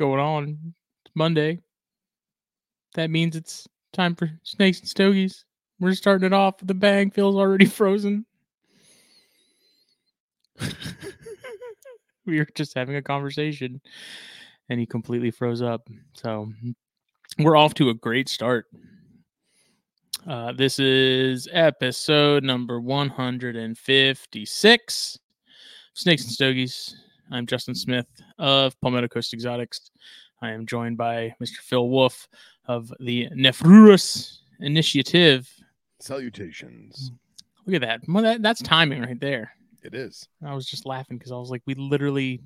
Going on? It's Monday. That means it's time for snakes and stogies. We're starting it off with a bang. Phil's already frozen. we were just having a conversation and he completely froze up. So we're off to a great start. Uh, this is episode number 156 Snakes and Stogies. I'm Justin Smith of Palmetto Coast Exotics. I am joined by Mr. Phil Wolf of the Nephrurus Initiative. Salutations. Look at that. Well, that. That's timing right there. It is. I was just laughing because I was like, we literally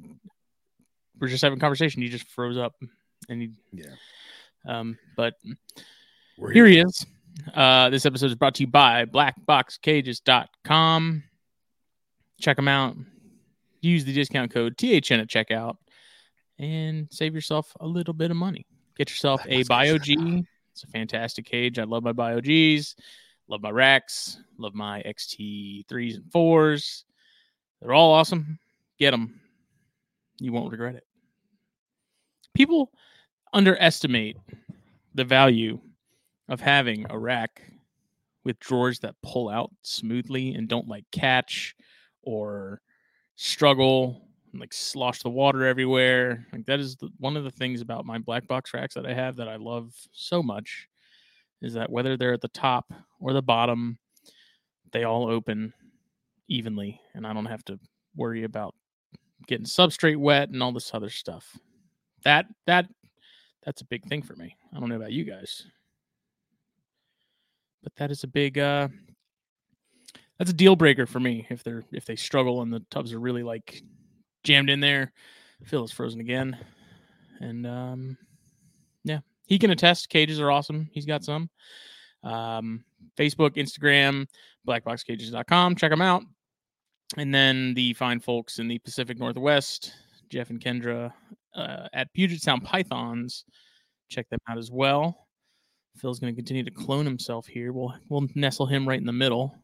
were just having a conversation. You just froze up. And he, yeah. Um, but We're here he is. Uh, this episode is brought to you by blackboxcages.com. Check them out. Use the discount code THN at checkout and save yourself a little bit of money. Get yourself a BioG. It's a fantastic cage. I love my BioGs. Love my racks. Love my XT3s and 4s. They're all awesome. Get them. You won't regret it. People underestimate the value of having a rack with drawers that pull out smoothly and don't like catch or struggle and like slosh the water everywhere. Like that is the, one of the things about my black box racks that I have that I love so much is that whether they're at the top or the bottom, they all open evenly and I don't have to worry about getting substrate wet and all this other stuff. That that that's a big thing for me. I don't know about you guys but that is a big uh that's a deal breaker for me if they're if they struggle and the tubs are really like jammed in there. Phil is frozen again. And um yeah, he can attest cages are awesome. He's got some. Um Facebook, Instagram, blackboxcages.com. Check them out. And then the fine folks in the Pacific Northwest, Jeff and Kendra uh, at Puget Sound Pythons. Check them out as well. Phil's going to continue to clone himself here. We'll we'll nestle him right in the middle.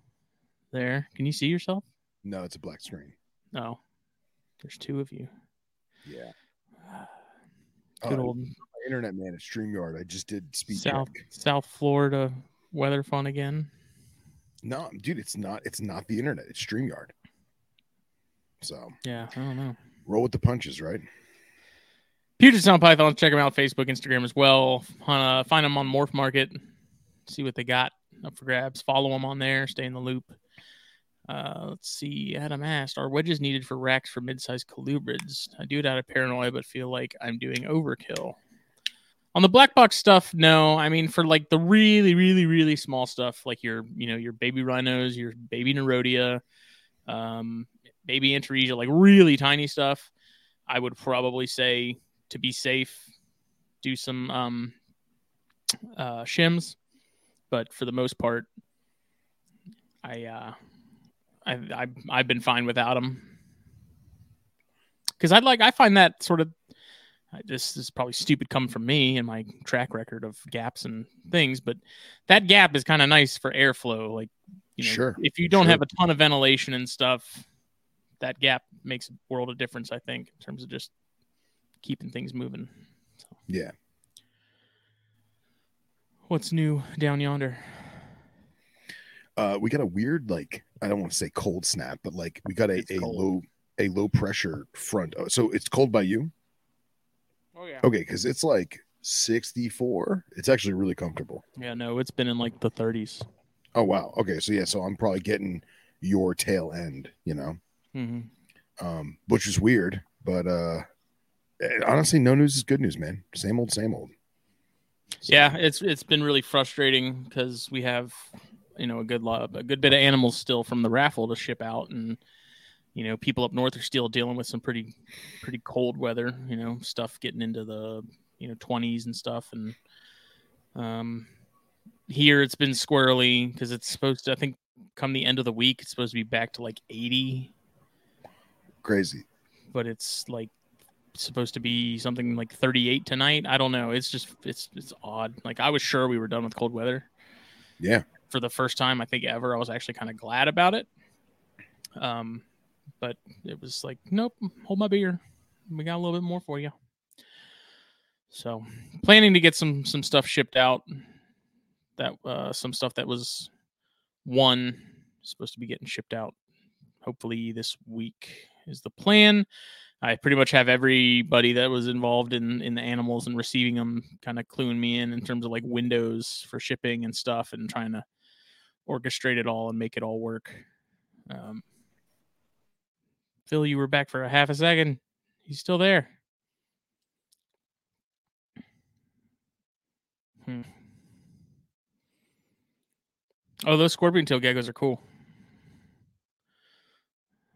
There. Can you see yourself? No, it's a black screen. No. Oh, there's two of you. Yeah. Good uh, old internet man at StreamYard. I just did speed South check. South Florida weather fun again. No, dude, it's not. It's not the internet. It's StreamYard. So yeah, I don't know. Roll with the punches, right? Puget Sound Pythons. Check them out Facebook, Instagram as well. Uh, find them on Morph Market. See what they got up for grabs. Follow them on there. Stay in the loop. Uh, let's see. Adam asked, "Are wedges needed for racks for mid-sized colubrids?" I do it out of paranoia, but feel like I'm doing overkill. On the black box stuff, no. I mean, for like the really, really, really small stuff, like your, you know, your baby rhinos, your baby nerodia, um, baby Antaresia, like really tiny stuff, I would probably say to be safe, do some um, uh, shims, but for the most part, I uh, I, I I've been fine without them because I'd like I find that sort of I this is probably stupid coming from me and my track record of gaps and things, but that gap is kind of nice for airflow. Like, you know, sure. if you don't sure. have a ton of ventilation and stuff, that gap makes a world of difference. I think in terms of just keeping things moving. So. Yeah. What's new down yonder? Uh, we got a weird, like, I don't want to say cold snap, but like we got a, a low a low pressure front. Oh, so it's cold by you? Oh yeah. Okay, because it's like 64. It's actually really comfortable. Yeah, no, it's been in like the 30s. Oh wow. Okay, so yeah, so I'm probably getting your tail end, you know, mm-hmm. um, which is weird, but uh, honestly, no news is good news, man. Same old, same old. So. Yeah, it's it's been really frustrating because we have you know a good lot, a good bit of animals still from the raffle to ship out, and you know, people up north are still dealing with some pretty pretty cold weather. You know, stuff getting into the you know 20s and stuff, and um, here it's been squirrely because it's supposed to. I think come the end of the week, it's supposed to be back to like 80. Crazy. But it's like supposed to be something like 38 tonight. I don't know. It's just it's it's odd. Like I was sure we were done with cold weather. Yeah. For the first time I think ever, I was actually kind of glad about it. Um, but it was like, nope, hold my beer. We got a little bit more for you. So, planning to get some some stuff shipped out. That uh, some stuff that was one supposed to be getting shipped out. Hopefully this week is the plan. I pretty much have everybody that was involved in in the animals and receiving them kind of cluing me in in terms of like windows for shipping and stuff and trying to orchestrate it all and make it all work. Um, Phil, you were back for a half a second. He's still there. Hmm. Oh, those scorpion tail geckos are cool.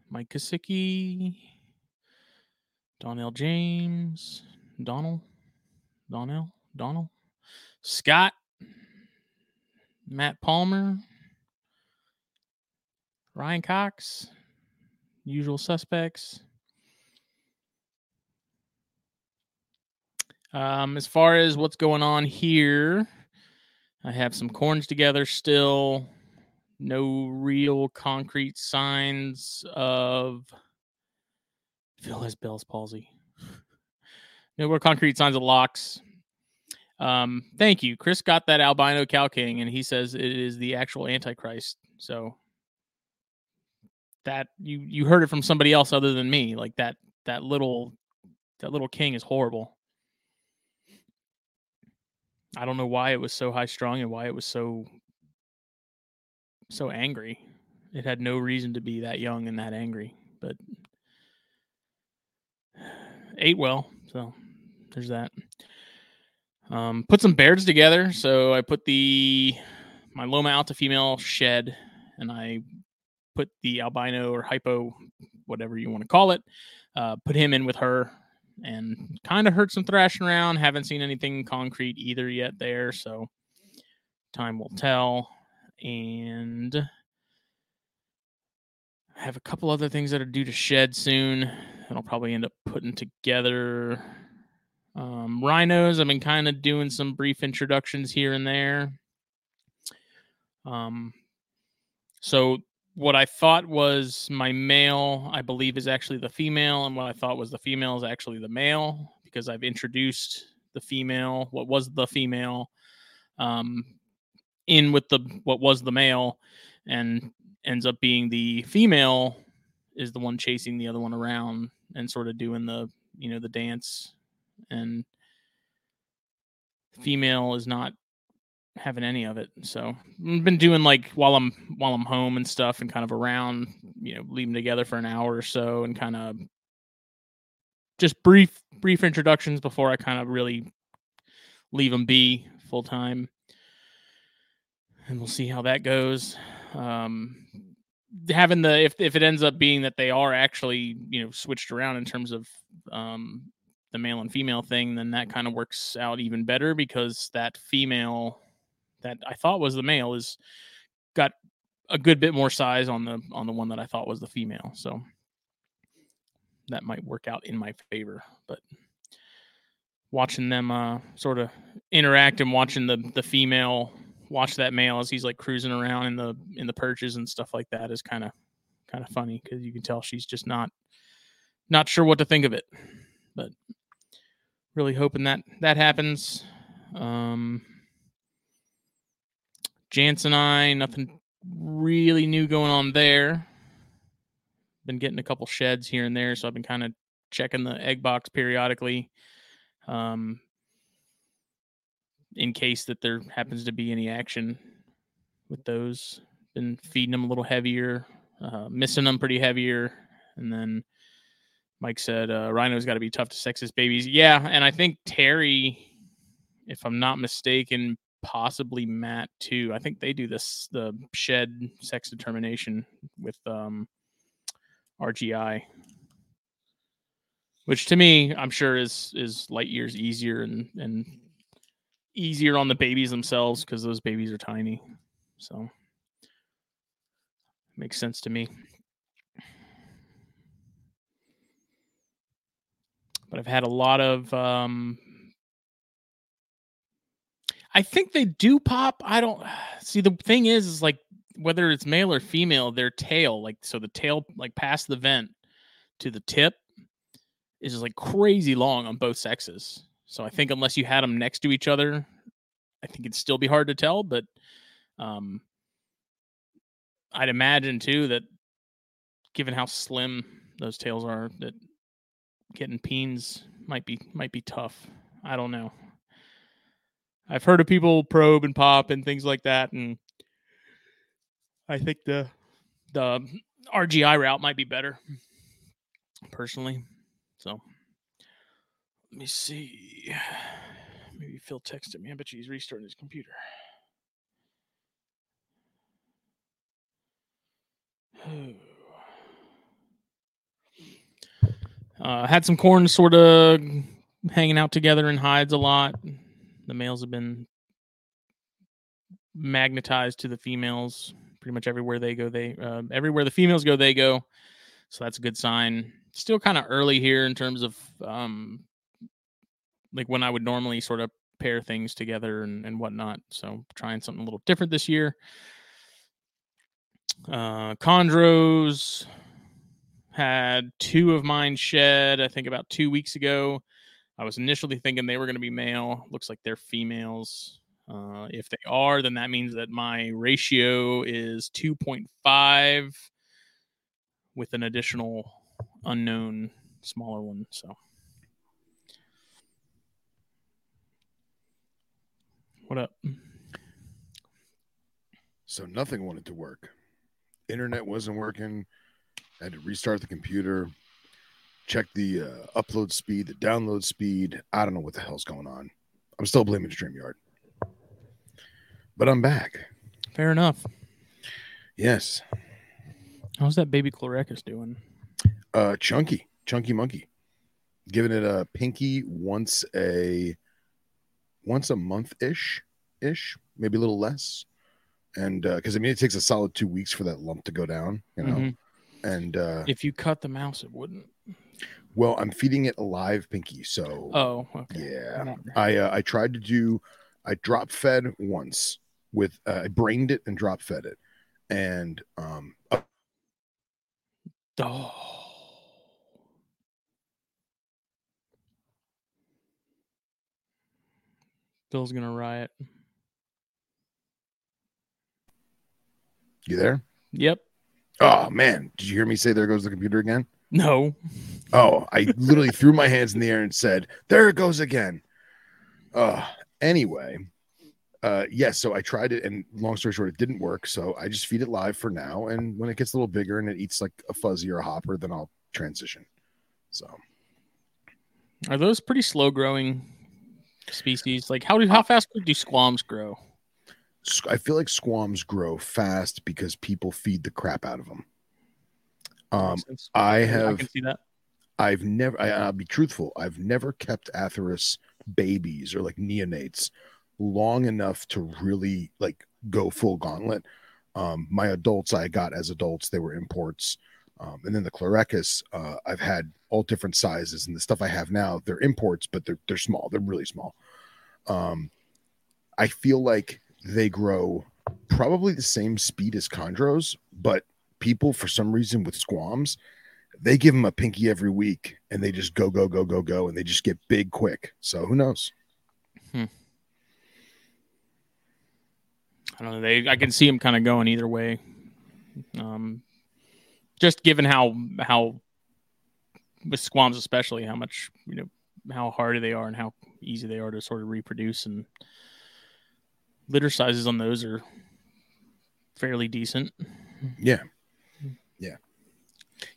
Mike Kosicki. Donnell James, Donald, Donnell, Donald, Scott, Matt Palmer, Ryan Cox, usual suspects. Um, as far as what's going on here, I have some corns together still. No real concrete signs of Phil has Bell's palsy. no more concrete signs of locks. Um, thank you. Chris got that albino cow king, and he says it is the actual Antichrist. So that you you heard it from somebody else other than me. Like that that little that little king is horrible. I don't know why it was so high strung and why it was so so angry. It had no reason to be that young and that angry, but ate well. So there's that. Um, put some bears together. So I put the my Loma Alta female shed, and I put the albino or hypo, whatever you want to call it, uh, put him in with her, and kind of heard some thrashing around. Haven't seen anything concrete either yet there, so time will tell. And I have a couple other things that are due to shed soon and I'll probably end up putting together um, rhinos. I've been kind of doing some brief introductions here and there. Um, so what I thought was my male, I believe, is actually the female, and what I thought was the female is actually the male because I've introduced the female, what was the female, um, in with the what was the male, and ends up being the female is the one chasing the other one around and sort of doing the you know the dance and female is not having any of it. So i've been doing like while i'm while i'm home and stuff and kind of around you know leave them together for an hour or so and kind of just brief brief introductions before i kind of really leave them be full time and we'll see how that goes. Um having the if if it ends up being that they are actually you know switched around in terms of um the male and female thing then that kind of works out even better because that female that I thought was the male is got a good bit more size on the on the one that I thought was the female so that might work out in my favor but watching them uh sort of interact and watching the the female watch that male as he's like cruising around in the in the perches and stuff like that is kind of kind of funny because you can tell she's just not not sure what to think of it but really hoping that that happens um Jance and I, nothing really new going on there. Been getting a couple sheds here and there, so I've been kind of checking the egg box periodically. Um, in case that there happens to be any action with those. Been feeding them a little heavier, uh, missing them pretty heavier, and then Mike said uh, Rhino's got to be tough to sex his babies. Yeah, and I think Terry, if I'm not mistaken, possibly Matt too. I think they do this the shed sex determination with um RGI, which to me, I'm sure is is light years easier and and easier on the babies themselves because those babies are tiny. So makes sense to me. But I've had a lot of um I think they do pop. I don't see the thing is is like whether it's male or female, their tail, like so the tail like past the vent to the tip is just like crazy long on both sexes. So I think unless you had them next to each other, I think it'd still be hard to tell. But um, I'd imagine too that given how slim those tails are, that getting peens might be might be tough. I don't know. I've heard of people probe and pop and things like that, and I think the the RGI route might be better, personally. So let me see. Maybe Phil texted me. I bet you he's restarting his computer. Uh, had some corn sort of hanging out together in hides a lot. The males have been magnetized to the females pretty much everywhere they go. They uh, everywhere the females go, they go. So that's a good sign. Still kind of early here in terms of um, like when I would normally sort of pair things together and, and whatnot. So trying something a little different this year. Uh, chondros had two of mine shed, I think about two weeks ago. I was initially thinking they were going to be male. Looks like they're females. Uh, if they are, then that means that my ratio is 2.5 with an additional unknown smaller one. So, what up? So, nothing wanted to work. Internet wasn't working. I had to restart the computer, check the uh, upload speed, the download speed. I don't know what the hell's going on. I'm still blaming StreamYard. But I'm back. Fair enough. Yes. How's that baby Chlorechis doing? Uh chunky, chunky monkey. Giving it a pinky once a once a month ish, ish, maybe a little less. And uh because I mean it takes a solid two weeks for that lump to go down, you know. Mm-hmm. And uh if you cut the mouse, it wouldn't. Well, I'm feeding it alive, pinky, so oh, okay. yeah. I uh, I tried to do I drop fed once with uh, I brained it and drop fed it, and um. oh. Bill's gonna riot. You there? Yep. Oh man, did you hear me say there goes the computer again? No. Oh, I literally threw my hands in the air and said, "There it goes again." Uh anyway, uh, yes, so I tried it, and long story short, it didn't work. So I just feed it live for now, and when it gets a little bigger and it eats like a fuzzy or a hopper, then I'll transition. So, are those pretty slow growing species? Like, how do how uh, fast do squams grow? I feel like squams grow fast because people feed the crap out of them. Um, I have. I can see that. I've never. I, I'll be truthful. I've never kept Atheris babies or like neonates long enough to really like go full gauntlet. Um, my adults I got as adults, they were imports. Um, and then the Chlorechis, uh, I've had all different sizes, and the stuff I have now, they're imports, but they're they're small. They're really small. Um, I feel like they grow probably the same speed as chondros, but people for some reason with squams, they give them a pinky every week, and they just go go go go go, and they just get big quick. So who knows? Hmm. I don't know. They I can see them kind of going either way. Um, just given how how with squams especially how much you know how hard they are and how easy they are to sort of reproduce and litter sizes on those are fairly decent. Yeah. Yeah.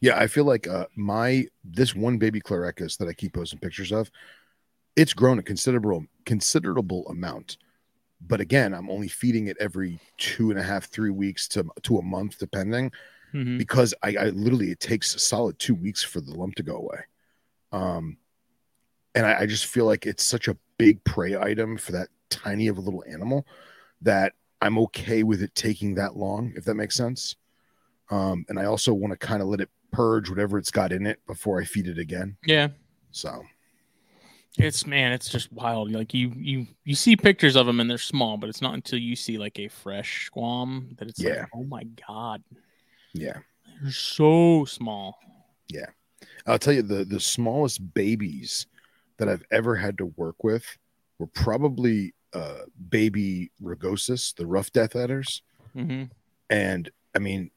Yeah, I feel like uh, my this one baby Chlorechis that I keep posting pictures of, it's grown a considerable considerable amount but again i'm only feeding it every two and a half three weeks to to a month depending Mhm. because I, I literally it takes a solid two weeks for the lump to go away. Um, and I, I just feel like it's such a big prey item for that tiny of a little animal that I'm okay with it taking that long, if that makes sense. Um, and I also want to kind of let it purge whatever it's got in it before I feed it again. Yeah. So It's man, it's just wild. Like you you you see pictures of them and they're small, but it's not until you see like a fresh squam that it's Yeah. like, oh my god, yeah, they're so small. Yeah. I'll tell you the the smallest babies that I've ever had to work with were probably uh, baby rugosus, the rough death adders. hmm And I mean,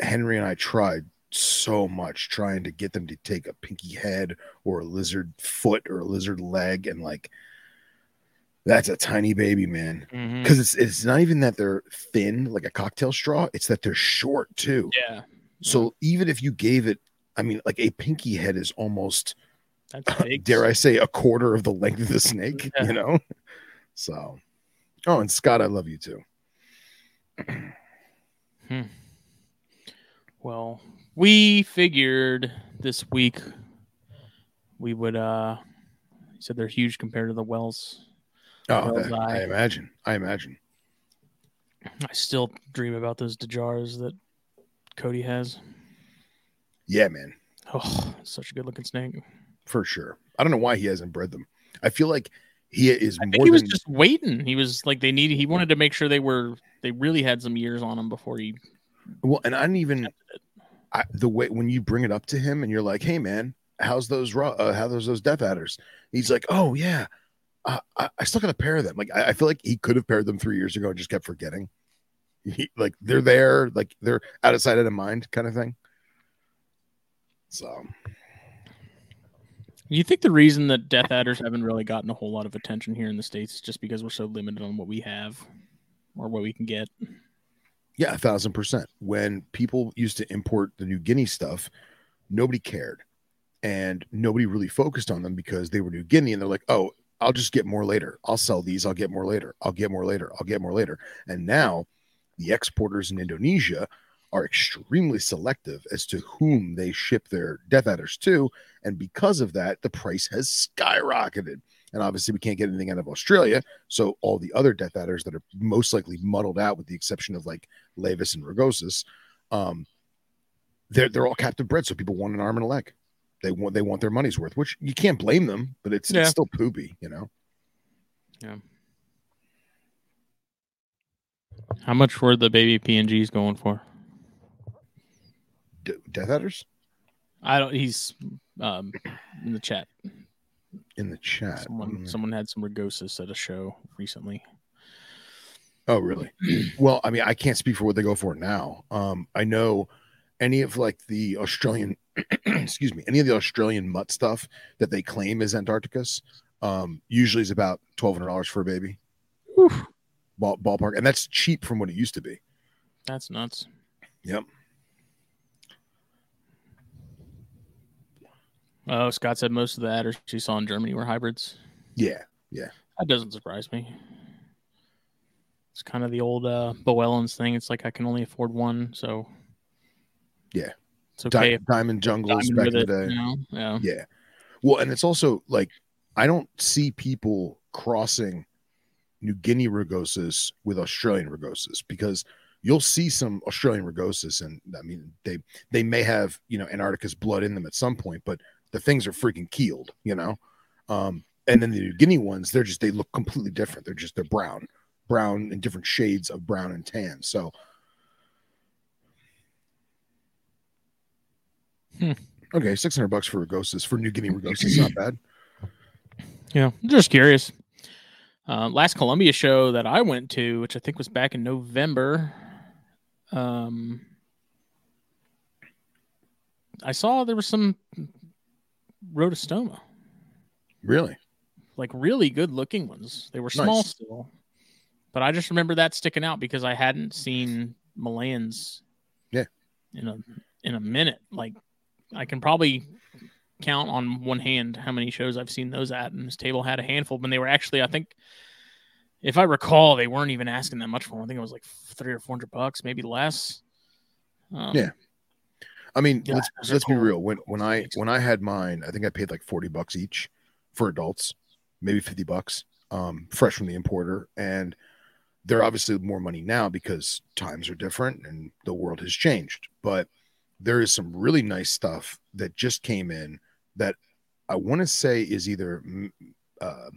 Henry and I tried so much trying to get them to take a pinky head or a lizard foot or a lizard leg, and like that's a tiny baby, man. hmm Because it's it's not even that they're thin like a cocktail straw; it's that they're short too. Yeah, So even if you gave it, I mean, like a pinky head is almost, dare I say, a quarter of the length of the snake. Yeah. You know. So, oh, and Scott, I love you too. Well, we figured this week we would uh you said they're huge compared to the wells. Oh, Well, that- I- I imagine. I imagine. I still dream about those Dejars that Cody has. Yeah, man. Oh, such a good looking snake. for sure. I don't know why he hasn't bred them. I feel like he is I think he was than just waiting. He was like they needed. He wanted to make sure they were. They really had some years on them before he. well, and I didn't even. I, the way when you bring it up to him and you're like, "Hey, man, how's those raw? Uh, how those those death adders?" He's like, "Oh yeah, uh, I, I still got a pair of them." Like I, I feel like he could have paired them three years ago and just kept forgetting. He, like they're there, like they're out of sight, out of mind, kind of thing. So You think the reason that death adders haven't really gotten a whole lot of attention here in the states is just because we're so limited on what we have or what we can get? Yeah, a thousand percent. When people used to import the New Guinea stuff, nobody cared, and nobody really focused on them because they were New Guinea, and they're like, "Oh, I'll just get more later. I'll sell these. I'll get more later. I'll get more later. I'll get more later." And now, the exporters in Indonesia are extremely selective as to whom they ship their death adders to, and because of that, the price has skyrocketed. And obviously, we can't get anything out of Australia, so all the other death adders that are most likely muddled out, with the exception of like laevis and rugosus, um, they're they're all captive bred, so people want an arm and a leg. They want they want their money's worth, which you can't blame them, but it's, Yeah. it's still poopy, you know. Yeah. How much were the baby PNGs going for? D- death adders I don't. He's um in the chat. In the chat. Someone Mm. someone had some rugosus at a show recently. Oh, really? well, I mean, I can't speak for what they go for now. Um, I know any of like the Australian, excuse me, any of the Australian mutt stuff that they claim is Antarcticus, um, usually is about twelve hundred dollars for a baby ball, ballpark, and that's cheap from what it used to be. that's nuts. Yep. Oh, Scott said most of the adders she saw in Germany were hybrids. Yeah. Yeah. That doesn't surprise me. It's kind of the old uh, Boelen's thing. It's like I can only afford one, so Yeah. it's okay. if Diamond Jungles diamond back in the day. you know? Yeah. Yeah. Well, and it's also like I don't see people crossing New Guinea rugosus with Australian rugosus because you'll see some Australian rugosus, and I mean they they may have you know antarcticus blood in them at some point, but the things are freaking keeled, you know. Um, and then the New Guinea ones, they're just they look completely different. They're just they're brown, brown in different shades of brown and tan. So. Hmm. Okay, six hundred bucks for rugosus for New Guinea rugosus, not bad. Yeah, I'm just curious. Uh, last Columbia show that I went to, which I think was back in November, um, I saw there was some rhodostoma, Really? like really good looking ones. They were small Nice. still, but I just remember that sticking out because I hadn't seen Malayans, Yeah. in a in a minute. Like I can probably count on one hand how many shows I've seen those at, and this table had a handful. But they were actually, I think, if I recall, they weren't even asking that much for them. I think it was like three or four hundred bucks, maybe less. Um, Yeah. I mean, Yeah, let's let's be real. When when I when I had mine, I think I paid like 40 bucks each for adults, maybe 50 bucks, um, fresh from the importer. And they're obviously more money now because times are different and the world has changed. But there is some really nice stuff that just came in that I want to say is either mm, uh,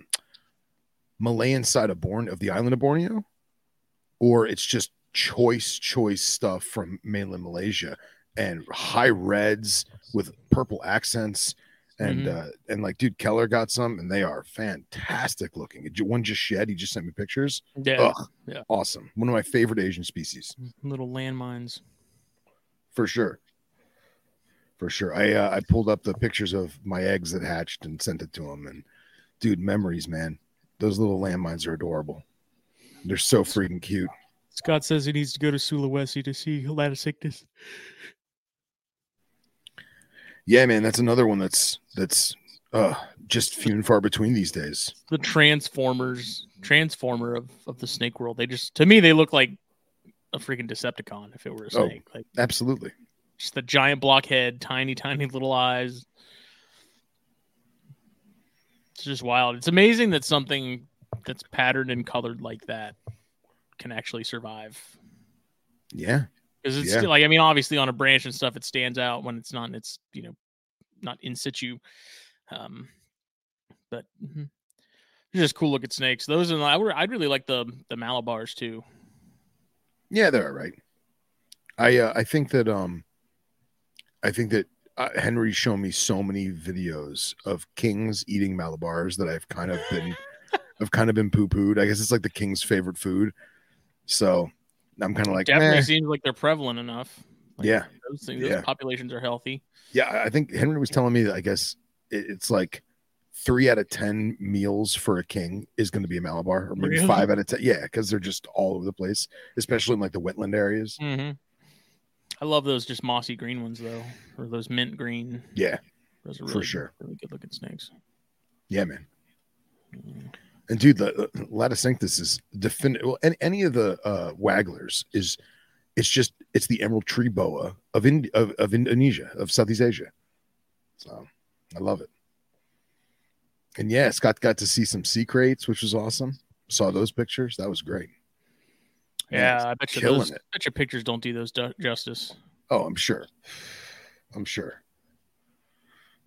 Malayan side of Born of the island of Borneo, or it's just choice choice stuff from mainland Malaysia and high reds with purple accents and Mhm. uh and like dude Keller got some and they are fantastic looking. One just shed. He just sent me pictures. Yeah, Ugh, yeah. awesome. One of my favorite Asian species little landmines. for sure. For sure. I uh, I pulled up the pictures of my eggs that hatched and sent it to him. And dude, memories, man. Those little landmines are adorable. They're so freaking cute. Scott says he needs to go to Sulawesi to see Laticinctus. Yeah, man, that's another one that's that's uh just few and far between these days. The Transformers, Transformer of, of the snake world. They just, to me, they look like a freaking Decepticon if it were a Oh. snake. Like Absolutely. just the giant block head, tiny, tiny little eyes. It's just wild. It's amazing that something that's patterned and colored like that can actually survive. Yeah. Because it's Yeah. still like I mean, obviously on a branch and stuff, it stands out when it's not. It's you know, not in situ. Um, but mhm. just cool looking snakes. Those and I would I'd really like the the Malabars too. Yeah, they're all right. I uh, I think that um I think that uh, Henry's shown me so many videos of kings eating malabars that I've kind of been I've kind of been poo pooed. I guess it's like the king's favorite food. So I'm kind of like, Definitely "Meh." seems like they're prevalent enough. Like, Yeah. those things, those Yeah. populations are healthy. yeah, I- think Henry was telling me that I guess it, it's like three out of ten meals for a king is going to be a malabar, or maybe Really? five out of ten. Yeah, because they're just all over the place, especially in like the wetland areas. Mm-hmm. I love those just mossy green ones though, or those mint green. Yeah, Those are For sure. really good looking snakes. yeah, man. Mm. And dude, the Laticinctus is definitive. Well, any, any of the uh, Waglers is, it's just it's the emerald tree boa of Ind- of, of Indonesia of Southeast Asia. So I love it. And yeah, Scott got to see some sea kraits, which was awesome. Saw those pictures. That was great. Yeah, I bet you those, it. bet your pictures don't do those du- justice. Oh, I'm sure. I'm sure.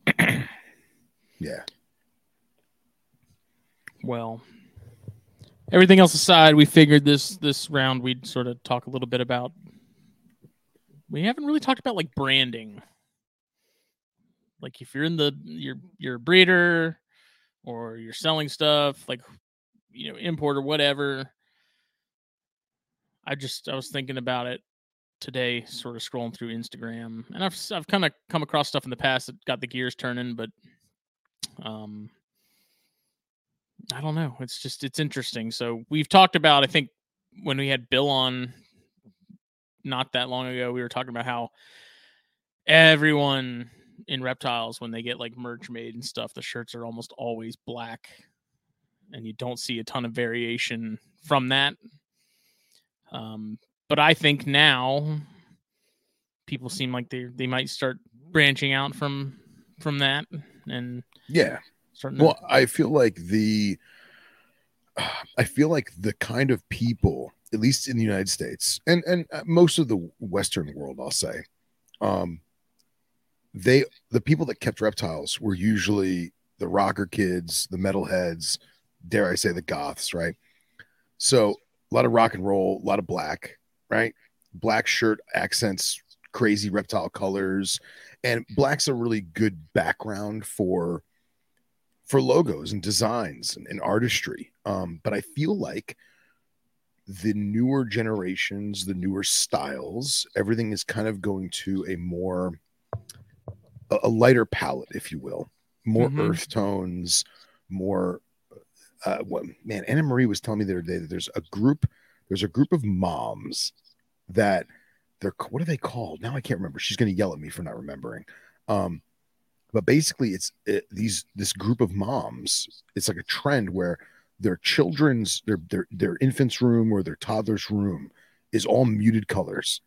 yeah. Well, everything else aside, we figured this this round we'd sort of talk a little bit about. We haven't really talked about like branding. Like if you're in the you're you're a breeder or you're selling stuff like you know import or whatever. I just I was thinking about it today, sort of scrolling through Instagram, and I've I've kind of come across stuff in the past that got the gears turning, but um, I don't know. It's just it's interesting. So we've talked about I think when we had Bill on not that long ago, we were talking about how everyone in reptiles when they get like merch made and stuff, the shirts are almost always black, and you don't see a ton of variation from that. Um, but I think now people seem like they they might start branching out from from that and Yeah. To- Well, I feel like the I feel like the kind of people, at least in the United States and and uh, most of the Western world, I'll say, um, they the people that kept reptiles were usually the rocker kids, the metalheads, dare I say, the goths, right? So a lot of rock and roll, a lot of black, right? Black shirt accents, crazy reptile colors, and black's a really good background for for logos and designs and, and artistry. Um, but I feel like the newer generations, the newer styles, everything is kind of going to a more a, a lighter palette, if you will, more Mhm. earth tones, more. Uh, what man? Anna Marie was telling me the other day that there's a group, there's a group of moms that they're what are they called? Now I can't remember. She's going to yell at me for not remembering. Um, but basically it's it, these this group of moms it's like a trend where their children's their their their infant's room or their toddler's room is all muted colors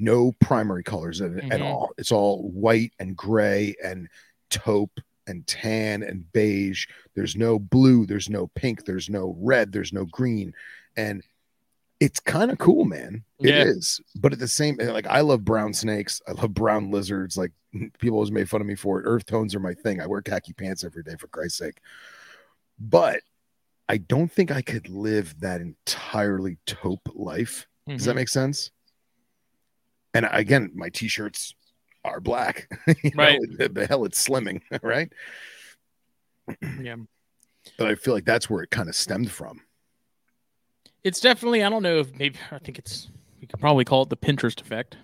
no primary colors in it at mm-hmm. all. It's all white and gray and taupe and tan and beige. There's no blue, there's no pink, there's no red, there's no green. And it's kind of cool, man. It is. Yeah. But at the same like I love brown snakes. I love brown lizards. Like people always made fun of me for it. Earth tones are my thing. I wear khaki pants every day for Christ's sake. But I don't think I could live that entirely taupe life. Does that Mhm. make sense? And again, my t-shirts are black. Know, Right. the, the hell it's slimming, right? yeah. But I feel like that's where it kind of stemmed from. It's definitely. I don't know if maybe. I think it's. You could probably call it the Pinterest effect.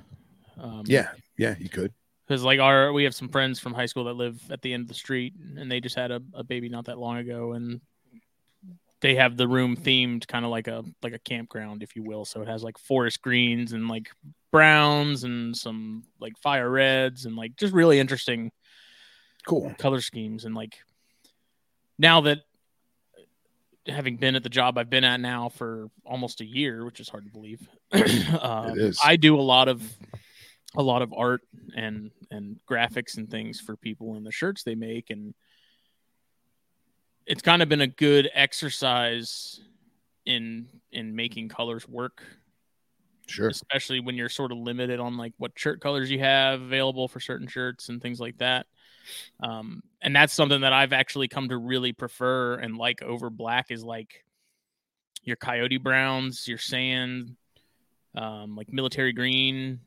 Um, Yeah, yeah, you could. because like our we have some friends from high school that live at the end of the street and they just had a, a baby not that long ago and they have the room themed kind of like a like a campground if you will so it has like forest greens and like browns and some like fire reds and like just really interesting Cool. color schemes and like now that having been at the job I've been at now for almost a year, which is hard to believe, um. I do a lot of a lot of art and and graphics and things for people in the shirts they make, and it's kind of been a good exercise in in making colors work Sure. especially when you're sort of limited on like what shirt colors you have available for certain shirts and things like that. Um, and that's something that I've actually come to really prefer and like over black is like your coyote browns, your sand, um, like military green,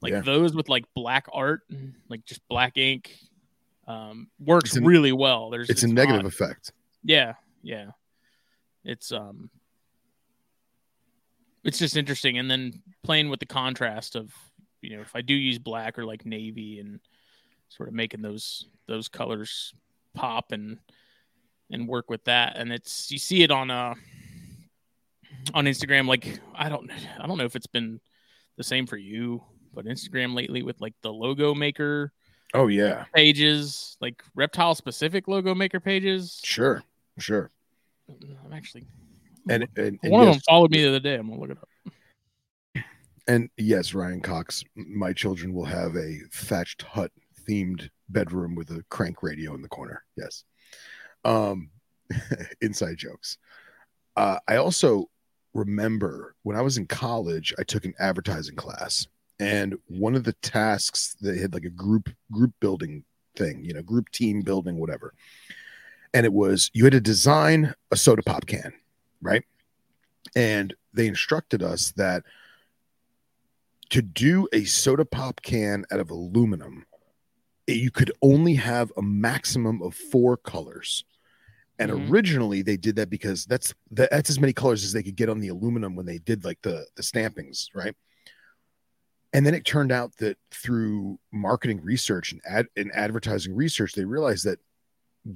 like Yeah. those with like black art, like just black ink, um, works It's a- really well. There's It's, a negative effect. yeah, yeah. It's um it's just interesting and then playing with the contrast of, you know, if I do use black or like navy and sort of making those those colors pop and and work with that and it's you see it on uh on Instagram like I don't I don't know if it's been the same for you, but Instagram lately with like the logo maker Oh yeah. pages, like reptile specific logo maker pages. Sure. Sure. I'm actually And and, and one of them followed me the other day. I'm gonna look it up. and yes, Ryan Cox, my children will have a thatched hut themed bedroom with a crank radio in the corner. Yes. Um inside jokes. Uh I also remember when I was in college, I took an advertising class and one of the tasks they had like a group group building thing, you know, group team building whatever. And it was you had to design a soda pop can, right? And they instructed us that to do a soda pop can out of aluminum, you could only have a maximum of four colors. And Mhm. originally they did that because that's that, that's as many colors as they could get on the aluminum when they did like the the stampings, right? And then it turned out that through marketing research and ad and advertising research, they realized that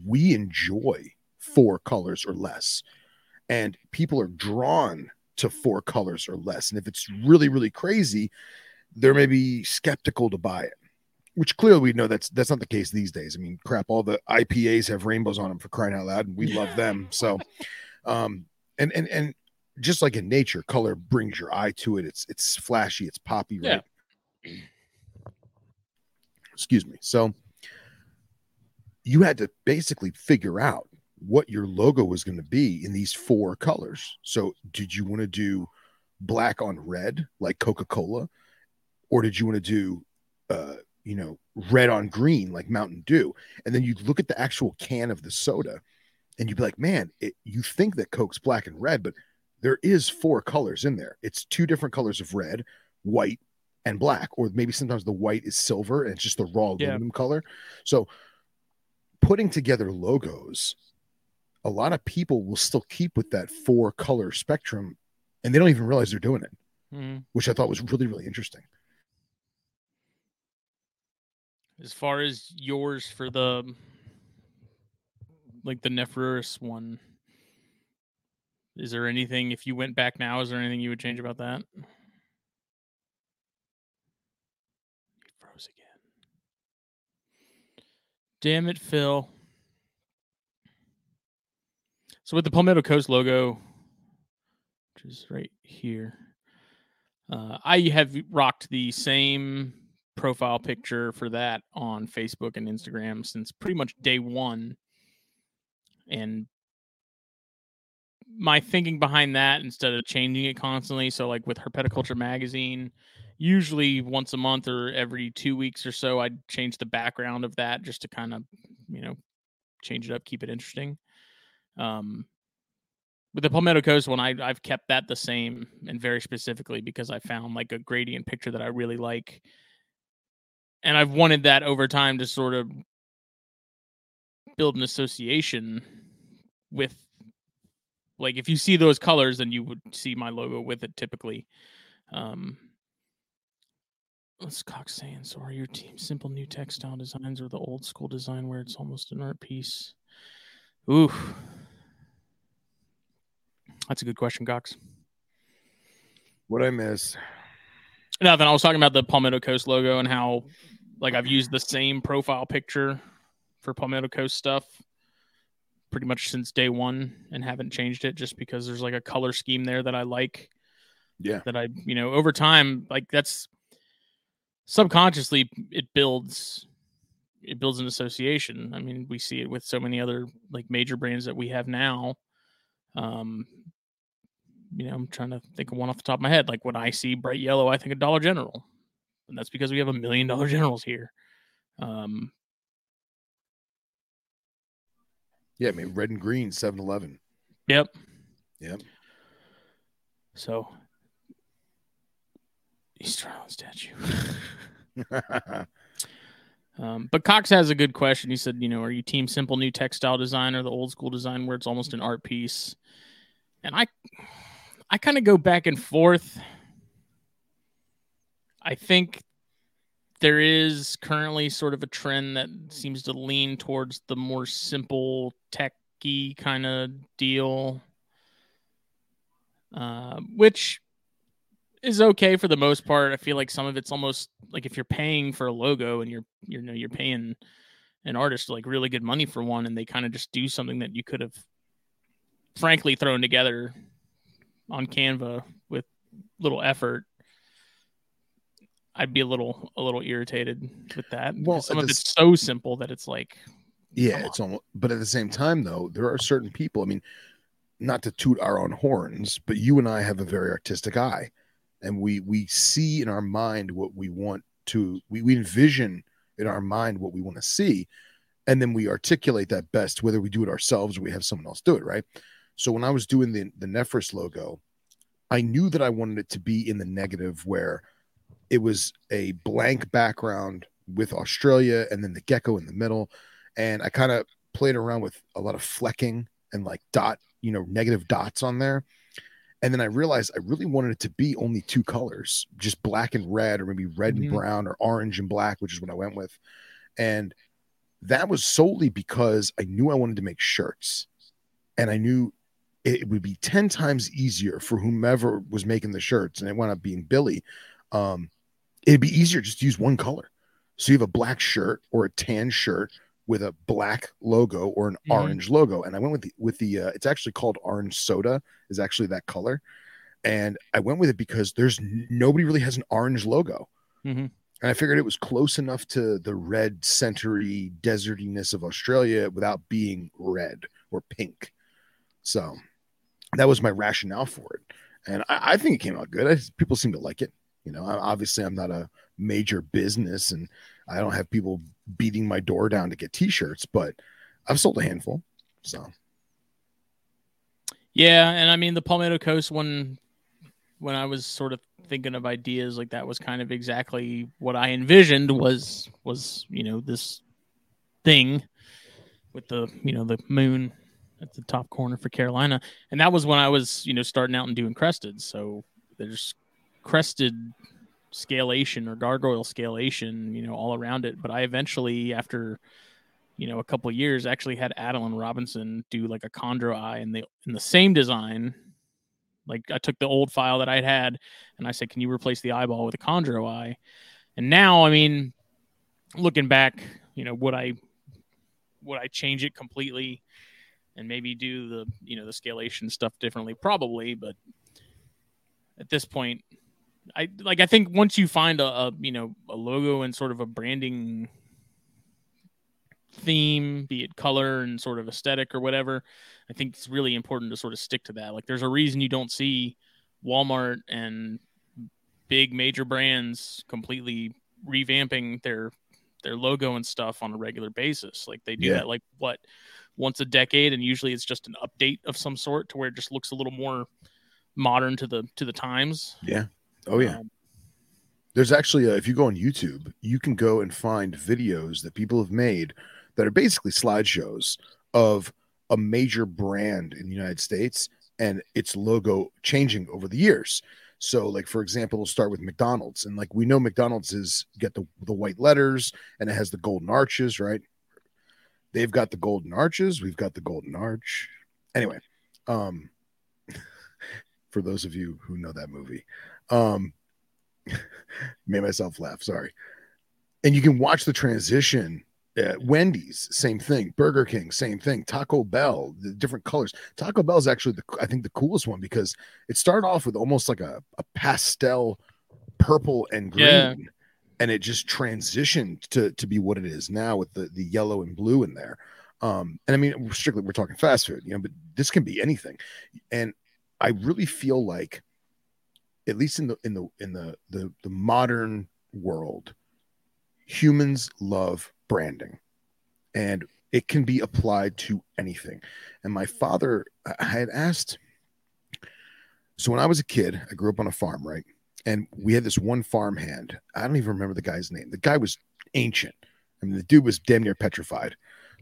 we enjoy four colors or less. And people are drawn to four colors or less. And if it's really, really crazy, they're maybe skeptical to buy it. Which clearly we know that's that's not the case these days. I mean, crap, all the IPAs have rainbows on them for crying out loud, and we love them. So um and and and just like in nature, color brings your eye to it. It's it's flashy, it's poppy, right? Excuse me. So you had to basically figure out what your logo was going to be in these four colors. So did you want to do black on red like Coca-Cola or did you want to do uh you know red on green like Mountain Dew? And then you look at the actual can of the soda and you'd be like, "Man, it, you think that Coke's black and red, but there is four colors in there. It's two different colors of red, white, and black, or maybe sometimes the white is silver and it's just the raw Yeah. aluminum color. So putting together logos, a lot of people will still keep with that four color spectrum and they don't even realize they're doing it, Mhm. which I thought was really, really interesting. As far as yours for the like the Nephrurus one, is there anything if you went back now? Is there anything you would change about that? He froze again. Damn it, Phil. So with the Palmetto Coast logo, which is right here, Uh, I have rocked the same profile picture for that on Facebook and Instagram since pretty much day one. And my thinking behind that instead of changing it constantly. So, like with Herpetoculture magazine, usually once a month or every two weeks or so, I'd change the background of that just to kind of, you know, change it up, keep it interesting. Um, with the Palmetto Coast one, I, I've kept that the same and very specifically because I found like a gradient picture that I really like. And I've wanted that over time to sort of build an association with like if you see those colors then you would see my logo with it typically. Um what's cox saying? So are your team simple new textile designs or the old school design where it's almost an art piece. Ooh that's a good question cox. What i miss? Nothing. I was talking about the palmetto coast logo and how like i've used the same profile picture for palmetto coast stuff pretty much since day one and haven't changed it just because there's like a color scheme there that I like. Yeah. That I, you know, over time, like that's subconsciously it builds it builds an association. I mean, we see it with so many other like major brands that we have now. Um, you know, I'm trying to think of one off the top of my head. Like when I see bright yellow, I think of Dollar General, and that's because we have a million Dollar Generals here. Um, Yeah, I mean red and green 7-Eleven. Yep. Yep. So Easter Island statue. um, but Cox has a good question. He said, you know, are you team simple new textile design or the old school design where it's almost an art piece? And I I kind of go back and forth. I think there is currently sort of a trend that seems to lean towards the more simple techy kind of deal uh, which is okay for the most part. I feel like some of it's almost like if you're paying for a logo and you're you know you're paying an artist like really good money for one and they kind of just do something that you could have frankly thrown together on canva with little effort I'd be a little a little irritated with that. Well, some of it's so simple that it's like, yeah, it's almost. But at the same time, though, there are certain people. I mean, not to toot our own horns, but you and I have a very artistic eye, and we we see in our mind what we want to. We we envision in our mind what we want to see, and then we articulate that best, whether we do it ourselves or we have someone else do it. Right. So when I was doing the the Nephrurus logo, I knew that I wanted it to be in the negative where it was a blank background with Australia and then the gecko in the middle. And I kind of played around with a lot of flecking and like dot, you know, negative dots on there. And then I realized I really wanted it to be only two colors, just black and red, or maybe red mm-hmm. and brown, or orange and black, which is what I went with. And that was solely because I knew I wanted to make shirts. And I knew it would be 10 times easier for whomever was making the shirts. And it wound up being Billy. Um, it'd be easier just to use one color. So you have a black shirt or a tan shirt with a black logo or an mm-hmm. orange logo. And I went with the with the uh, it's actually called orange soda is actually that color. And I went with it because there's nobody really has an orange logo. Mm-hmm. And I figured it was close enough to the red century desertiness of Australia without being red or pink. So that was my rationale for it. And I, I think it came out good. I, people seem to like it. You know, obviously I'm not a major business and I don't have people beating my door down to get t-shirts, but I've sold a handful. So yeah, and I mean the Palmetto Coast one when I was sort of thinking of ideas like that was kind of exactly what I envisioned was was, you know, this thing with the, you know, the moon at the top corner for Carolina. And that was when I was, you know, starting out and doing crested. So there's crested scalation or gargoyle scalation, you know, all around it. But I eventually, after you know a couple years, actually had Adeline Robinson do like a chondro eye in the in the same design. Like I took the old file that I'd had, and I said, "Can you replace the eyeball with a chondro eye?" And now, I mean, looking back, you know, would I would I change it completely and maybe do the you know the scalation stuff differently? Probably, but at this point, I like I think once you find a, a you know a logo and sort of a branding theme, be it color and sort of aesthetic or whatever, I think it's really important to sort of stick to that. Like there's a reason you don't see Walmart and big major brands completely revamping their their logo and stuff on a regular basis. Like they do Yeah. that like what once a decade and usually it's just an update of some sort to where it just looks a little more modern to the to the times. Yeah. Oh yeah. Um, There's actually, a, if you go on YouTube, you can go and find videos that people have made that are basically slideshows of a major brand in the United States and its logo changing over the years. So, like for example, we'll start with McDonald's, and like we know McDonald's is get the the white letters and it has the golden arches, right? They've got the golden arches. We've got the golden arch. Anyway, um, for those of you who know that movie, um, made myself laugh. Sorry. And you can watch the transition. Uh, Wendy's, same thing. Burger King, same thing. Taco Bell, the different colors. Taco Bell is actually the I think the coolest one because it started off with almost like a, a pastel purple and green. Yeah. And it just transitioned to to be what it is now with the the yellow and blue in there. Um, and I mean, strictly we're talking fast food, you know, but this can be anything. And I really feel like at least in the in the in the the, the modern world humans love branding and it can be applied to anything. And my father i had asked so when i was a kid i grew up on a farm right? And we had this one farm hand i don't even remember the guy's name. The guy was ancient. I mean the dude was damn near petrified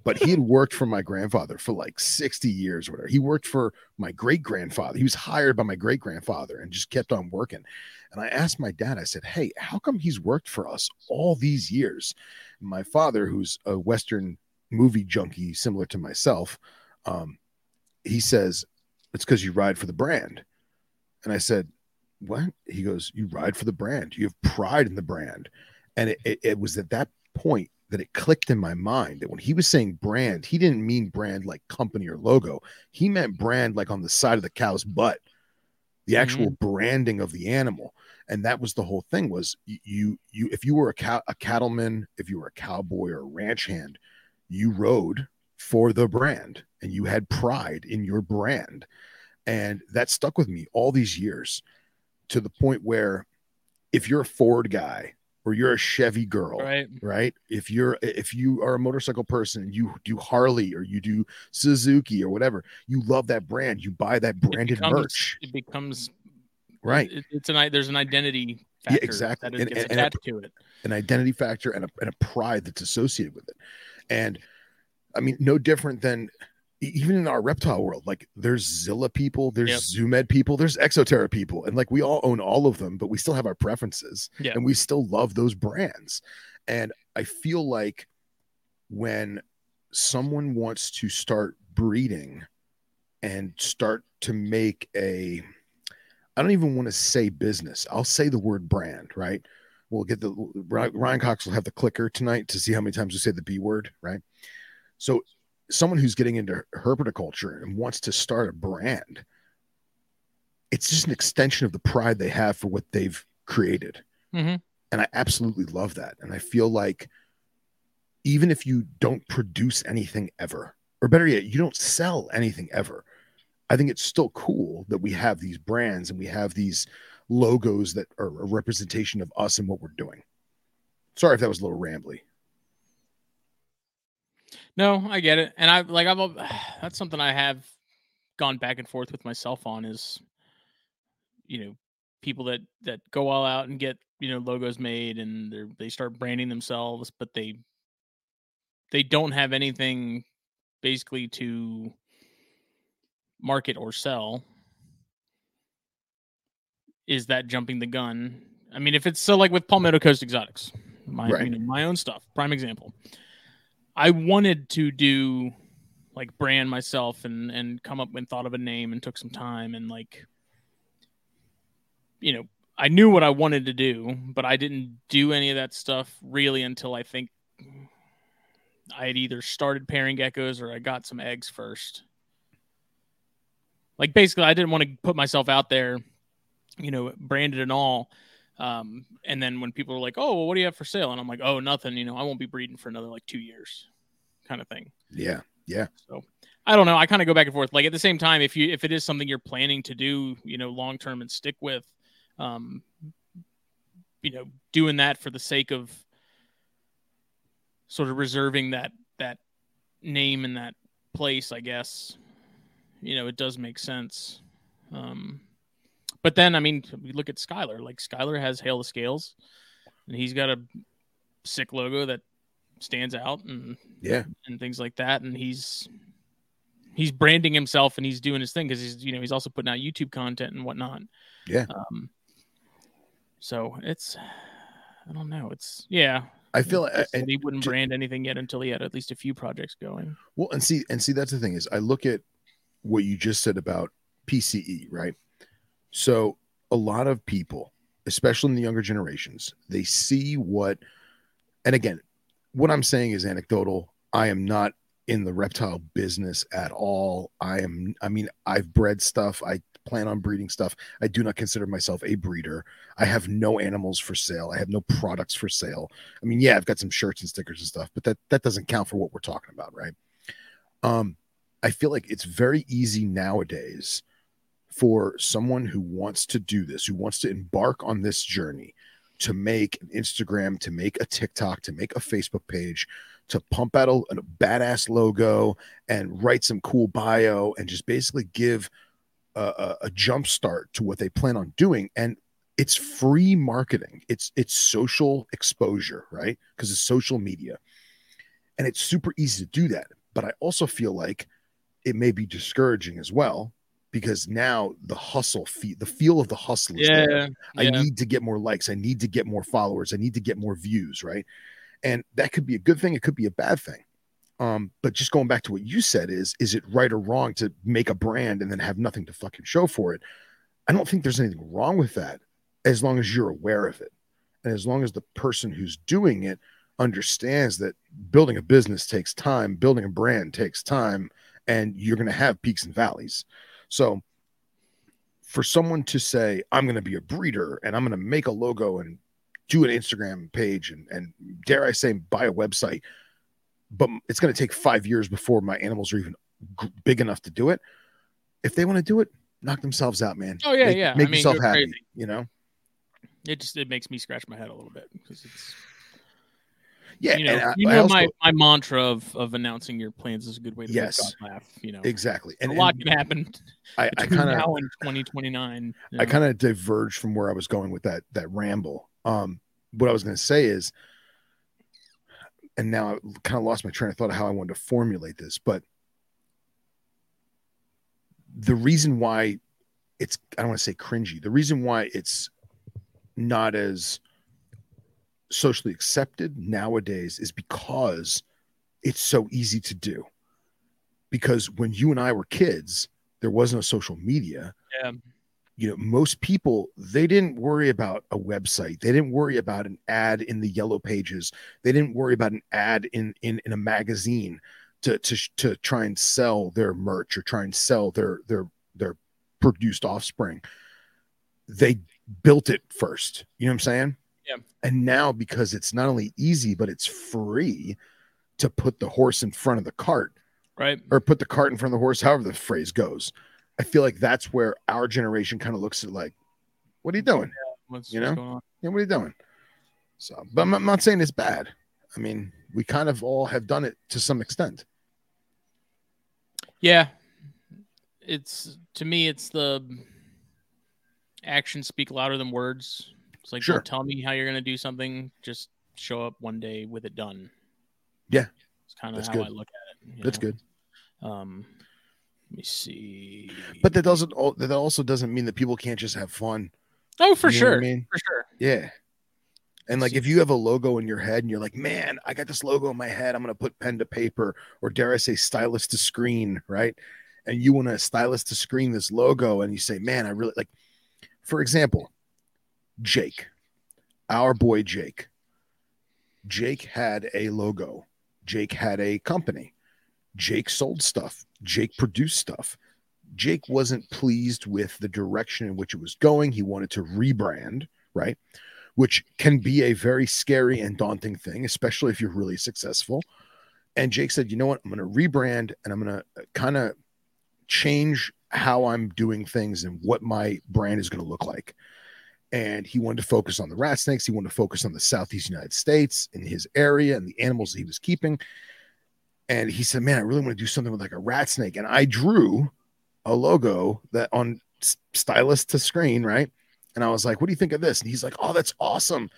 but he had worked for my grandfather for like 60 years or whatever. He worked for my great grandfather. He was hired by my great grandfather and just kept on working. And I asked my dad, I said, Hey, how come he's worked for us all these years? And my father, who's a Western movie junkie, similar to myself, um, he says, It's because you ride for the brand. And I said, What? He goes, You ride for the brand. You have pride in the brand. And it, it, it was at that point that it clicked in my mind that when he was saying brand, he didn't mean brand like company or logo. He meant brand like on the side of the cow's butt, the actual mm-hmm. branding of the animal. And that was the whole thing was you you if you were a cow a cattleman, if you were a cowboy or a ranch hand, you rode for the brand and you had pride in your brand. And that stuck with me all these years to the point where if you're a Ford guy or you're a Chevy girl, right. right if you're if you are a motorcycle person and you do harley or you do suzuki or whatever you love that brand you buy that branded becomes- merch It becomes right It, it's an i- there's an identity Yeah, factor exactly. that is, And- gets and- and it- attached to it. an identity factor and a, and a pride that's associated with it and i mean no different than even in our reptile world like there's zilla people there's Yep. Zoo Med people there's Exo Terra people and like we all own all of them but we still have our preferences Yeah. and we still love those brands and i feel like when someone wants to start breeding and start to make a i don't even want to say business i'll say the word brand right we'll get the ryan cox will have the clicker tonight to see how many times we say the b word right so someone who's getting into herpetoculture and wants to start a brand it's just an extension of the pride they have for what they've created. Mhm. and i absolutely love that. And i feel like even if you don't produce anything ever or better yet you don't sell anything ever i think it's still cool that we have these brands and we have these logos that are a representation of us and what we're doing. Sorry if that was a little rambly No, I get it, and I like I've that's something I have gone back and forth with myself on is, you know, people that that go all out and get you know logos made and they they start branding themselves, but they they don't have anything basically to market or sell. Is that jumping the gun? I mean, if it's so like with Palmetto Coast Exotics, my Right. you know, my own stuff, prime example. I wanted to do like brand myself and and come up and thought of a name and took some time and like you know I knew what I wanted to do, but I didn't do any of that stuff really until I think I had either started pairing geckos or I got some eggs first. Like basically, I didn't want to put myself out there, you know, branded and all, Um, and then when people are like, "Oh, well, what do you have for sale?" and I'm like, "Oh, nothing. You know, I won't be breeding for another like two years," kind of thing. Yeah, yeah. So I don't know. I kind of go back and forth. Like at the same time, if you if it is something you're planning to do, you know, long term and stick with, um, you know, doing that for the sake of sort of reserving that that name and that place, I guess. You know, it does make sense. Um, but then, I mean, we look at Skylar. Like Skylar has Hail the Scales, and he's got a sick logo that stands out, and Yeah. and things like that. And he's he's branding himself, and he's doing his thing because he's you know he's also putting out YouTube content and whatnot. Yeah. Um, so it's I don't know. It's yeah. I feel like, and, he wouldn't brand anything yet until he had at least a few projects going. well, and see, and see, that's the thing is, I look at what you just said about PCE, right? So a lot of people, especially in the younger generations, they see what, and again, what I'm saying is anecdotal. I am not in the reptile business at all. I am, I mean, I've bred stuff. I plan on breeding stuff. I do not consider myself a breeder. I have no animals for sale. I have no products for sale. I mean, yeah, I've got some shirts and stickers and stuff, but that that doesn't count for what we're talking about, right? Um, I feel like it's very easy nowadays for someone who wants to do this, who wants to embark on this journey, to make an Instagram, to make a TikTok, to make a Facebook page, to pump out a, a badass logo and write some cool bio and just basically give a, a, a jump start to what they plan on doing. And it's free marketing. It's it's social exposure, right? Because it's social media, and it's super easy to do that. But I also feel like it may be discouraging as well because now the hustle, fe- the feel of the hustle is there. I yeah. need to get more likes. I need to get more followers. I need to get more views, right? And that could be a good thing. It could be a bad thing. Um, but just going back to what you said is, is it right or wrong to make a brand and then have nothing to fucking show for it? I don't think there's anything wrong with that as long as you're aware of it. And as long as the person who's doing it understands that building a business takes time, building a brand takes time, and you're going to have peaks and valleys. So for someone to say, I'm going to be a breeder and I'm going to make a logo and do an Instagram page and, and dare I say, buy a website, but it's going to take five years before my animals are even g- big enough to do it. If they want to do it, knock themselves out, man. Oh, yeah, make, yeah. I Make mean, yourself happy, crazy. you know? It just it makes me scratch my head a little bit because it's Yeah. you know you know also- my, my mantra of of announcing your plans is a good way to Yes. laugh. You know, exactly. And, a lot and can happen I, I kind of, now and twenty twenty nine. I kind of diverged from where I was going with that that ramble. Um, what I was going to say is, and now I kind of lost my train of thought of how I wanted to formulate this, but the reason why it's I don't want to say cringy. The reason why it's not as socially accepted nowadays is because it's so easy to do. Because when you and I were kids, there was no social media. Yeah, you know most people they didn't worry about a website. They didn't worry about an ad in the yellow pages. They didn't worry about an ad in in, in a magazine to, to to try and sell their merch or try and sell their their their produced offspring. They built it first. You know what i'm saying Yeah. and now because it's not only easy but it's free to put the horse in front of the cart right. or put the cart in front of the horse, however the phrase goes. I feel like that's where our generation kind of looks at like, what are you doing? What's, You what's know? going on? Yeah, what are you doing? So, but I'm, I'm not saying it's bad. I mean, we kind of all have done it to some extent. Yeah, it's to me, it's the actions speak louder than words. It's like, Sure. don't tell me how you're going to do something. Just show up one day with it done. Yeah. it's kind of how good. I look at it. That's know? good. Um, let me see. But that doesn't, that also doesn't mean that people can't just have fun. oh, for You what I mean? for sure. Yeah. And like if you have a logo in your head and you're like, man, I got this logo in my head, I'm gonna put pen to paper, or dare I say stylus to screen, right? And you want to stylus to screen this logo, and you say, man, I really like, for example, Jake, our boy Jake. Jake had a logo. Jake had a company. Jake sold stuff. Jake produced stuff. Jake wasn't pleased with the direction in which it was going. He wanted to rebrand, right? Which can be a very scary and daunting thing, especially if you're really successful. And Jake said, you know what? I'm going to rebrand and I'm going to uh, kind of change how I'm doing things and what my brand is going to look like. And he wanted to focus on the rat snakes. He wanted to focus on the Southeast United States in his area and the animals that he was keeping. And he said, Man, I really want to do something with like a rat snake. And I drew a logo that on stylus to screen, right? And I was like, What do you think of this? And he's like, Oh, that's awesome.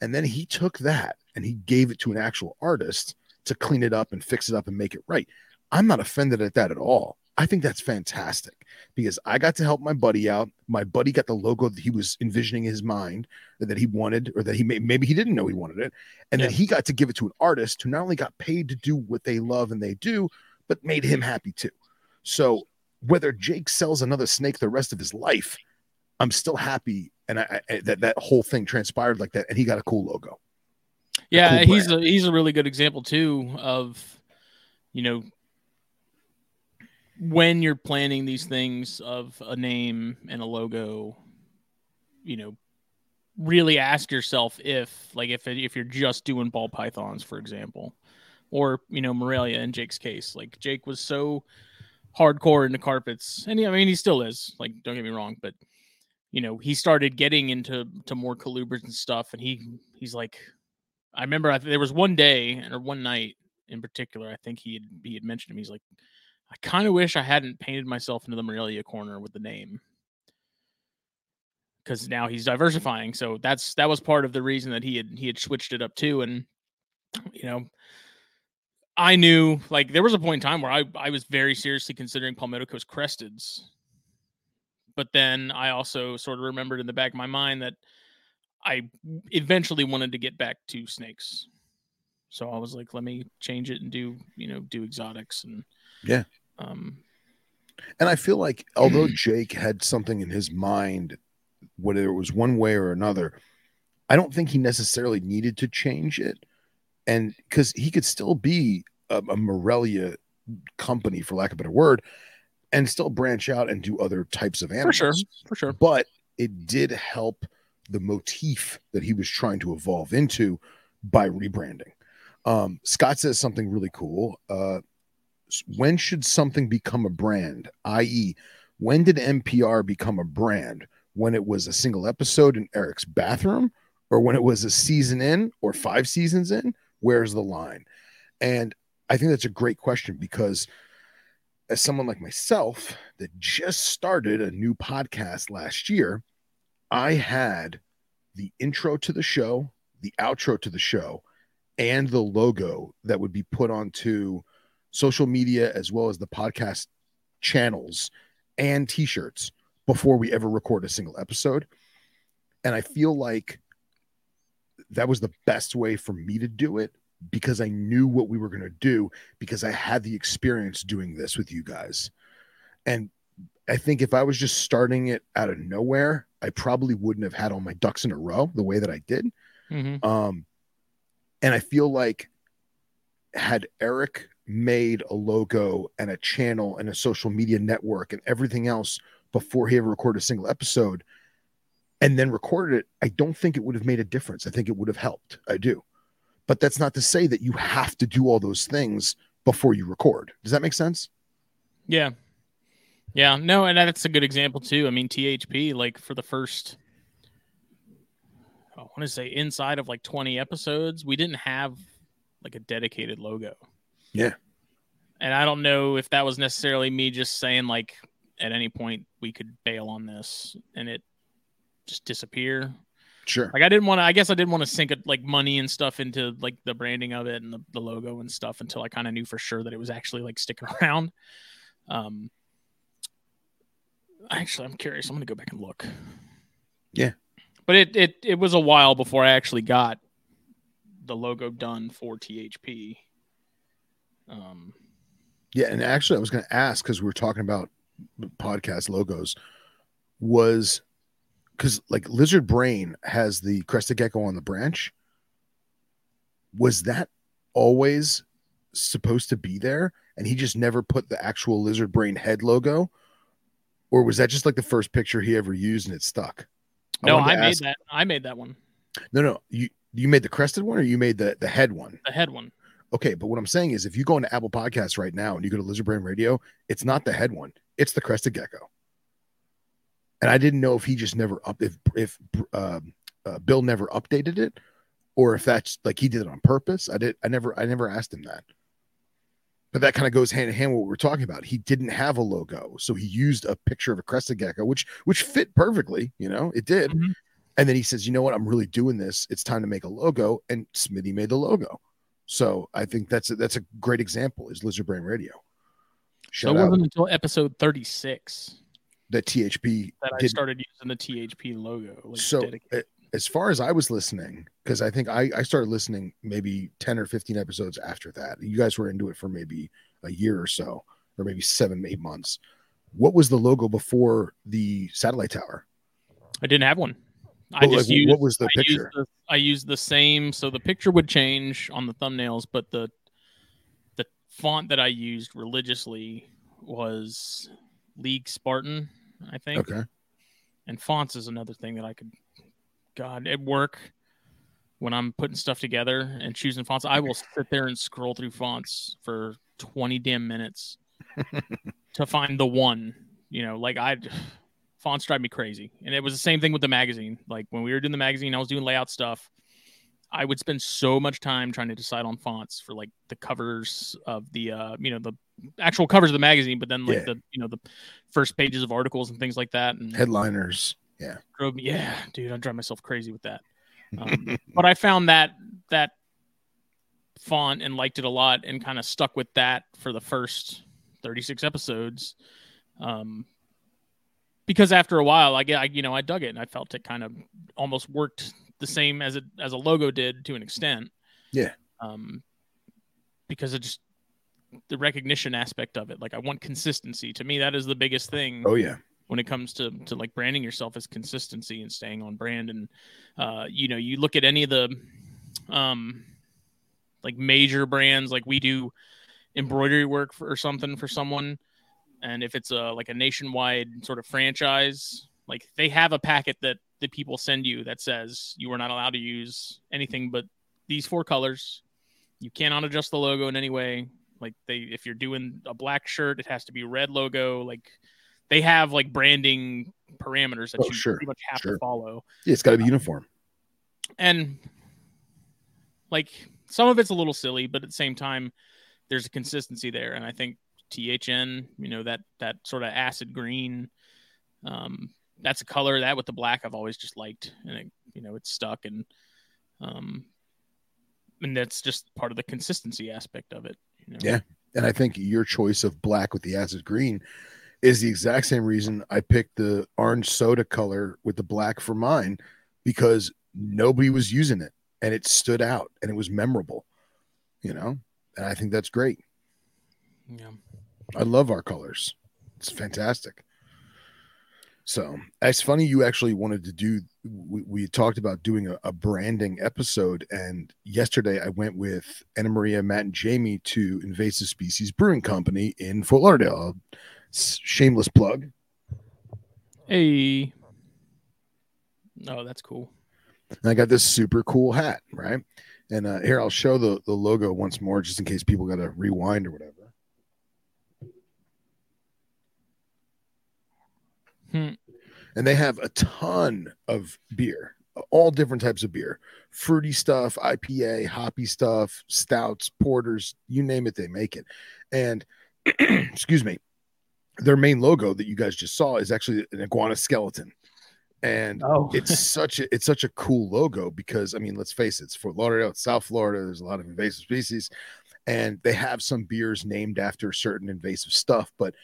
And then he took that and he gave it to an actual artist to clean it up and fix it up and make it right. I'm not offended at that at all. I think that's fantastic because I got to help my buddy out. My buddy got the logo that he was envisioning in his mind that he wanted, or that he may, maybe he didn't know he wanted it. And yeah. then he got to give it to an artist who not only got paid to do what they love and they do, but made him happy too. So whether Jake sells another snake the rest of his life, I'm still happy. And I, I that, that whole thing transpired like that. And he got a cool logo. Yeah. Cool he's a, he's a really good example too of, you know, when you're planning these things of a name and a logo, you know, really ask yourself if, like, if if you're just doing ball pythons, for example, or you know, Morelia in Jake's case, like Jake was so hardcore into carpets, and he, I mean, he still is. Like, don't get me wrong, but you know, he started getting into to more colubrids and stuff, and he he's like, I remember I, there was one day or one night in particular, I think he had he had mentioned me, he's like I kind of wish I hadn't painted myself into the Morelia corner with the name because now he's diversifying. So that's that was part of the reason that he had he had switched it up too. And you know, I knew like there was a point in time where I I was very seriously considering Palmetto Coast Cresteds, but then I also sort of remembered in the back of my mind that I eventually wanted to get back to snakes. So I was like, let me change it and do you know do exotics and yeah. Um, and I feel like although Jake had something in his mind, whether it was one way or another, I don't think he necessarily needed to change it. And because he could still be a, a Morelia company, for lack of a better word, and still branch out and do other types of animals. For sure. For sure. But it did help the motif that he was trying to evolve into by rebranding. Um, Scott says something really cool. Uh, when should something become a brand? I.e., when did NPR become a brand? When it was a single episode in Eric's bathroom, or when it was a season in, or five seasons in? Where's the line? And I think that's a great question because as someone like myself that just started a new podcast last year, I had the intro to the show, the outro to the show, and the logo that would be put onto social media as well as the podcast channels and t-shirts before we ever record a single episode. And i feel like that was the best way for me to do it because i knew what we were going to do because i had the experience doing this with you guys. And i think if i was just starting it out of nowhere i probably wouldn't have had all my ducks in a row the way that i did. Mm-hmm. um and i feel like had eric made a logo and a channel and a social media network and everything else before he ever recorded a single episode and then recorded it, I don't think it would have made a difference. I think it would have helped. I do. But that's not to say that you have to do all those things before you record. Does that make sense? Yeah. Yeah. No, and that's a good example too. I mean, THP, like for the first, I want to say inside of like 20 episodes, we didn't have like a dedicated logo. Yeah. And I don't know if that was necessarily me just saying like at any point we could bail on this and it just disappear. Sure. Like I didn't want to. I guess I didn't want to sink like money and stuff into like the branding of it and the, the logo and stuff until I kind of knew for sure that it was actually like sticking around. Um. Actually, I'm curious. I'm gonna go back and look. Yeah. But it it it was a while before I actually got the logo done for THP. Um, yeah, and actually, I was going to ask because we were talking about podcast logos. Was because like Lizard Brain has the crested gecko on the branch. Was that always supposed to be there, and he just never put the actual Lizard Brain head logo, or was that just like the first picture he ever used and it stuck? No, wanted I made ask- that. I made that one. No, no, you you made the crested one, or you made the the head one? The head one. Okay, but what I'm saying is, if you go into Apple Podcasts right now and you go to Lizard Brain Radio, it's not the head one; it's the crested gecko. And I didn't know if he just never up if if um, uh, Bill never updated it, or if that's like he did it on purpose. I did. I never. I never asked him that. But that kind of goes hand in hand with what we're talking about. He didn't have a logo, so he used a picture of a crested gecko, which which fit perfectly. You know, it did. Mhm. And then he says, "You know what? I'm really doing this. It's time to make a logo." And Smitty made the logo. So I think that's a, that's a great example. Is Lizard Brain Radio? So Shout it out wasn't until episode 36 that THP that I did. started using the THP logo. Like so dedicated. as far as I was listening, because I think I I started listening maybe ten or fifteen episodes after that. You guys were into it for maybe a year or so, or maybe seven eight months. What was the logo before the satellite tower? I didn't have one. I But, like, just used what was the I used picture? the, I used the same, so the picture would change on the thumbnails, but the the font that I used religiously was League Spartan, I think. Okay. And fonts is another thing that I could, God, at work when I'm putting stuff together and choosing fonts, I will sit there and scroll through fonts for 20 damn minutes to find the one. You know, like I fonts drive me crazy. And it was the same thing with the magazine. Like when we were doing the magazine, I was doing layout stuff. I would spend so much time trying to decide on fonts for like the covers of the uh you know the actual covers of the magazine, but then like Yeah. the you know the first pages of articles and things like that. And Headliners. Yeah. drove me yeah, dude, I drive myself crazy with that. Um, but I found that that font and liked it a lot and kind of stuck with that for the first 36 episodes. Um, because after a while, I get, I, you know, I dug it and I felt it kind of almost worked the same as it as a logo did to an extent. Yeah. Um, because it just the recognition aspect of it. Like I want consistency. To me, that is the biggest thing Oh yeah. when it comes to to like branding yourself as consistency and staying on brand and uh you know you look at any of the um like major brands like we do embroidery work for, or something for someone and if it's a like a nationwide sort of franchise like they have a packet that the people send you that says you are not allowed to use anything but these four colors. You cannot adjust the logo in any way. Like they if you're doing a black shirt it has to be red logo. Like they have like branding parameters that Oh, you sure, pretty much have sure. to follow. Yeah, it's got to be um, uniform. and like some of it's a little silly but at the same time there's a consistency there and i think thn you know that that sort of acid green um that's a color that with the black i've always just liked and it, you know it's stuck and um and that's just part of the consistency aspect of it you know? Yeah. And I think your choice of black with the acid green is the exact same reason I picked the orange soda color with the black for mine because nobody was using it and it stood out and it was memorable, you know? And I think that's great. yeah I love our colors. It's fantastic. So it's funny you actually wanted to do. We, we talked about doing a, a branding episode, and yesterday I went with Anna Maria, Matt, and Jamie to Invasive Species Brewing Company in Fort Lauderdale. Shameless plug. hey oh that's cool And I got this super cool hat, right? And uh, here I'll show the the logo once more, just in case people got to rewind or whatever. Hmm. and they have a ton of beer, all different types of beer, fruity stuff, IPA, hoppy stuff, stouts, porters, you name it, they make it. And excuse me, their main logo that you guys just saw is actually an iguana skeleton. And oh it's such a it's such a cool logo because I mean, let's face it, it's Fort Lauderdale, it's South Florida. There's a lot of invasive species, and they have some beers named after certain invasive stuff, but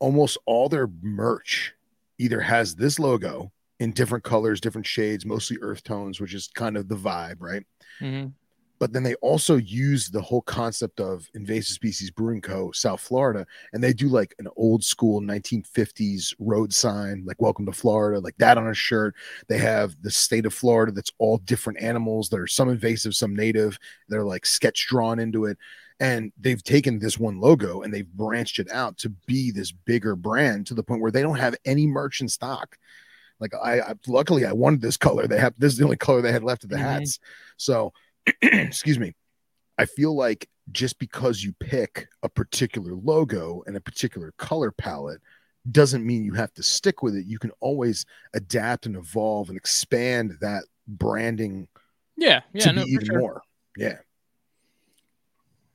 almost all their merch either has this logo in different colors, different shades, mostly earth tones, which is kind of the vibe, right? Mhm. But then they also use the whole concept of invasive species brewing co South Florida, and they do like an old school 1950s road sign, like "Welcome to Florida," like that on a shirt. They have the state of Florida that's all different animals that are some invasive, some native. They're like sketch drawn into it, and they've taken this one logo and they've branched it out to be this bigger brand to the point where they don't have any merch in stock Like I, I luckily I wanted this color. They have this is the only color they had left of the Mhm. hats. So excuse me. I feel like just because you pick a particular logo and a particular color palette doesn't mean you have to stick with it. You can always adapt and evolve and expand that branding Yeah, yeah, no, even sure. more. Yeah.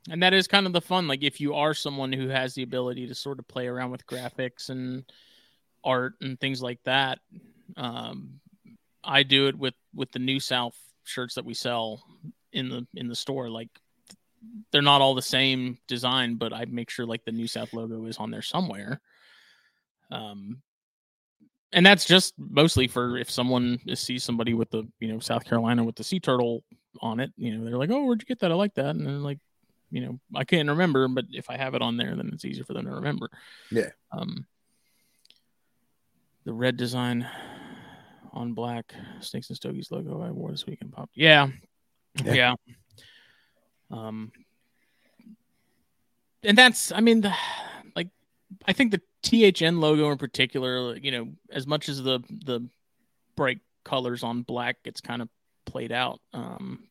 And that is kind of the fun like if you are someone who has the ability to sort of play around with graphics and art and things like that um i do it with with the new south shirts that we sell in the in the store. Like they're not all the same design but i make sure like the new south logo is on there somewhere. Um and that's just mostly for if someone sees somebody with the you know south carolina with the sea turtle on it you know they're like oh where'd you get that? I like that. And they're like you know i can't remember but if i have it on there then it's easier for them to remember Yeah. um the red design on black snakes and stogies logo i wore this weekend pop yeah Yeah. yeah, um and that's i mean the like i think the thn logo in particular you know as much as the the bright colors on black gets kind of played out um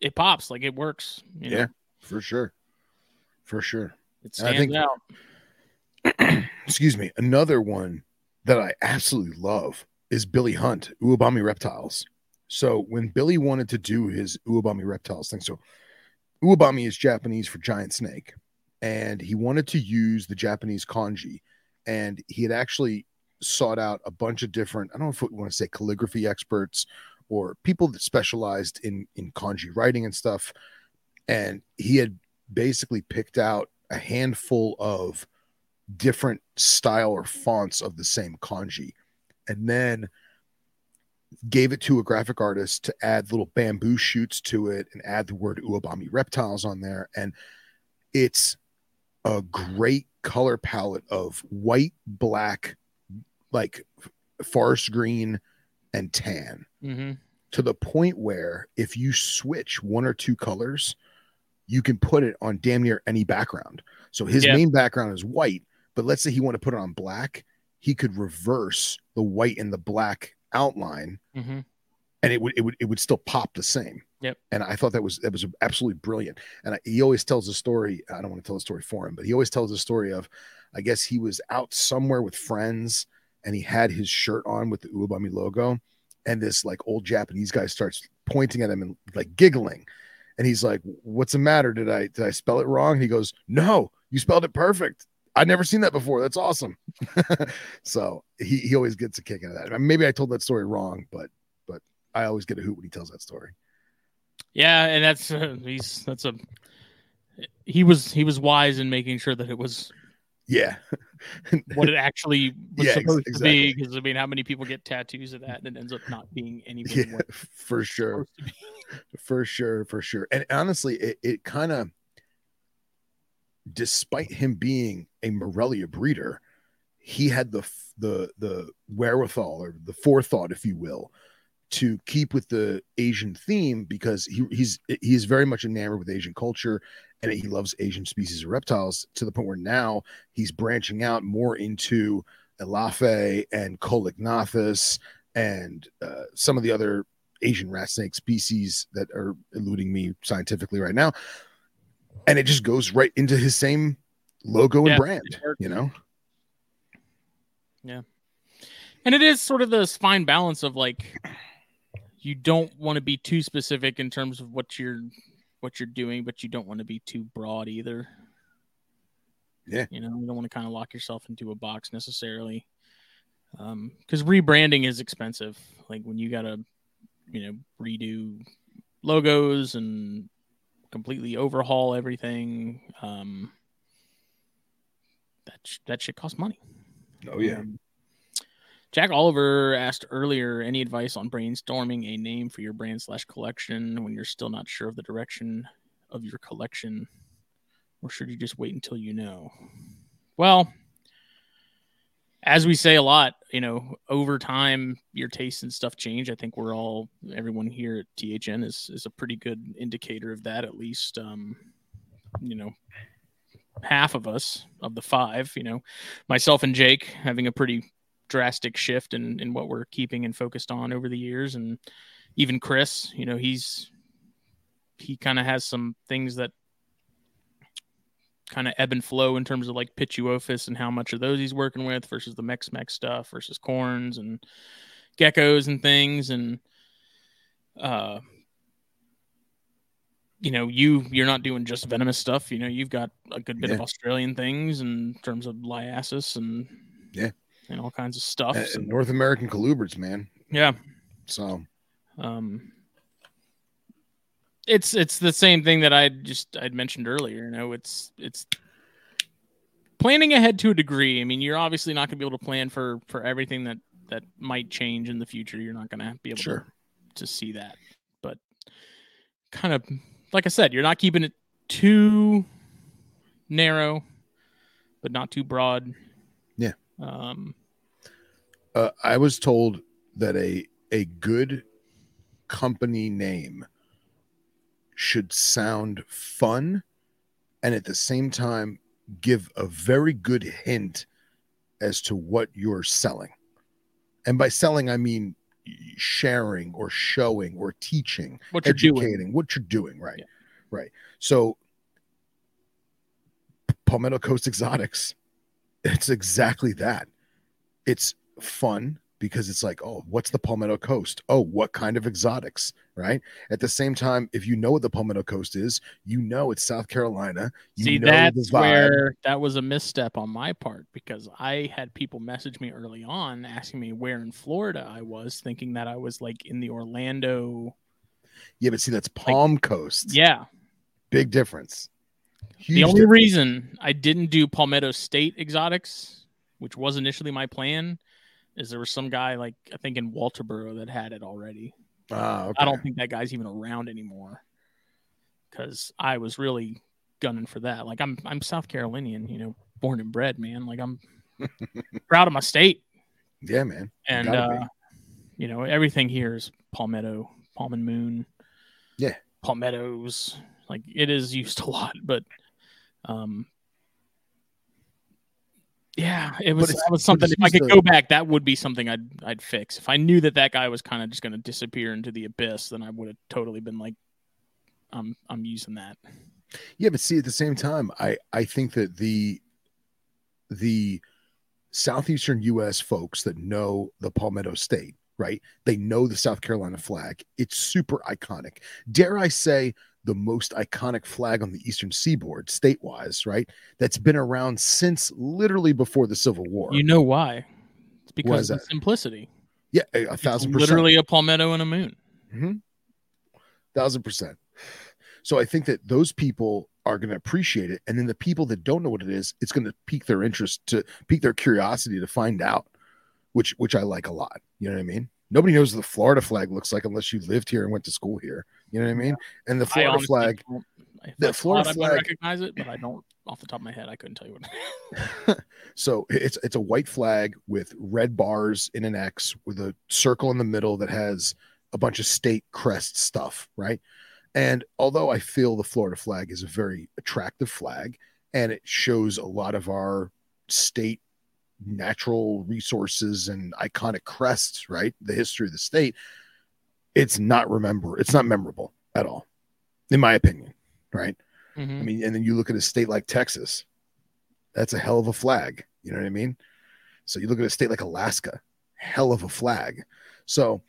it pops like it works you know? Yeah. For sure. For sure. It And I stands think- out. excuse me, another one that I absolutely love is Billy Hunt, Uwabami Reptiles. So when Billy wanted to do his Uwabami Reptiles thing, so Uwabami is Japanese for giant snake, and he wanted to use the Japanese kanji, and he had actually sought out a bunch of different, I don't know if we want to say calligraphy experts or people that specialized in in kanji writing and stuff, and he had basically picked out a handful of different style or fonts of the same kanji and then gave it to a graphic artist to add little bamboo shoots to it and add the word uwabami reptiles on there. And it's a great color palette of white black like forest green and tan hmm to the point where if you switch one or two colors, you can put it on damn near any background. So his Yeah. main background is white, but let's say he wanted to put it on black, he could reverse the white and the black outline hmm and it would it would it would still pop the same. Yep. And I thought that was that was absolutely brilliant. And I, he always tells a story. I don't want to tell the story for him, but he always tells a story of, I guess he was out somewhere with friends and he had his shirt on with the Uwabami logo, and this like old Japanese guy starts pointing at him and like giggling, and he's like, "What's the matter? Did I did I spell it wrong?" And he goes, "No, you spelled it perfect." I'd never seen that before. That's awesome. so he, he always gets a kick out of that. Maybe I told that story wrong, but but I always get a hoot when he tells that story. Yeah, and that's uh, he's that's a he was he was wise in making sure that it was Yeah. what it actually was Yeah, supposed to be. Because I mean, how many people get tattoos of that and it ends up not being anything yeah, for sure. For sure, for sure. And honestly, it, it kind of despite him being a Morelia breeder, he had the the the wherewithal or the forethought, if you will, to keep with the Asian theme because he he's he's very much enamored with Asian culture and he loves Asian species of reptiles to the point where now he's branching out more into Elaphe and Coelognathus and uh, some of the other Asian rat snake species that are eluding me scientifically right now. And it just goes right into his same logo and brand, you know? Yeah. And it is sort of this fine balance of like you don't want to be too specific in terms of what you're what you're doing, but you don't want to be too broad either. Yeah. You know, you don't want to kind of lock yourself into a box necessarily. Um, because rebranding is expensive. Like when you gotta, you know, redo logos and completely overhaul everything. Um that sh- that shit costs money. Oh yeah. Um, Jack Oliver asked earlier any advice on brainstorming a name for your brand slash collection when you're still not sure of the direction of your collection, or should you just wait until you know? Well, as we say a lot, you know, over time your tastes and stuff change. I think we're all everyone here at THN is is a pretty good indicator of that. At least, um, you know, half of us of the five, you know, myself and Jake having a pretty drastic shift in in what we're keeping and focused on over the years, and even Chris, you know, he's he kind of has some things that kind of ebb and flow in terms of like Pituophis and how much of those he's working with versus the Mex Mex stuff versus corns and geckos and things and uh you know you you're not doing just venomous stuff you know you've got a good bit Yeah. of australian things in terms of liasis and Yeah. and all kinds of stuff And- So, North American colubrids, man. yeah So um it's it's the same thing that i just i'd mentioned earlier you know it's it's planning ahead to a degree i mean you're obviously not going to be able to plan for for everything that that might change in the future you're not going to be able Sure. to, to see that but kind of like i said you're not keeping it too narrow but not too broad Yeah. um uh, I was told that a a good company name should sound fun and at the same time give a very good hint as to what you're selling. And by selling I mean sharing or showing or teaching, what you're doing what you're doing, right? Yeah. Right. So Palmetto Coast Exotics, it's exactly that. It's fun because it's like, oh, what's the Palmetto Coast? Oh, what kind of exotics, right? At the same time, if you know what the Palmetto Coast is, you know it's South Carolina. You See, know that's where that was a misstep on my part because I had people message me early on asking me where in Florida I was, thinking that I was like in the Orlando. Yeah, but see, that's Palm Coast. Yeah. Big difference. the only difference. reason I didn't do Palmetto State Exotics, which was initially my plan, is there was some guy like I think in Walterboro that had it already. Ah, okay. I don't think that guy's even around anymore because I was really gunning for that. Like I'm I'm South Carolinian, you know, born and bred, man. Like I'm proud of my state, Yeah, man. And gotta be. uh, you know everything here is palmetto, palm and moon. Yeah. palmettos. Like it is used a lot, but um. Yeah, it was, that was something. If I could go back, that would be something I'd I'd fix. If I knew that that guy was kind of just going to disappear into the abyss, then I would have totally been like, I'm I'm using that. Yeah, but see, at the same time, I I think that the the southeastern U.S. folks that know the Palmetto State, right? They know the South Carolina flag. It's super iconic. Dare I say, the most iconic flag on the eastern seaboard, state-wise, right? That's been around since literally before the Civil War. You know why? It's because of simplicity. yeah, a, a thousand percent. literally a palmetto and a moon. Hmm. thousand percent. So I think that those people are going to appreciate it, and then the people that don't know what it is, it's going to pique their interest to pique their curiosity to find out, which which I like a lot. You know what I mean? Nobody knows what the Florida flag looks like unless you lived here and went to school here. You know what I mean? And the Florida flag, the I Florida it, I recognize it, but I don't off the top of my head. I couldn't tell you what. so it's it's a white flag with red bars in an X with a circle in the middle that has a bunch of state crest stuff, right? And although I feel the Florida flag is a very attractive flag and it shows a lot of our state natural resources and iconic crests, right? The history of the state, it's not remember, it's not memorable at all, in my opinion, right? I Mhm. mean, and then you look at a state like Texas, that's a hell of a flag. You know what I mean? So you look at a state like Alaska, hell of a flag. So,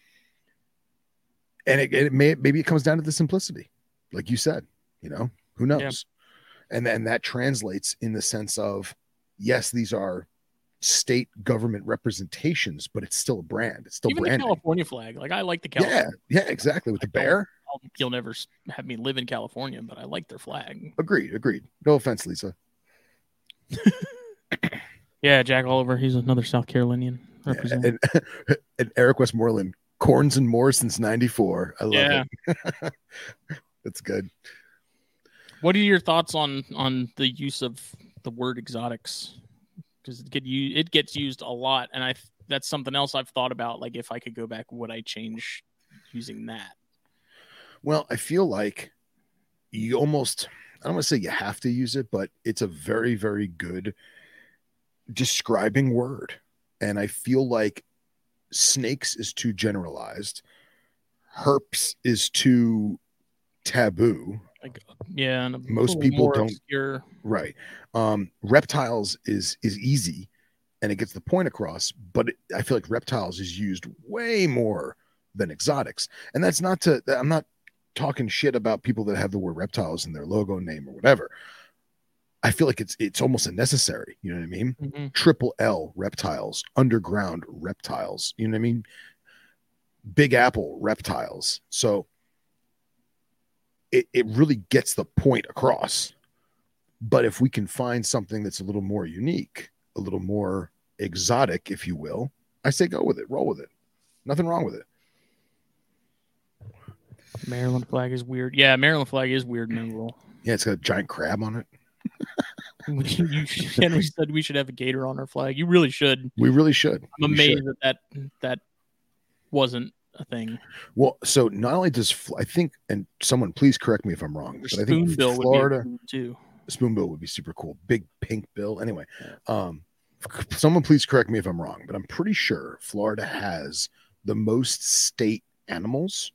and it, it may maybe it comes down to the simplicity, like you said. You know, who knows? And then that translates in the sense of, yes, these are state government representations, but it's still a brand. It's still Even the. California flag, like I like the Yeah, California. yeah, exactly. With the bear. I'll- You'll never have me live in California, but I like their flag. Agreed, agreed. No offense, Lisa. Yeah, Jack Oliver, he's another South Carolinian Yeah, and, and Eric Westmoreland, corns and more since '94. I love Yeah. it. That's good. What are your thoughts on on the use of the word exotics? Because it you it gets used a lot, and I that's something else I've thought about. Like if I could go back, would I change using that? Well, I feel like you almost, I don't want to say you have to use it, but it's a very, very good describing word. and I feel like snakes is too generalized. Herps is too taboo. Like, yeah, and Most people don't- obscure. Right. Um, reptiles is is easy and it gets the point across, but it, I feel like reptiles is used way more than exotics. And that's not to I'm not talking shit about people that have the word reptiles in their logo name or whatever. I feel like it's it's almost unnecessary. You know what I mean? Mhm. Triple L reptiles, underground reptiles. You know what I mean? Big Apple reptiles. So it, it really gets the point across. But if we can find something that's a little more unique, a little more exotic, if you will, I say go with it, roll with it. Nothing wrong with it. Maryland flag is weird. Yeah, Maryland flag is weird and little. Yeah, it's got a giant crab on it. you should, Henry said we should have a gator on our flag. You really should. We really should. I'm We should. amazed that that that wasn't a thing. Well, so not only does I think, and someone please correct me if I'm wrong, but I think spoonbill Florida. would be cool, too. spoonbill would be super cool. Big pink bill. Anyway, um, someone please correct me if I'm wrong, but I'm pretty sure Florida has the most state animals.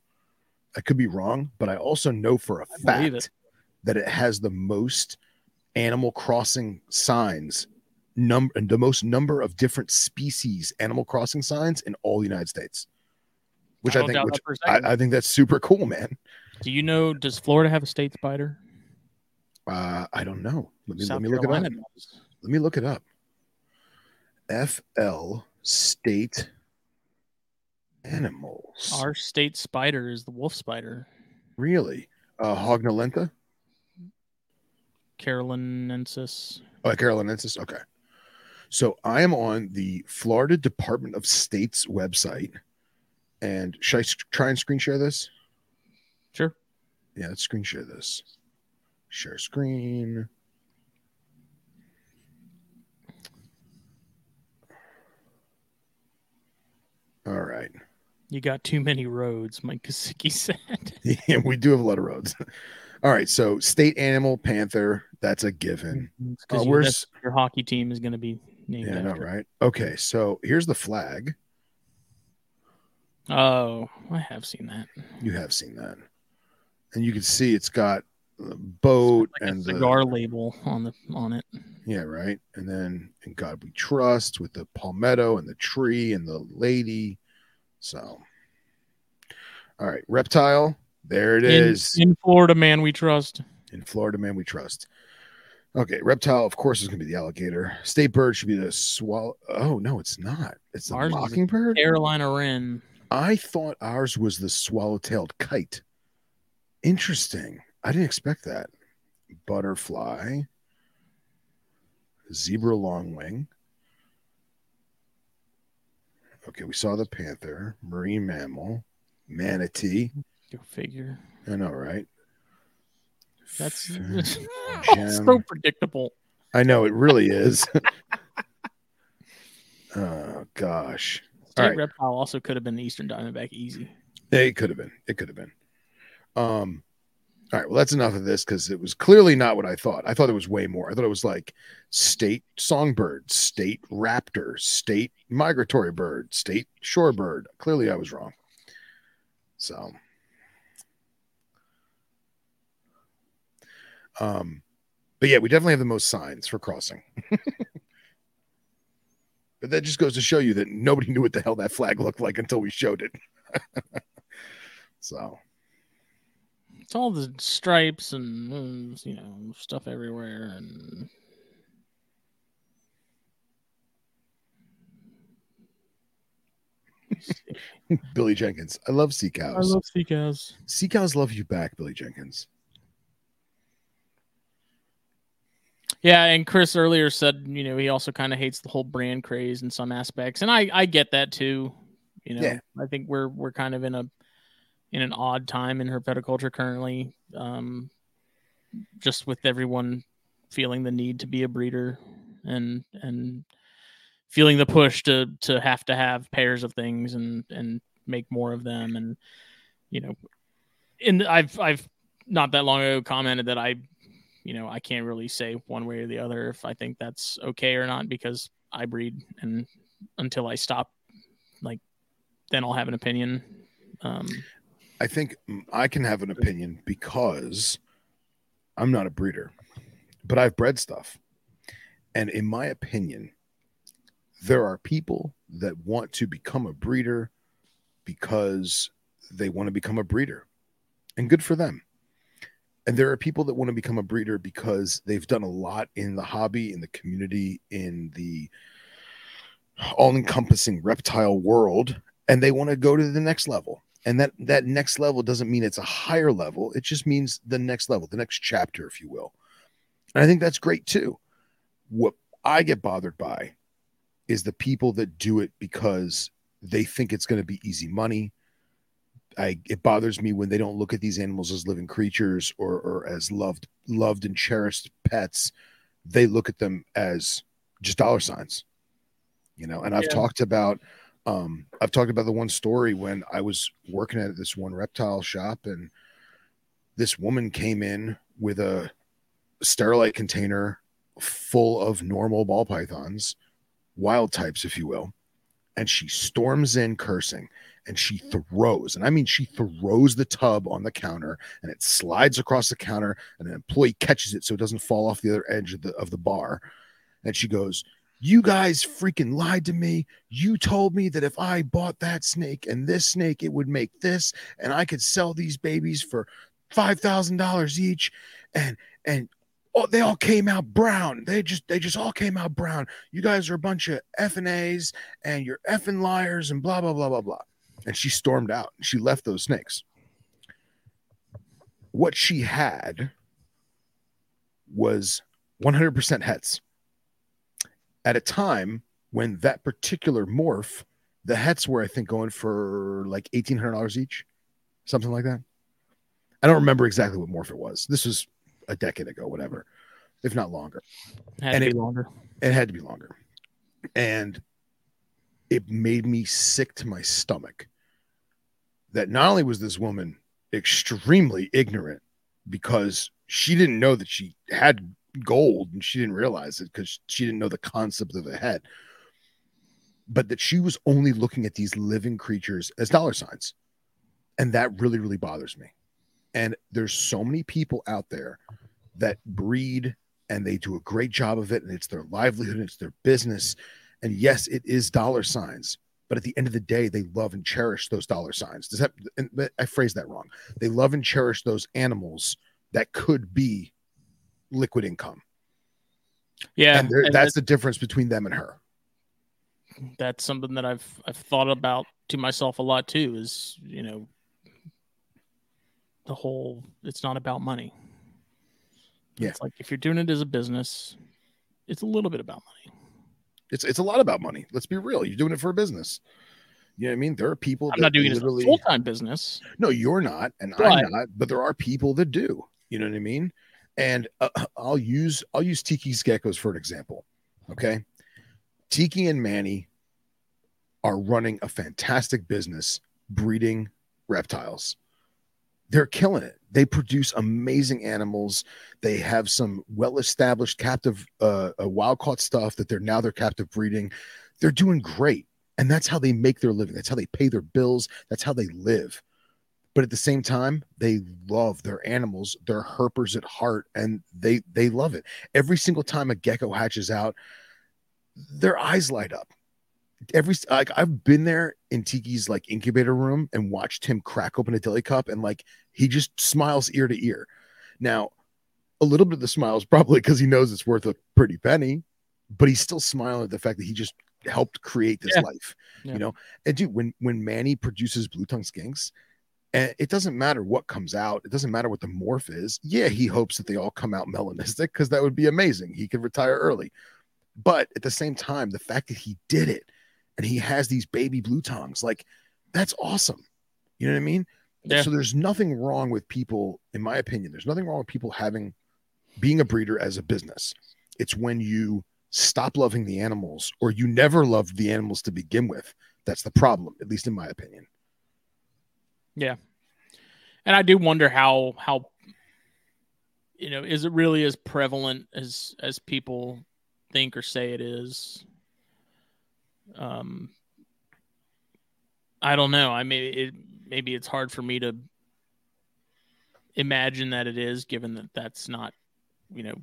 I could be wrong, but I also know for a I fact it. that it has the most animal crossing signs number and the most number of different species animal crossing signs in all the United States. Which I, don't think which that for a I. I think that's super cool, man. Do you know? Does Florida have a state spider? Uh, I don't know. Let me South let me look it up. Carolina does. Let me look it up. FL state animals. Our state spider is the wolf spider, really? Uh Hogna lenta? Carolinensis. Oh, Carolinensis. Okay. So I am on the Florida Department of State's website. And should I try and screen share this? Sure. Yeah, let's screen share this. Share screen. All right. You got too many roads, Mike Kosicki said. Yeah, we do have a lot of roads. All right, so state animal panther, that's a given. Because Uh, where's your hockey team is going to be named yeah, I know, right? Okay, so here's the flag. Oh, I have seen that. You have seen that, and you can see it's got the boat Like and a the cigar label on the on it. yeah, right. And then in God we trust with the palmetto and the tree and the lady. So, all right, reptile. There it in, is. in Florida, man, we trust. In Florida, man, we trust. Okay, reptile, of course, is going to be the alligator. State bird should be the swallow. Oh no, it's not. It's the Ours mockingbird. Carolina Wren. I thought ours was the swallow-tailed kite. Interesting. I didn't expect that. Butterfly, zebra longwing. Okay, we saw the panther, marine mammal, manatee. Go figure. I know, right? That's so predictable. I know it really is. oh gosh. State right. reptile also could have been the Eastern Diamondback easy. It could have been. It could have been. Um all right, well that's enough of this because it was clearly not what I thought. I thought it was way more. I thought it was like state songbird, state raptor, state migratory bird, state shorebird. Clearly I was wrong. So um but yeah, we definitely have the most signs for crossing. but that just goes to show you that nobody knew what the hell that flag looked like until we showed it. so It's all the stripes and uh, you know stuff everywhere, and Billy Jenkins. I love sea cows. I love sea cows. sea cows love you back, Billy Jenkins. Yeah, and Chris earlier said, you know, he also kind of hates the whole brand craze in some aspects, and I I get that too. You know, Yeah. I think we're we're kind of in a in an odd time in herpetoculture currently, um, just with everyone feeling the need to be a breeder and and feeling the push to to have to have pairs of things and and make more of them and you know and I've I've not that long ago commented that I you know I can't really say one way or the other if I think that's okay or not because I breed and until I stop. Like, then I'll have an opinion. Um, I think I can have an opinion because I'm not a breeder, but I've bred stuff. And in my opinion, there are people that want to become a breeder because they want to become a breeder. And good for them. And there are people that want to become a breeder because they've done a lot in the hobby, in the community, in the all encompassing reptile world, and they want to go to the next level. And that that next level doesn't mean it's a higher level. It just means the next level, the next chapter, if you will. And I think that's great too. What I get bothered by is the people that do it because they think it's going to be easy money. I it bothers me when they don't look at these animals as living creatures or or as loved loved and cherished pets. They look at them as just dollar signs. You know, and I've Yeah. talked about um I've talked about the one story when I was working at this one reptile shop and this woman came in with a sterilite container full of normal ball pythons, wild types, if you will. And she storms in cursing and she throws, and I mean, she throws the tub on the counter and it slides across the counter, and an employee catches it so it doesn't fall off the other edge of the, of the bar. And she goes, You guys freaking lied to me. You told me that if I bought that snake and this snake, it would make this, and I could sell these babies for $5,000 each. And, and, Oh, they all came out brown. They just they just all came out brown. You guys are a bunch of F and A's and you're effing liars and blah blah blah blah blah. And she stormed out. She left those snakes. What she had was 100% hets. At a time when that particular morph, the hets were I think going for like $1800 each, something like that. I don't remember exactly what morph it was. This was a decade ago, whatever, if not longer. had And to it- be longer. It had to be longer. And it made me sick to my stomach that not only was this woman extremely ignorant because she didn't know that she had gold and she didn't realize it because she didn't know the concept of a het, but that she was only looking at these living creatures as dollar signs. And that really, really bothers me. And there's so many people out there that breed and they do a great job of it and it's their livelihood it's their business and yes it is dollar signs but at the end of the day they love and cherish those dollar signs does that and i phrased that wrong they love and cherish those animals that could be liquid income Yeah, and and that's the difference between them and her that's something that I've I've thought about to myself a lot too. Is you know the whole it's not about money. Yeah. It's like if you're doing it as a business, it's a little bit about money. It's it's a lot about money let's be real you're doing it for a business you know what i mean there are people I'm not doing it as a full time business. No, you're not, and But- I'm not. But there are people that do. You know what I mean? And uh, I'll use I'll use Tiki's geckos for an example. Okay, Tiki and Manny are running a fantastic business breeding reptiles. They're killing it. They produce amazing animals. They have some well-established captive, uh, uh, wild-caught stuff that they're now they're captive breeding. They're doing great, and that's how they make their living. That's how they pay their bills. That's how they live. But at the same time, they love their animals. They're herpers at heart, and they they love it. Every single time a gecko hatches out, their eyes light up. Every like I've been there in Tiki's like incubator room and watched him crack open a deli cup, and like he just smiles ear to ear. Now, a little bit of the smile is probably because he knows it's worth a pretty penny, but he's still smiling at the fact that he just helped create this Yeah. life. Yeah. You know, and dude, when when Manny produces blue tongue skinks, and it doesn't matter what comes out, it doesn't matter what the morph is. Yeah, he hopes that they all come out melanistic because that would be amazing. He could retire early. But at the same time, the fact that he did it and he has these baby blue tongues, like that's awesome. You know what I mean? Yeah. So there's nothing wrong with people, in my opinion, there's nothing wrong with people having being a breeder as a business. It's when you stop loving the animals or you never loved the animals to begin with. That's the problem, at least in my opinion. Yeah. And I do wonder how how you know is it really as prevalent as as people think or say it is. Um, I don't know. I mean, it maybe it's hard for me to imagine that it is, given that that's not, you know,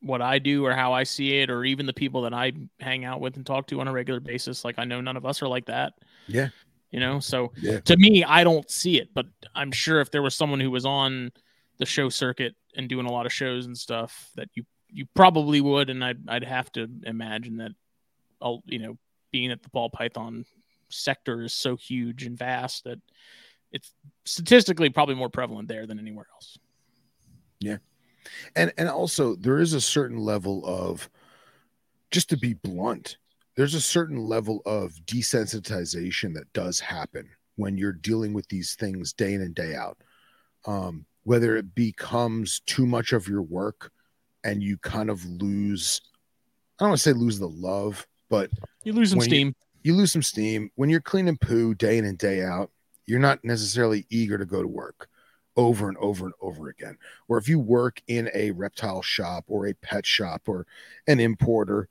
what I do or how I see it, or even the people that I hang out with and talk to on a regular basis. Like I know none of us are like that. Yeah. You know, so Yeah. to me, I don't see it, but I'm sure if there was someone who was on the show circuit and doing a lot of shows and stuff, that you you probably would, and I'd I'd have to imagine that, I'll you know, being at the ball python sector is so huge and vast that it's statistically probably more prevalent there than anywhere else. Yeah. And and also there is a certain level of just to be blunt there's a certain level of desensitization that does happen when you're dealing with these things day in and day out um, whether it becomes too much of your work and you kind of lose i don't want to say lose the love but You lose some When you- steam. you lose some steam when you're cleaning poo day in and day out you're not necessarily eager to go to work over and over and over again. Or if you work in a reptile shop or a pet shop or an importer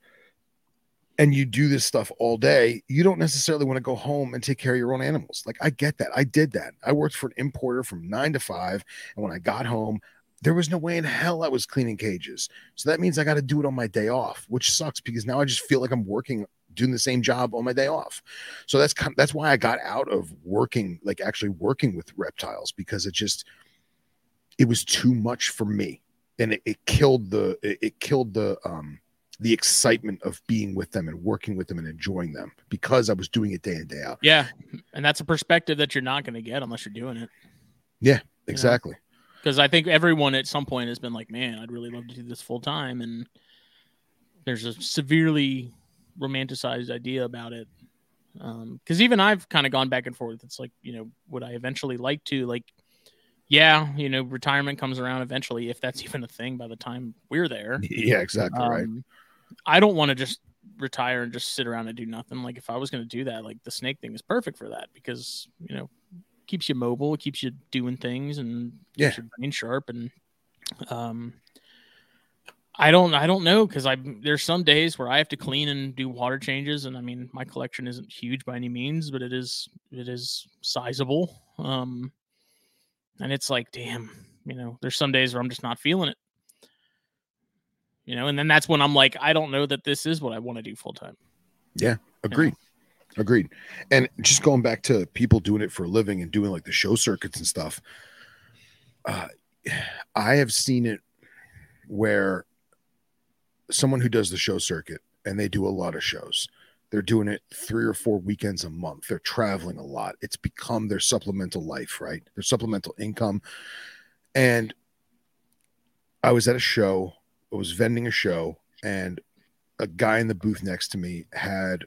and you do this stuff all day you don't necessarily want to go home and take care of your own animals. Like i get that. I did that. I worked for an importer from 9 to 5 and when i got home there was no way in hell i was cleaning cages so that means i got to do it on my day off which sucks because now i just feel like i'm working doing the same job on my day off. So that's kind that's why I got out of working, like actually working with reptiles, because it just it was too much for me, and it, it killed the it, it killed the um the excitement of being with them and working with them and enjoying them because I was doing it day in day out. Yeah, and that's a perspective that you're not going to get unless you're doing it. Yeah, exactly. Because I think everyone at some point has been like, "Man, I'd really love to do this full time," and there's a severely romanticized idea about it. Because even I've kind of gone back and forth. It's like, you know, would I eventually like to like? Yeah, you know, retirement comes around eventually, if that's even a thing by the time we're there. Yeah, exactly right. Um, I don't want to just retire and just sit around and do nothing. Like if I was going to do that, like the snake thing is perfect for that because you know keeps you mobile, it keeps you doing things, and Yeah. keeps your brain sharp. And um, I don't, I don't know because I there's some days where I have to clean and do water changes, and I mean my collection isn't huge by any means, but it is it is sizable. Um, and it's like, damn, you know, there's some days where I'm just not feeling it you know and then that's when i'm like i don't know that this is what i want to do full time Agreed. Agreed. And just going back to people doing it for a living and doing like the show circuits and stuff, uh, I have seen it where someone who does the show circuit and they do a lot of shows, they're doing it three or four weekends a month. They're traveling a lot. It's become their supplemental life, right? Their supplemental income. And I was at a show, I was vending a show, and a guy in the booth next to me had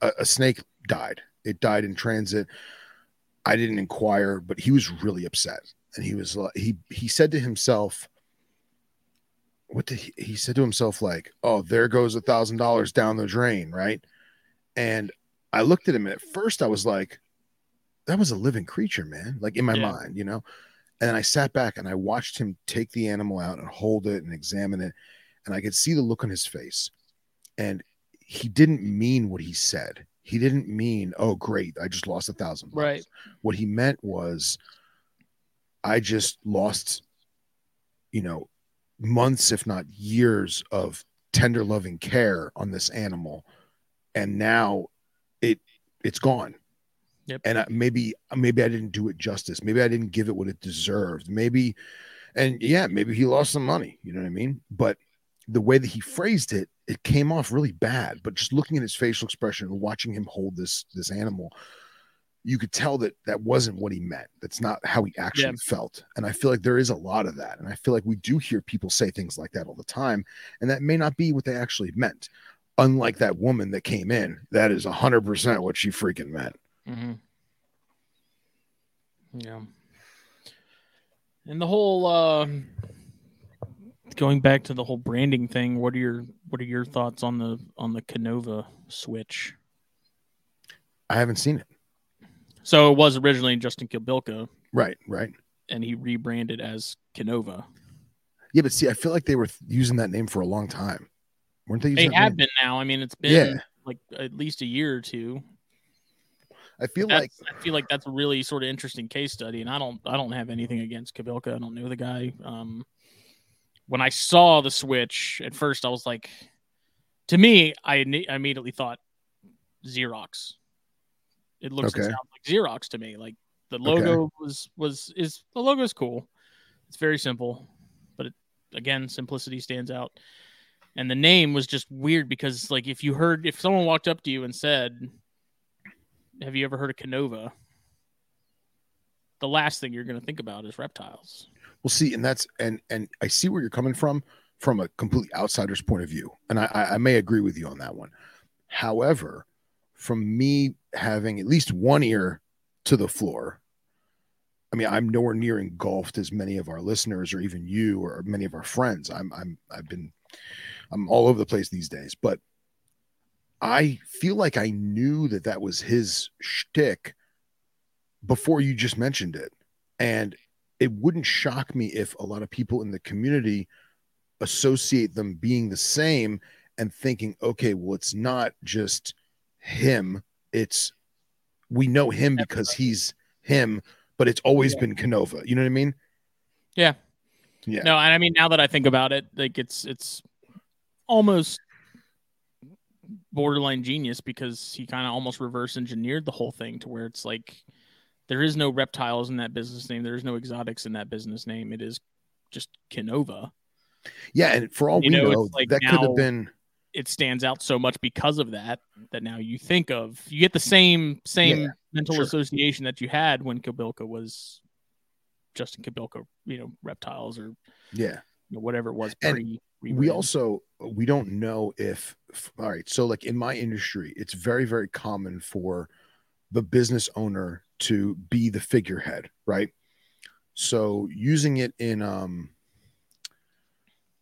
a, a snake died. It died in transit. I didn't inquire, but he was really upset, and he was like, he he said to himself, "What did he, he said to himself like, oh, there goes a thousand dollars down the drain, right?" And I looked at him, and at first I was like, "That was a living creature, man!" Like in my Yeah. mind, you know. And I sat back and I watched him take the animal out and hold it and examine it, and I could see the look on his face and he didn't mean what he said. He didn't mean, "Oh, great, I just lost a thousand bucks." Right. What he meant was, I just lost, you know, months, if not years, of tender, loving care on this animal, and now it it's gone. Yep. And I, maybe maybe I didn't do it justice. Maybe I didn't give it what it deserved. Maybe, and yeah, maybe he lost some money. You know what I mean? But the way that he phrased it, it came off really bad. But just looking at his facial expression and watching him hold this this animal, you could tell that that wasn't what he meant. That's not how he actually Yeah. felt. And I feel like there is a lot of that. And I feel like we do hear people say things like that all the time, and that may not be what they actually meant. Unlike that woman that came in, that is hundred percent what she freaking meant. Mm-hmm. Yeah. And the whole uh going back to the whole branding thing, what are your what are your thoughts on the on the Canova switch? I haven't seen it. So it was originally Justin Kobylka Right, right. and he rebranded as Canova. Yeah, but see, I feel like they were using that name for a long time. Weren't they using They have name? been now. I mean, it's been Yeah. like at least a year or two. I feel That's, like I feel like that's a really sort of interesting case study, and I don't I don't have anything against Kobylka. I don't know the guy. Um, when I saw the switch at first, I was like, to me, I, I immediately thought Xerox. It looks and sounds like Xerox to me. Like the logo was was is the logo is cool. It's very simple, but it, again, simplicity stands out. And the name was just weird because, like, if you heard, if someone walked up to you and said, "Have you ever heard of Canova?" The last thing you're going to think about is reptiles. Well, see, and that's and and I see where you're coming from from a completely outsider's point of view, and I I may agree with you on that one. However, from me having at least one ear to the floor, I mean, I'm nowhere near engulfed as many of our listeners or even you or many of our friends. I'm I'm I've been I'm all over the place these days, but I feel like I knew that that was his shtick before you just mentioned it, and it wouldn't shock me if a lot of people in the community associate them being the same and thinking, okay, well, it's not just him. It's we know him because he's him, but it's always Yeah. been Canova. You know what I mean? Yeah. Yeah. No, and I mean now that I think about it, like it's it's almost borderline genius because he kind of almost reverse engineered the whole thing to where it's like there is no reptiles in that business name, there is no exotics in that business name. It is just Canova. Yeah, and for all You we know, know, like that could have been It stands out so much because of that that now you think of you get the same same Yeah, mental sure. association that you had when Kobylka was Justin Kobylka, you know, reptiles or yeah. you know, whatever it was pre we also we don't know if all right so like in my industry it's very very common for the business owner to be the figurehead right so using it in um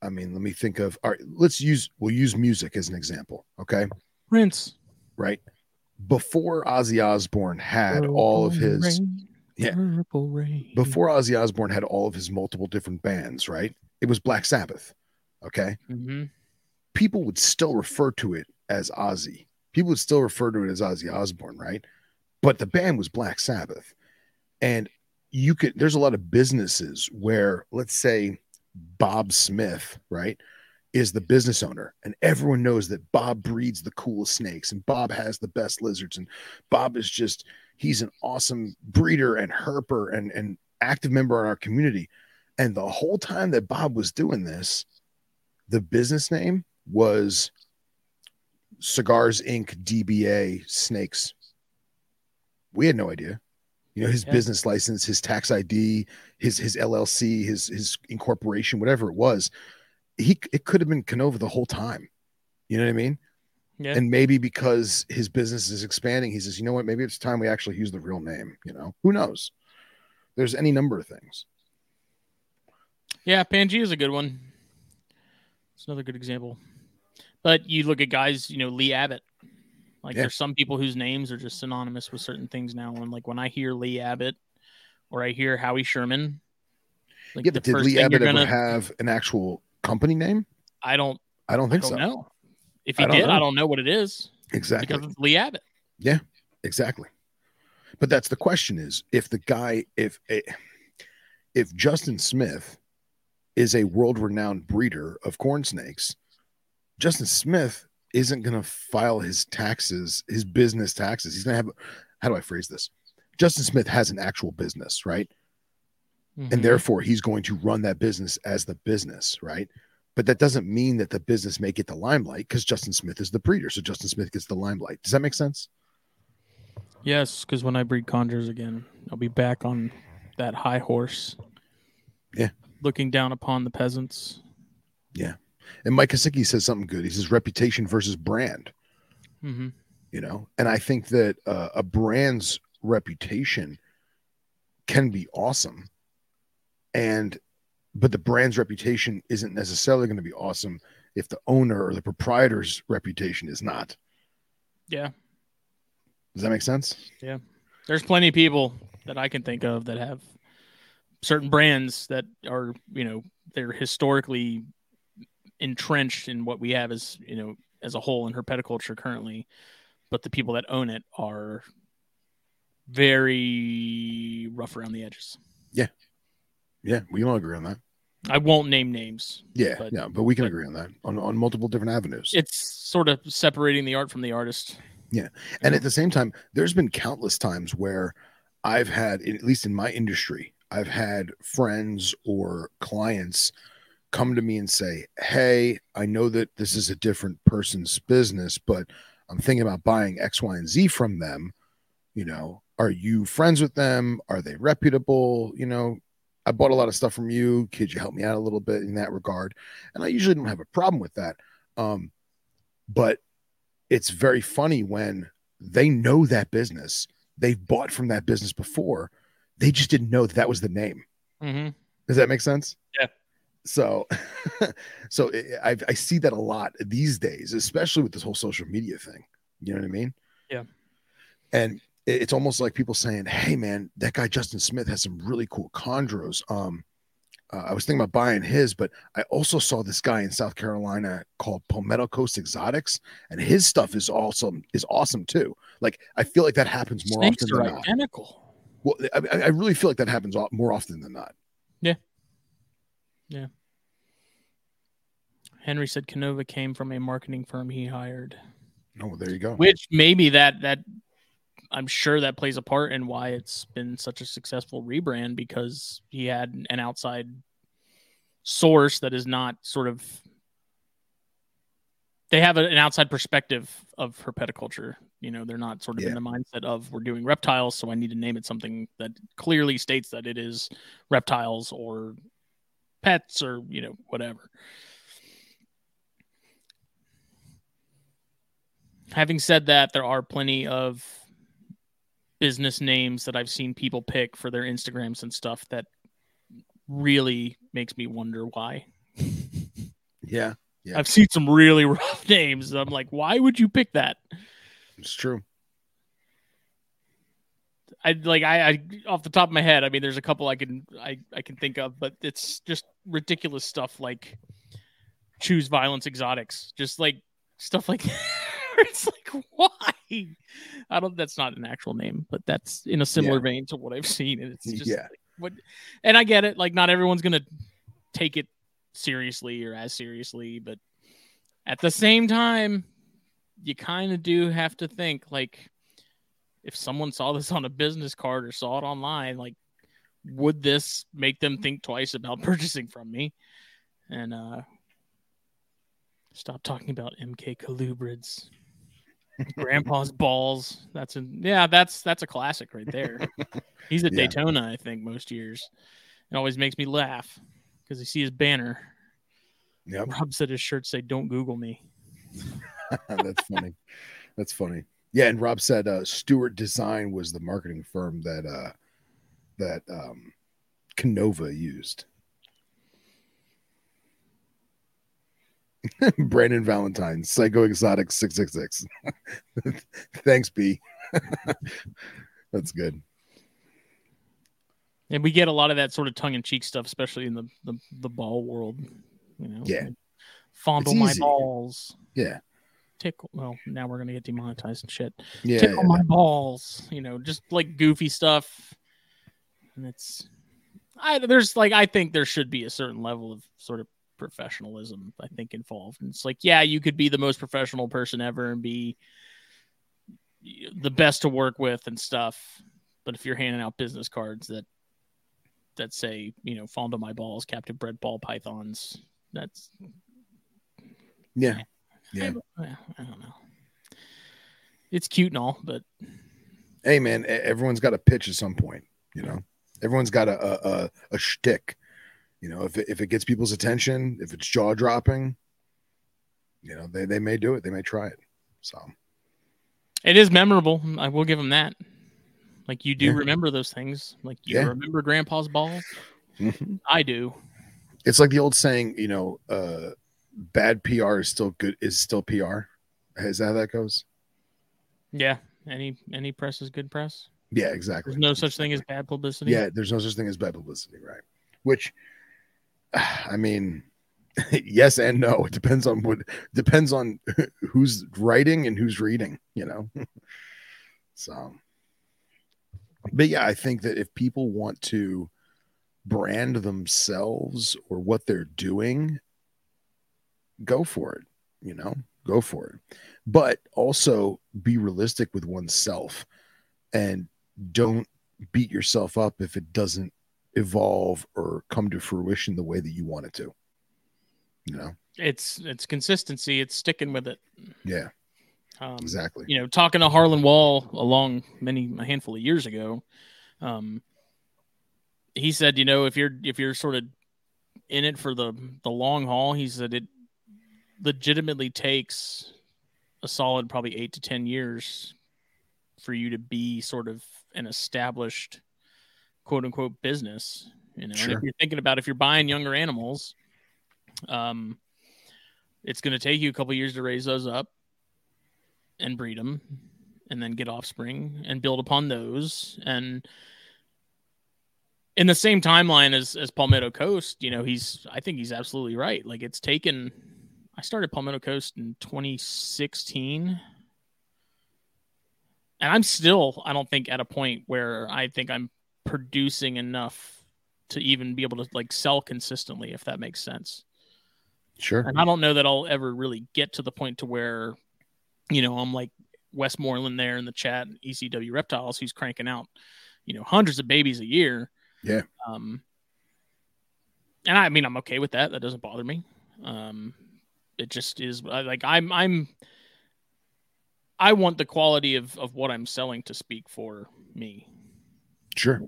i mean let me think of all right let's use we'll use music as an example okay Prince right before ozzy osbourne had all of his Yeah. Purple rain. before ozzy osbourne had all of his multiple different bands right it was black sabbath okay hmm people would still refer to it as Ozzy. People would still refer to it as Ozzy Osbourne, right? But the band was Black Sabbath. And you could, there's a lot of businesses where, let's say, Bob Smith, right, is the business owner. And everyone knows that Bob breeds the coolest snakes and Bob has the best lizards. And Bob is just, he's an awesome breeder and herper and, and active member in our community. And the whole time that Bob was doing this, the business name was Cigars Inc. DBA Snakes. We had no idea. You know, his Yeah. business license, his tax ID, his his LLC, his his incorporation, whatever it was. He it could have been Canova the whole time. You know what I mean? Yeah. And maybe because his business is expanding, he says, you know what, maybe it's time we actually use the real name. You know, who knows? There's any number of things. Yeah, Pangea is a good one. It's another good example. But you look at guys, you know, Lee Abbott. Like Yeah. there's some people whose names are just synonymous with certain things now. And like when I hear Lee Abbott or I hear Howie Sherman, like yeah, the but did first Lee thing Abbott you're ever gonna have an actual company name? I don't I don't I think don't so. know. If he don't did, know. I don't know what it is. Exactly. Because Lee Abbott. Yeah, exactly. But that's the question is if the guy if eh, if Justin Smith is a world-renowned breeder of corn snakes, Justin Smith isn't going to file his taxes, his business taxes. He's going to have how do I phrase this? Justin Smith has an actual business, right? Mhm. And therefore he's going to run that business as the business, right? But that doesn't mean that the business may get the limelight because Justin Smith is the breeder. So Justin Smith gets the limelight. Does that make sense? Yes, because when I breed conjures again, I'll be back on that high horse. Yeah. Looking down upon the peasants. And Mike Kosicki says something good. He says reputation versus brand, hmm you know? And I think that uh, a brand's reputation can be awesome. And, but the brand's reputation isn't necessarily going to be awesome if the owner or the proprietor's reputation is not. Yeah. Does that make sense? Yeah. There's plenty of people that I can think of that have certain brands that are, you know, they're historically entrenched in what we have as, you know, as a whole in herpetoculture currently, but the people that own it are very rough around the edges. Yeah, yeah, we all agree on that. I won't name names. Yeah, But- yeah, but we can but- agree on that on, on multiple different avenues. It's sort of separating the art from the artist. Yeah, and at the same time, there's been countless times where I've had, at least in my industry, I've had friends or clients come to me and say, Hey, I know that this is a different person's business, but I'm thinking about buying X, Y, and Z from them. You know, are you friends with them? Are they reputable? You know, I bought a lot of stuff from you. Could you help me out a little bit in that regard? And I usually don't have a problem with that. Um, but it's very funny when they know that business, they've bought from that business before, they just didn't know that that was the name. Mm-hmm. Does that make sense? Yeah. So, so I, I I see that a lot these days, especially with this whole social media thing. You know what I mean? Yeah. And it's almost like people saying, "Hey, man, that guy Justin Smith has some really cool chondros." Um, uh, I was thinking about buying his, but I also saw this guy in South Carolina called Palmetto Coast Exotics, and his stuff is awesome. Is awesome too. Like I feel like that happens more Snakes often are than not. identical. Well, I, I really feel like that happens more often than not. Henry said Canova came from a marketing firm he hired, Oh, there you go. which maybe that that I'm sure that plays a part in why it's been such a successful rebrand because he had an outside source that is not sort of they have an outside perspective of herpetoculture. You know, they're not sort of Yeah. in the mindset of we're doing reptiles, so I need to name it something that clearly states that it is reptiles or pets or you know whatever. Having said that, there are plenty of business names that I've seen people pick for their Instagrams and stuff that really makes me wonder why. Yeah, Yeah. I've seen some really rough names. I'm like, why would you pick that? it's true. I like I, I off the top of my head. I mean, there's a couple I can I I can think of, but it's just ridiculous stuff like choose violence exotics, just like stuff like it's like why? I don't. That's not an actual name, but that's in a similar Yeah. vein to what I've seen, and it's just Yeah. like, what. And I get it. Like not everyone's gonna take it seriously or as seriously, but at the same time, you kind of do have to think like if someone saw this on a business card or saw it online, like would this make them think twice about purchasing from me? And uh stop talking about MK colubrids. Grandpa's balls. That's a yeah, that's that's a classic right there. He's at Yeah. Daytona, I think, most years. It always makes me laugh because you see his banner. Yeah. Rob said his shirts say "Don't Google me." That's funny. That's funny. Yeah, and Rob said uh Stewart Design was the marketing firm that uh that um Canova used. Brandon Valentine, Psycho Exotic 666. Thanks, B. That's good. And we get a lot of that sort of tongue in cheek stuff, especially in the, the the ball world. You know, Yeah. fondle my balls. Yeah. Tickle. Well, now we're gonna get demonetized and shit. Yeah. Tickle my balls. You know, just like goofy stuff. And it's, I there's like I think there should be a certain level of sort of professionalism. I think involved. And it's like, yeah, you could be the most professional person ever and be the best to work with and stuff. But if you're handing out business cards that that say, you know, fondle my balls, captive bred ball pythons, that's Yeah. Yeah. I, I don't know. It's cute and all, but Hey man, everyone's got a pitch at some point, you know. Everyone's got a a, uh, a, uh, a shtick. You know, if it, if it gets people's attention, if it's jaw dropping, you know, they, they may do it. They may try it. So it is memorable. I will give them that. Like you do Yeah. remember those things. Like you Yeah. remember grandpa's balls. Mm-hmm. I do. it's like the old saying, you know, uh bad PR is still good is still PR. Is that how that goes? Yeah. Any any press is good press. Yeah, exactly. There's no such thing as bad publicity. Yeah, there's no such thing as bad publicity, right? Which, I mean, yes and no. It depends on what depends on who's writing and who's reading, you know. so but yeah, I think that if people want to brand themselves or what they're doing, go for it, you know, go for it. But also be realistic with oneself and don't beat yourself up if it doesn't evolve or come to fruition the way that you want it to. You know, it's it's consistency. It's sticking with it. Yeah, Um, exactly. You know, talking to Harlan Wall along many a handful of years ago, um, he said, you know, if you're if you're sort of in it for the the long haul, he said it legitimately takes a solid probably eight to ten years for you to be sort of an established quote unquote business. You know, and Sure. if you're thinking about if you're buying younger animals, um, it's going to take you a couple years to raise those up and breed them, and then get offspring and build upon those. And in the same timeline as as Palmetto Coast, you know, he's I think he's absolutely right. Like it's taken. I started Palmetto Coast in 2016 and I'm still, I don't think, at a point where I think I'm producing enough to even be able to like sell consistently, if that makes sense. Sure. And I don't know that I'll ever really get to the point to where, you know, I'm like Westmoreland there in the chat, ECW Reptiles, who's cranking out, you know, hundreds of babies a year. Yeah. Um, and I mean, I'm okay with that. That doesn't bother me. Um, it just is like I'm, I'm, I want the quality of, of what I'm selling to speak for me. Sure.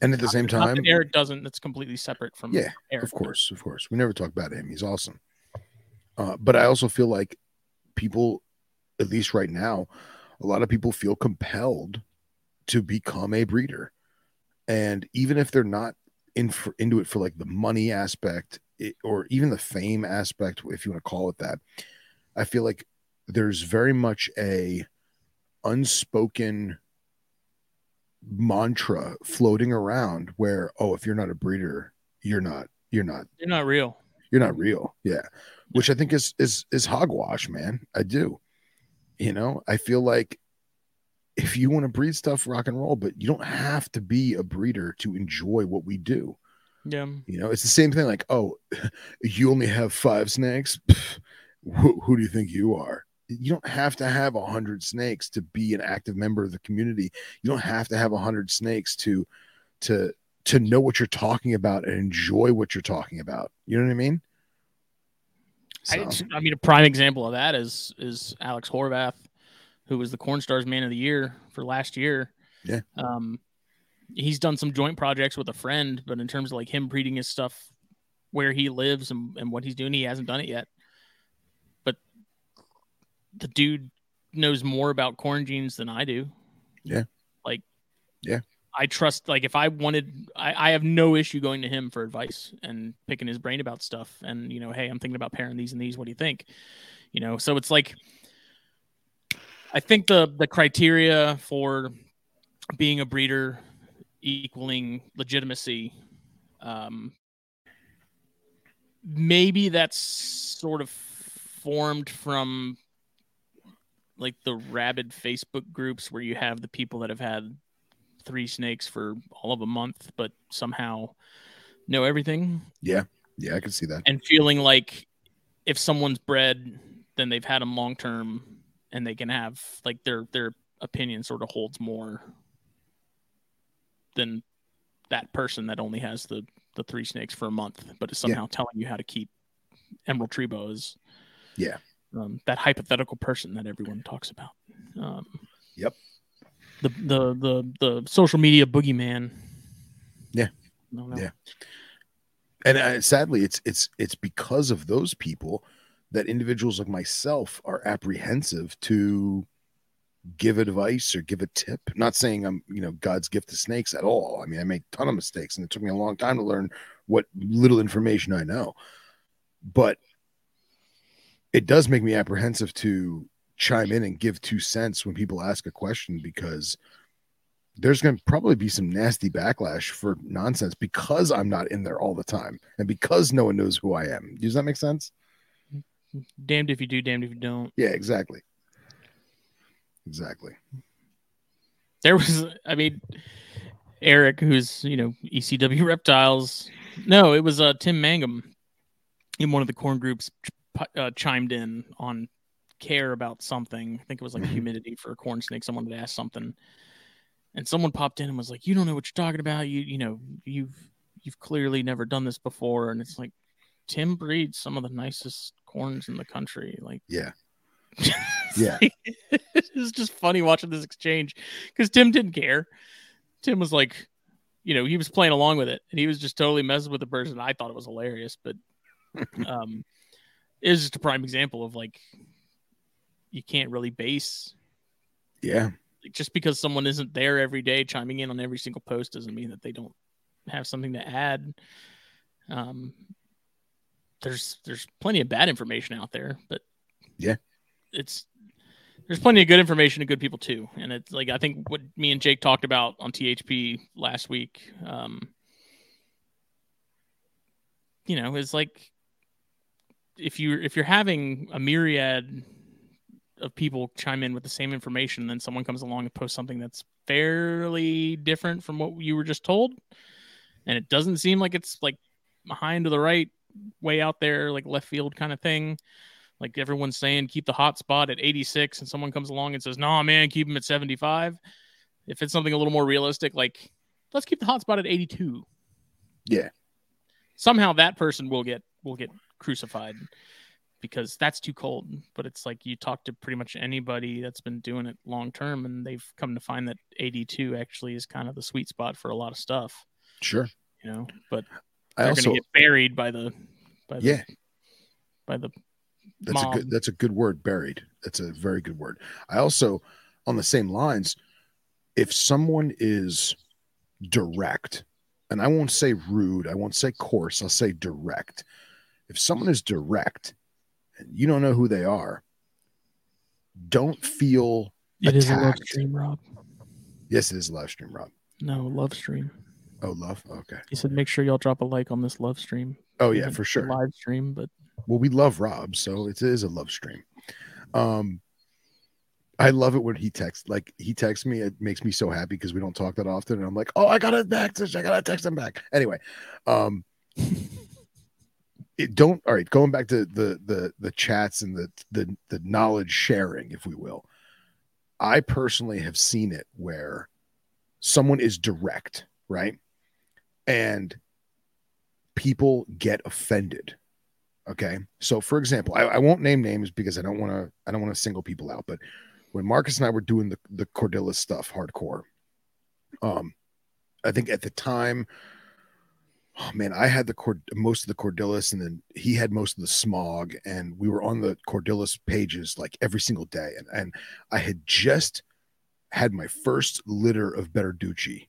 And at the same time, Eric doesn't. That's completely separate from Yeah, Eric. of course, of course. We never talk about him. He's awesome. Uh, but I also feel like people, at least right now, a lot of people feel compelled to become a breeder. And even if they're not in for, into it for like the money aspect it, or even the fame aspect, if you want to call it that, I feel like there's very much a unspoken mantra floating around where, oh, if you're not a breeder, you're not, you're not You're not real. you're not real yeah. Which i think is is is hogwash man. I do. You know i feel like if you want to breed stuff rock and roll but you don't have to be a breeder to enjoy what we do Yeah. you know it's the same thing like oh you only have five snakes Pff, who, who do you think you are you don't have to have a hundred snakes to be an active member of the community you don't have to have a hundred snakes to to to know what you're talking about and enjoy what you're talking about you know what i mean I, So, I mean, a prime example of that is is Alex Horvath, who was the Corn Stars Man of the Year for last year. Yeah. Um, he's done some joint projects with a friend, but in terms of like him breeding his stuff where he lives and, and what he's doing, he hasn't done it yet. But the dude knows more about corn genes than I do. Yeah. Like, Yeah. I trust, like, if I wanted, I, I have no issue going to him for advice and picking his brain about stuff. And, you know, hey, I'm thinking about pairing these and these. What do you think? You know, so it's like, I think the the criteria for being a breeder equaling legitimacy um maybe that's sort of formed from like the rabid facebook groups where you have the people that have had three snakes for all of a month but somehow know everything. Yeah. Yeah i can see that. And feeling like if someone's bred then they've had them long term and they can have like their their opinion sort of holds more than that person that only has the the three snakes for a month but is somehow telling you how to keep emerald tree boas Yeah. um, that hypothetical person that everyone talks about um, Yep. the the the the social media boogeyman Yeah. no, no. Yeah. and uh, sadly it's it's it's because of those people that individuals like myself are apprehensive to give advice or give a tip not saying i'm you know god's gift to snakes at all i mean i made a ton of mistakes and it took me a long time to learn what little information i know but it does make me apprehensive to chime in and give two cents when people ask a question because there's going to probably be some nasty backlash for nonsense because I'm not in there all the time and because no one knows who I am. Does that make sense? Damned if you do, damned if you don't. Yeah, exactly. Exactly. There was, I mean, Eric, who's you know ECW Reptiles. No, it was uh, Tim Mangum in one of the corn groups uh, chimed in on care about something. I think it was like Mhm. humidity for a corn snake. Someone had asked something, and someone popped in and was like, "You don't know what you're talking about. You you know you've you've clearly never done this before." And it's like Tim breeds some of the nicest corns in the country. Like Yeah. it's Yeah. like- it was just funny watching this exchange because Tim didn't care. Tim was like, you know, he was playing along with it and he was just totally messing with the person. I thought it was hilarious, but um, it was just a prime example of like, you can't really base Yeah. like, just because someone isn't there every day chiming in on every single post doesn't mean that they don't have something to add. Um, there's there's plenty of bad information out there, but Yeah. It's there's plenty of good information and good people too. And it's like I think what me and Jake talked about on THP last week, um, you know, is like if you if you're having a myriad of people chime in with the same information, then someone comes along and posts something that's fairly different from what you were just told, and it doesn't seem like it's like behind to the right, way out there, like left field kind of thing. Like everyone's saying, keep the hot spot at 86, and someone comes along and says, "No, man, keep him at 75." If it's something a little more realistic, like let's keep the hot spot at 82. Yeah. Somehow that person will get will get crucified because that's too cold. But it's like you talk to pretty much anybody that's been doing it long term, and they've come to find that 82 actually is kind of the sweet spot for a lot of stuff, Sure. you know. But I they're also to get buried by the, by the, yeah, by the that's a good that's a good word buried. That's a very good word. I also on the same lines if someone is direct and I won't say rude, I won't say coarse, I'll say direct. If someone is direct and you don't know who they are, don't feel It is a attacked. stream, Rob. yes, it is a live stream, Rob. No, love stream. Oh, love. Okay. He said, make sure y'all drop a like on this love stream. Oh yeah, for sure. Live stream, but Well, we love Rob, so it is a love stream. Um, I love it when he texts. Like he texts me, it makes me so happy because we don't talk that often, and I'm like, oh, I gotta text, I gotta text him back. Anyway, um, it don't. All right, going back to the the the chats and the the the knowledge sharing, if we will. I personally have seen it where someone is direct, right, and people get offended Okay. So for example, I, I won't name names because I don't want to I don't want to single people out, but when Marcus and I were doing the, the Cordilla stuff hardcore, um, I think at the time, oh man, I had the cord most of the Cordillas and then he had most of the Smaug, and we were on the Cordillas pages like every single day. And and I had just had my first litter of Beraduccii,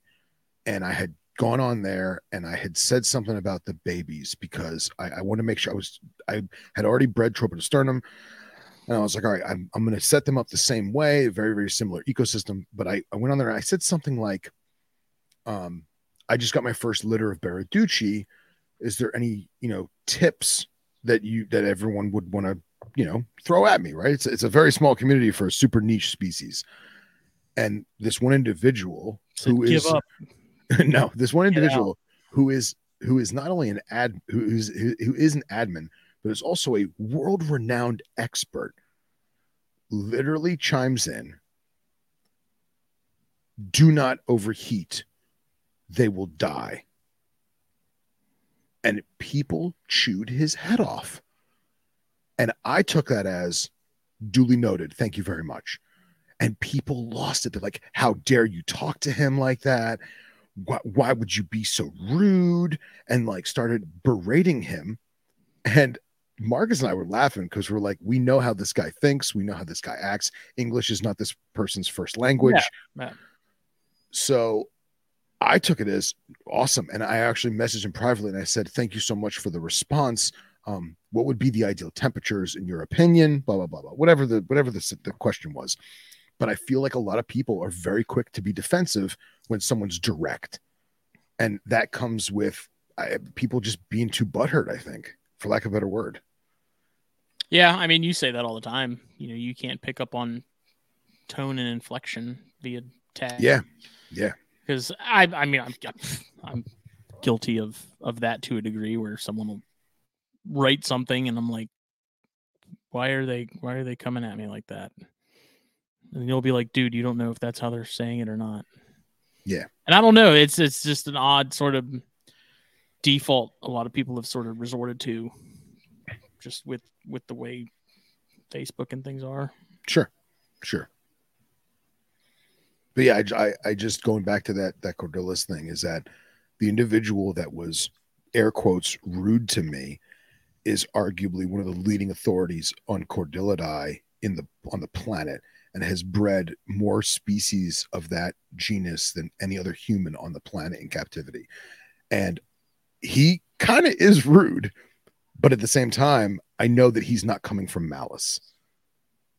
and I had gone on there and I had said something about the babies because I, I want to make sure I was I had already bred Tropidosternum. And I was like, all right, I'm, I'm going to set them up the same way, very, very similar ecosystem. But I, I went on there and I said something like, um, I just got my first litter of Beraduccii. Is there any, you know, tips that you, that everyone would want to, you know, throw at me, right? It's, it's a very small community for a super niche species. And this one individual who is. no, this one individual who is who is not only an ad who is who, who is an admin, but is also a world-renowned expert, literally chimes in. Do not overheat; they will die. And people chewed his head off, and I took that as duly noted. Thank you very much. And people lost it. They're like, "How dare you talk to him like that?" Why, why would you be so rude? And like started berating him. And marcus and i were laughing because we're like we know how this guy thinks. We know how this guy acts. English is not this person's first language. Yeah. so i took it as awesome. And i actually messaged him privately and i said thank you so much for the response. Um, what would be the ideal temperatures in your opinion? Blah blah blah blah whatever the whatever the, the question was but I feel like a lot of people are very quick to be defensive when someone's direct. And that comes with I, people just being too butthurt, I think, for lack of a better word. Yeah, I mean, you say that all the time. You know, you can't pick up on tone and inflection via tag. Yeah, yeah. Because I, I mean, I'm, I'm guilty of of that to a degree, where someone will write something, and I'm like, why are they, why are they coming at me like that? And you'll be like, dude, you don't know if that's how they're saying it or not. Yeah. And I don't know. It's it's just an odd sort of default a lot of people have sort of resorted to just with with the way Facebook and things are. Sure. Sure. But yeah, I, I, I just going back to that that Cordellis thing is that the individual that was air quotes rude to me is arguably one of the leading authorities on Cordylidae in the on the planet and has bred more species of that genus than any other human on the planet in captivity. And he kind of is rude, but at the same time, I know that he's not coming from malice.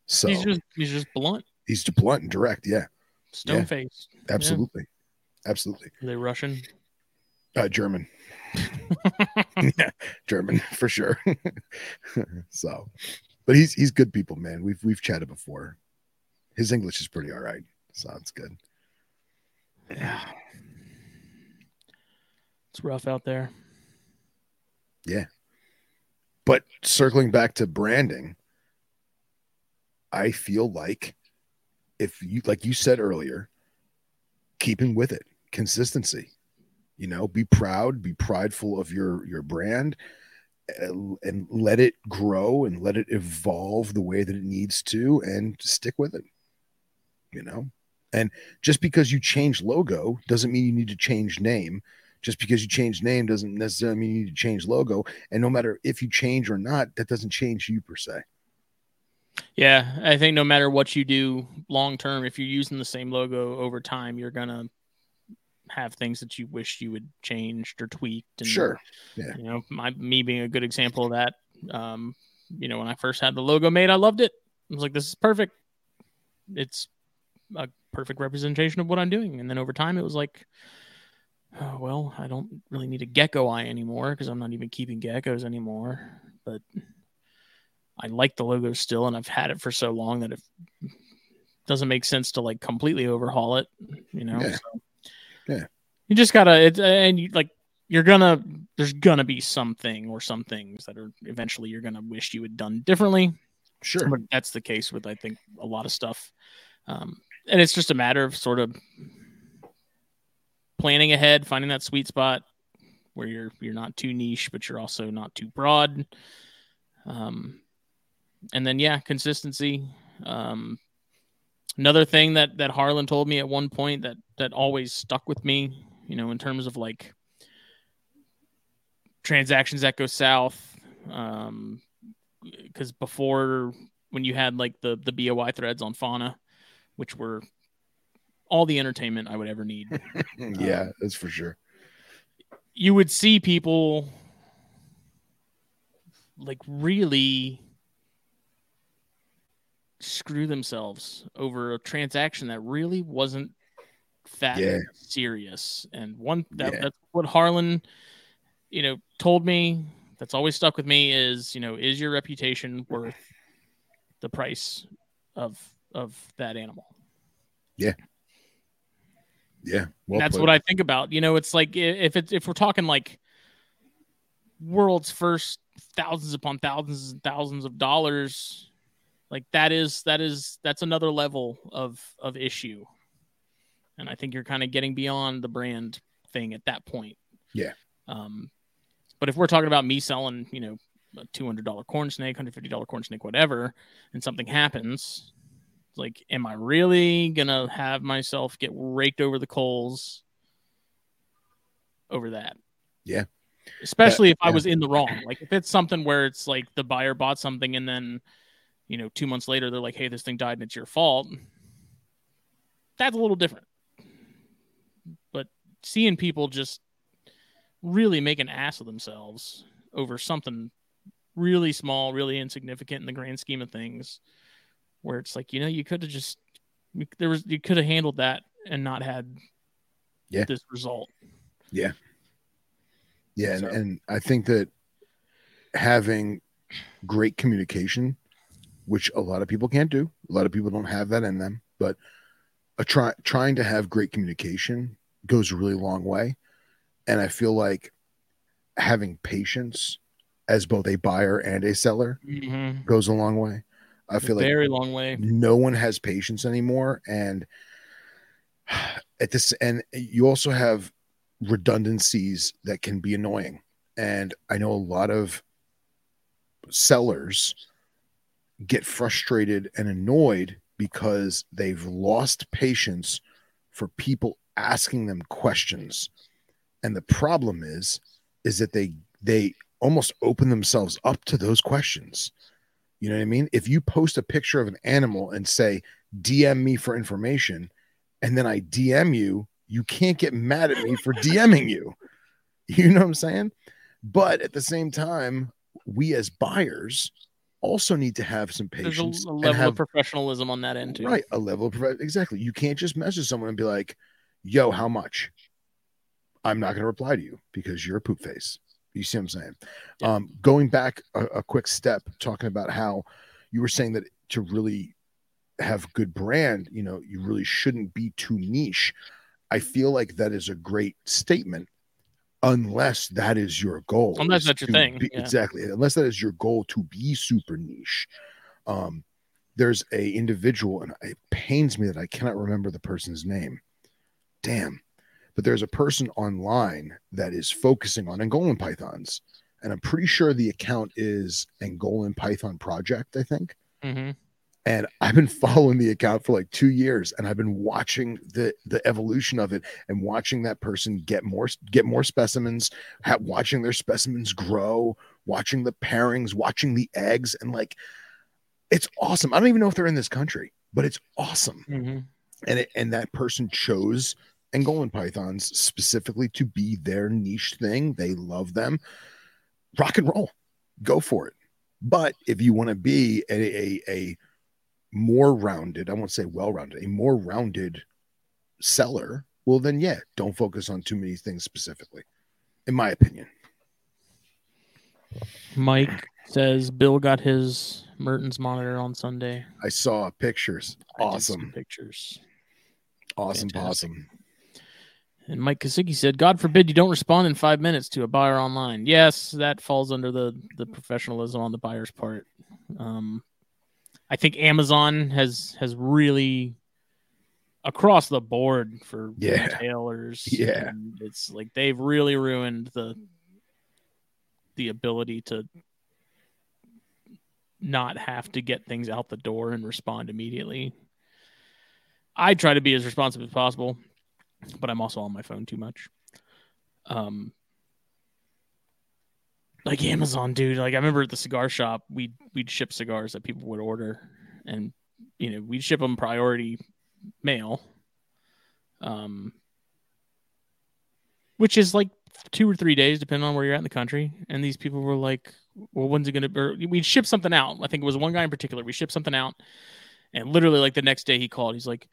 So he's just he's just blunt. He's blunt and direct, yeah. Stone yeah. faced. Absolutely. Yeah. Absolutely. Are they Russian? Uh, German. yeah, German for sure. so, but he's he's good people, man. We've we've chatted before. His English is pretty all right. Sounds good. Yeah. It's rough out there. Yeah. But circling back to branding, I feel like if you like you said earlier, keeping with it, consistency. You know, be proud, be prideful of your your brand eh, and let it grow and let it evolve the way that it needs to and stick with it. You know? And just because you change logo doesn't mean you need to change name. Just because you change name doesn't necessarily mean you need to change logo. And no matter if you change or not, that doesn't change you per se. Yeah, I think no matter what you do long term, if you're using the same logo over time, you're gonna have things that you wish you would changed or tweaked. And, sure. Yeah. You know, my me being a good example of that. Um, you know, when I first had the logo made, I loved it. I was like, this is perfect. It's a perfect representation of what I'm doing. And then over time, it was like, oh, well, I don't really need a gecko eye anymore because I'm not even keeping geckos anymore. But I like the logo still, and I've had it for so long that it doesn't make sense to like completely overhaul it. You know, yeah. So yeah. You just gotta it, and you like you're gonna there's gonna be something or some things that are eventually you're gonna wish you had done differently. Sure, but that's the case with I think a lot of stuff, um, and it's just a matter of sort of planning ahead, finding that sweet spot where you're you're not too niche, but you're also not too broad. Um, and then yeah, consistency. Um, another thing that that Harlan told me at one point that that always stuck with me, you know, in terms of like transactions that go south. Um, because before when you had like the the BOI threads on Fauna, which were all the entertainment I would ever need. yeah, um, that's for sure. You would see people like really screw themselves over a transaction that really wasn't that yeah. serious. And one that, yeah. that's what Harlan, you know, told me. That's always stuck with me is you know is your reputation worth the price of of that animal? Yeah. Yeah, well that's what I think about. You know, it's like if it's if we're talking like world's first thousands upon thousands and thousands of dollars like that is that is that's another level of of issue and i think you're kind of getting beyond the brand thing at that point yeah um but if we're talking about me selling you know a $200 corn snake $150 corn snake whatever and something happens like am i really gonna have myself get raked over the coals over that yeah especially if i was in the wrong like if it's something where it's like the buyer bought something and then you know, two months later, they're like, hey, this thing died and it's your fault. That's a little different. But seeing people just really make an ass of themselves over something really small, really insignificant in the grand scheme of things, where it's like, you know, you could have just There was you could have handled that and not had Yeah. this result. Yeah, Yeah. and, So- and I think that having great communication, which a lot of people can't do, a lot of people don't have that in them, but a try trying to have great communication goes a really long way. And I feel like having patience as both a buyer and a seller Mhm. goes a long way. I feel like Very long way. no one has patience anymore and at this and you also have redundancies that can be annoying. And i know a lot of sellers get frustrated and annoyed because they've lost patience for people asking them questions. And the problem is is that they they almost open themselves up to those questions you know what I mean? If you post a picture of an animal and say, DM me for information, and then I DM you, you can't get mad at me for DMing you. You know what I'm saying? But at the same time, we as buyers also need to have some There's a, patience a and level have of professionalism on that end too. right a level of exactly. You can't just message someone and be like, "Yo, how much?" I'm not going to reply to you because you're a poop face. You see what I'm saying? Yeah. Um, going back a, a quick step, talking about how you were saying that to really have good brand, you know, you really shouldn't be too niche. I feel like that is a great statement, unless that is your goal. Unless that's your thing, be- yeah. exactly. Unless that is your goal to be super niche. Um, there's a individual, and it pains me that I cannot remember the person's name. Damn. But there's a person online that is focusing on Angolan pythons. And I'm pretty sure the account is Angolan Python Project, I think. hmm And I've been following the account for like two years, and I've been watching the the evolution of it and watching that person get more get more specimens, ha- watching their specimens grow, watching the pairings, watching the eggs, and like it's awesome. I don't even know if they're in this country, but it's awesome hmm and it, and that person chose Angolan pythons specifically to be their niche thing. They love them. Rock and roll, go for it. But if you want to be a, a a more rounded, I won't say well rounded, a more rounded seller, well then yeah, don't focus on too many things specifically, in my opinion. Mike says Bill got his Mertens monitor on Sunday. I saw pictures. I Awesome, pictures. awesome, Fantastic. awesome. And Mike Kosicki said, "God forbid you don't respond in five minutes to a buyer online." Yes, that falls under the the professionalism on the buyer's part. Um, I think Amazon has has really across the board for Yeah. retailers. Yeah. it's like they've really ruined the the ability to not have to get things out the door and respond immediately. I try to be as responsive as possible, but I'm also on my phone too much. Um, like Amazon, dude. Like I remember at the cigar shop, we we'd ship cigars that people would order, and you know we'd ship them priority mail, um, which is like two or three days, depending on where you're at in the country. And these people were like, "Well, when's it gonna?" Or we'd ship something out. I think it was one guy in particular. We shipped something out, and literally like the next day he called. He's like,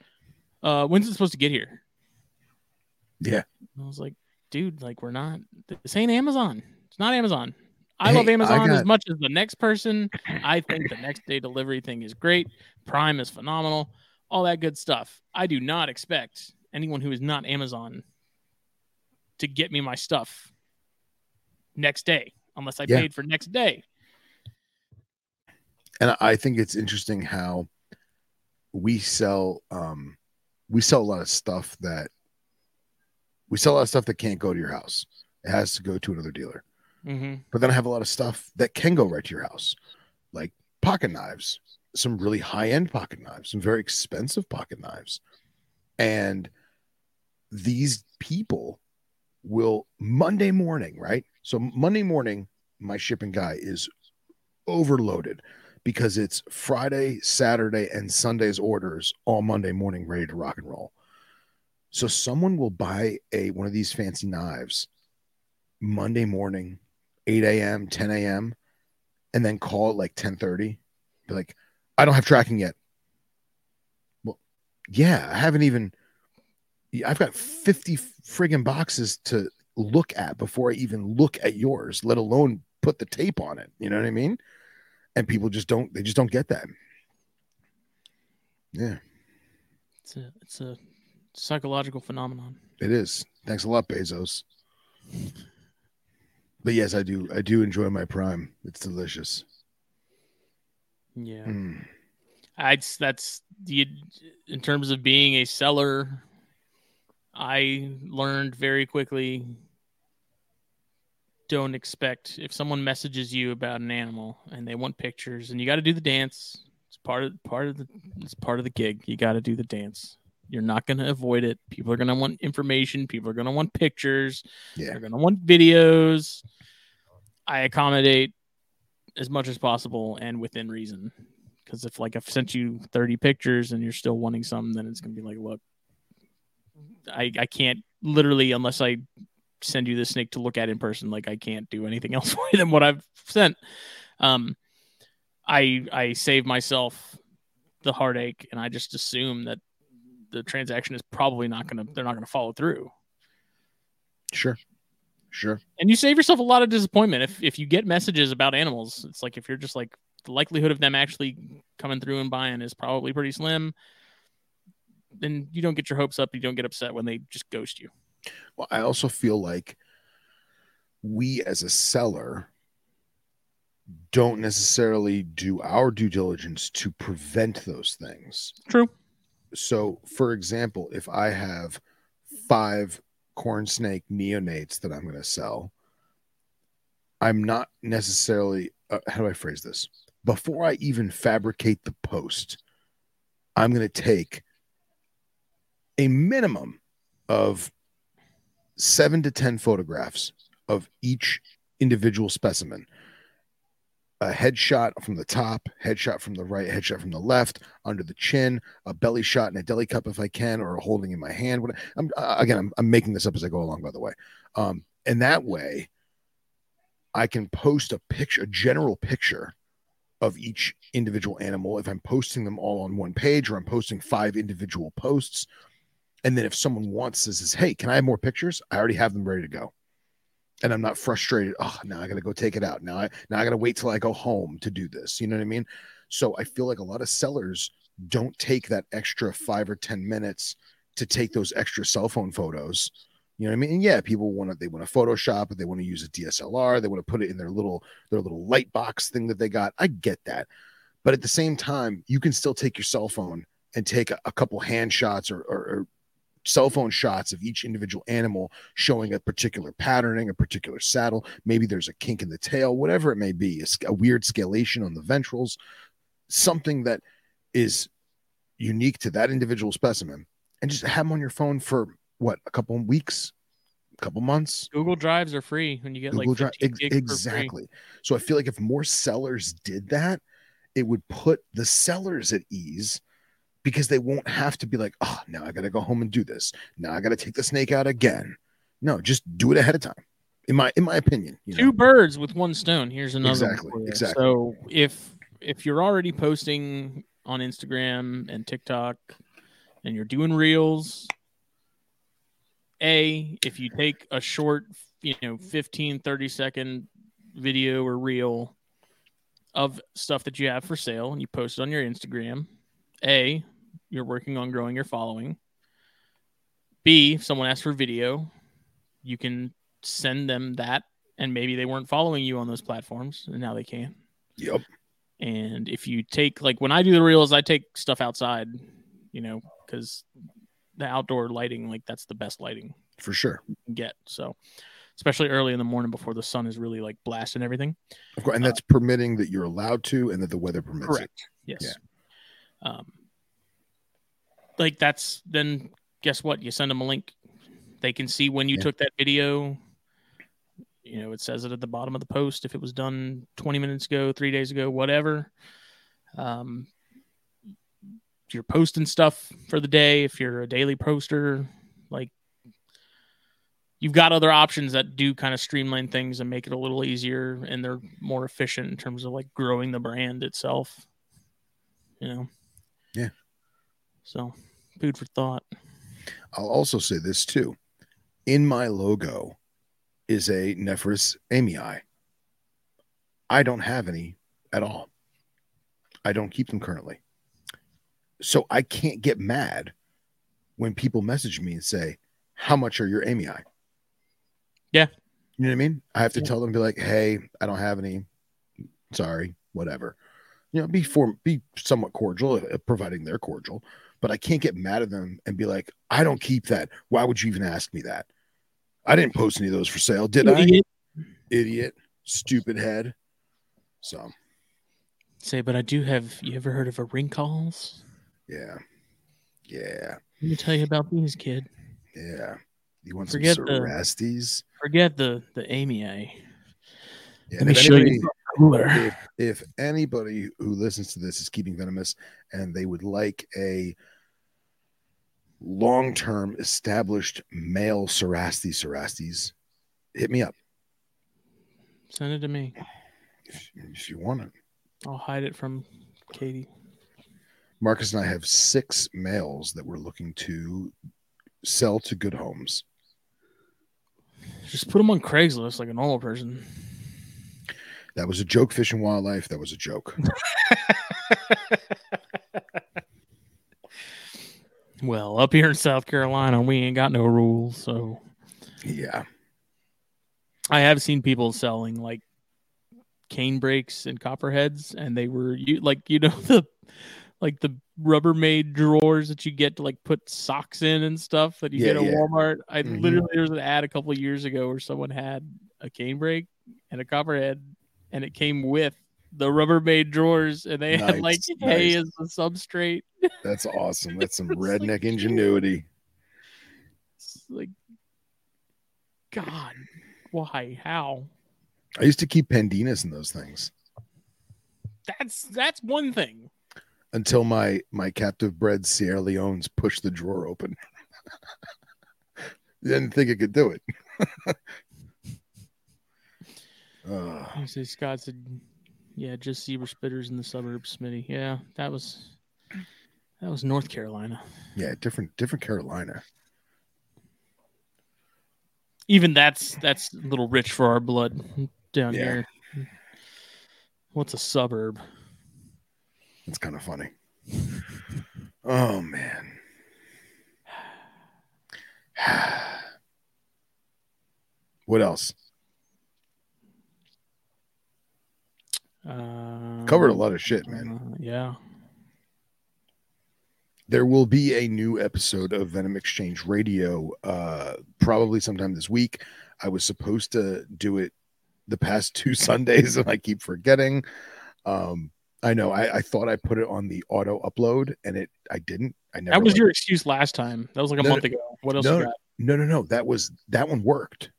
"Uh, when's it supposed to get here?" Yeah. And I was like, "Dude, like we're not. This ain't Amazon. It's not Amazon." I Hey, love I Amazon as much as the next person. I think the next day delivery thing is great. Prime is phenomenal. All that good stuff. I do not expect anyone who is not Amazon to get me my stuff next day unless I Yeah. paid for next day. and I think it's interesting how we sell um we sell a lot of stuff that we sell a lot of stuff that can't go to your house. It has to go to another dealer. Mm-hmm. But then I have a lot of stuff that can go right to your house, like pocket knives, some really high-end pocket knives, some very expensive pocket knives. And these people will Monday morning, right? So Monday morning, my shipping guy is overloaded because it's Friday, Saturday, and Sunday's orders all Monday morning ready to rock and roll. So someone will buy a one of these fancy knives Monday morning, 8 a.m., 10 a.m., and then call it like 10 30. Be like, I don't have tracking yet. Well, yeah, I haven't even. I've got fifty friggin' boxes to look at before I even look at yours, let alone put the tape on it. You know what I mean? And people just don't. They just don't get that. Yeah, It's a it's a psychological phenomenon. it is. Thanks a lot, Bezos. But yes, I do. I do enjoy my Prime. It's delicious. Yeah. Mm. I'd that's the in terms of being a seller. I learned very quickly. Don't expect if someone messages you about an animal and they want pictures, and you got to do the dance. It's part of part of the it's part of the gig. You got to do the dance. You're not going to avoid it. People are going to want information. People are going to want pictures. Yeah. They're going to want videos. I accommodate as much as possible and within reason. Because if like I've sent you 30 pictures and you're still wanting some, then it's gonna be like, look, I I can't literally unless I send you the snake to look at in person, like I can't do anything else than what I've sent. Um, I I save myself the heartache, and I just assume that the transaction is probably not gonna they're not gonna follow through. Sure. Sure. and you save yourself a lot of disappointment if if you get messages about animals it's like if you're just like the likelihood of them actually coming through and buying is probably pretty slim then you don't get your hopes up you don't get upset when they just ghost you Well, I also feel like we as a seller don't necessarily do our due diligence to prevent those things. true So, for example, if I have five corn snake neonates that I'm going to sell, I'm not necessarily, uh, how do I phrase this? Before I even fabricate the post, I'm going to take a minimum of seven to 10 photographs of each individual specimen. A headshot from the top, headshot from the right, headshot from the left, under the chin, a belly shot and a deli cup if I can, or holding in my hand. I'm again, I'm, I'm making this up as I go along, by the way. Um, and that way, I can post a picture, a general picture of each individual animal. If I'm posting them all on one page, or I'm posting five individual posts, and then if someone wants this, is hey, can I have more pictures? I already have them ready to go and I'm not frustrated. Oh, now I got to go take it out. Now I now I got to wait till I go home to do this. You know what I mean? So I feel like a lot of sellers don't take that extra five or ten minutes to take those extra cell phone photos. You know what I mean? And yeah, people want to they want to Photoshop they want to use a DSLR, they want to put it in their little their little light box thing that they got. I get that, but at the same time, you can still take your cell phone and take a, a couple hand shots or, or, or cell phone shots of each individual animal showing a particular patterning, a particular saddle. Maybe there's a kink in the tail, whatever it may be, a, a weird scalation on the ventrals, something that is unique to that individual specimen, and just have them on your phone for what a couple of weeks, a couple months. google drives are free when you get Google like Drive, 15 for free. exactly. So I feel like if more sellers did that, it would put the sellers at ease because they won't have to be like, oh, now I got to go home and do this. Now I got to take the snake out again. No, just do it ahead of time. In my in my opinion, you know? two birds with one stone here's another Exactly, exactly. so if if you're already posting on instagram and tiktok and you're doing reels a if you take a short you know 15 30 second video or reel of stuff that you have for sale and you post it on your instagram a you're working on growing your following. B if someone asks for video you can send them that and maybe they weren't following you on those platforms and now they can Yep. and if you take like when i do the reels i take stuff outside you know because the outdoor lighting like that's the best lighting For sure. you can get. So especially early in the morning before the sun is really like blasting everything. Of course, and that's permitting that you're allowed to and that the weather permits it. correct. Yes. Um like that's then guess what? You send them a link. They can see when you Yeah. took that video. You know it says it at the bottom of the post if it was done 20 minutes ago three days ago whatever. Um you're posting stuff for the day if you're a daily poster like you've got other options that do kind of streamline things and make it a little easier and they're more efficient in terms of like growing the brand itself you know? Yeah. so Food for thought. I'll also say this too. In my logo is a Nephrurus amyae. I don't have any at all. I don't keep them currently. So I can't get mad when people message me and say, How much are your amii? Yeah. You know what I mean? I have to Yeah. tell them, be like, Hey, I don't have any. Sorry, whatever. You know, be for be somewhat cordial, uh, providing they're cordial, but I can't get mad at them and be like, I don't keep that. Why would you even ask me that? I didn't post any of those for sale, did I? Idiot. Idiot, stupid head. So Say, but I do have. You ever heard of a rinkhals? yeah, yeah, Let me tell you about these, kid. yeah. You want Forget some the- Cerastes? Forget the the amyae. Yeah, Let me show anybody- you if if anybody who listens to this is keeping venomous and they would like a long-term established male Cerastes Cerastes, hit me up Send it to me. if, if you want it. I'll hide it from Katie. Marcus and I have six males that we're looking to sell to good homes. Just put them on Craigslist like a normal person. That was a joke, fish and wildlife. That was a joke. Well, up here in South Carolina, we ain't got no rules, so yeah. I have seen people selling like cane brakes and copperheads, and they were you like you know the like the Rubbermaid drawers that you get to like put socks in and stuff that you Yeah, get at yeah. Walmart. I Mhm. literally there was an ad a couple of years ago where someone had a cane brake and a copperhead, and it came with the Rubbermaid drawers, and they had like Nice, hay as the substrate. That's awesome. That's some It's like redneck ingenuity. It's like, God, why? How? I used to keep pandanus in those things That's that's one thing. until my my captive bred Sierra Leones pushed the drawer open. Didn't think it could do it. Uh, Scott said, "Yeah, just zebra spitters in the suburbs, Smitty." Yeah, that was that was North Carolina. yeah, different different Carolina. Even that's that's a little rich for our blood down Yeah. here. What's a suburb? It's kind of funny. Oh man. what else? Uh, Covered a lot of shit, man. uh, yeah, There will be a new episode of Venom Exchange Radio uh probably sometime this week. I was supposed to do it the past two Sundays and I keep forgetting. Um I know I, I thought I put it on the auto upload and it I didn't. I never that was your excuse last time. That was like a No, month ago. What else no, no no no that was that one worked.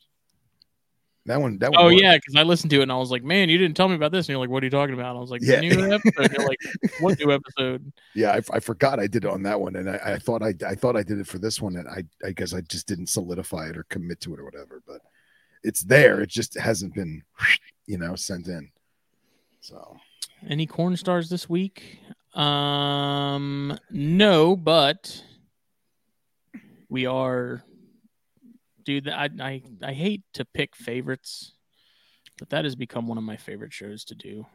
That one that one Oh worked. yeah, because I listened to it and I was like, "Man, you didn't tell me about this." And you're like, "What are you talking about?" And I was like, Yeah. New episode." You're like, "What new episode?" Yeah, I, I forgot I did it on that one, and I, I thought I I thought I did it for this one, and I I guess I just didn't solidify it or commit to it or whatever. But it's there. It just hasn't been, you know, sent in. So Any corn stars this week? Um, no, but we are. Dude, I I I hate to pick favorites, but that has become one of my favorite shows to do.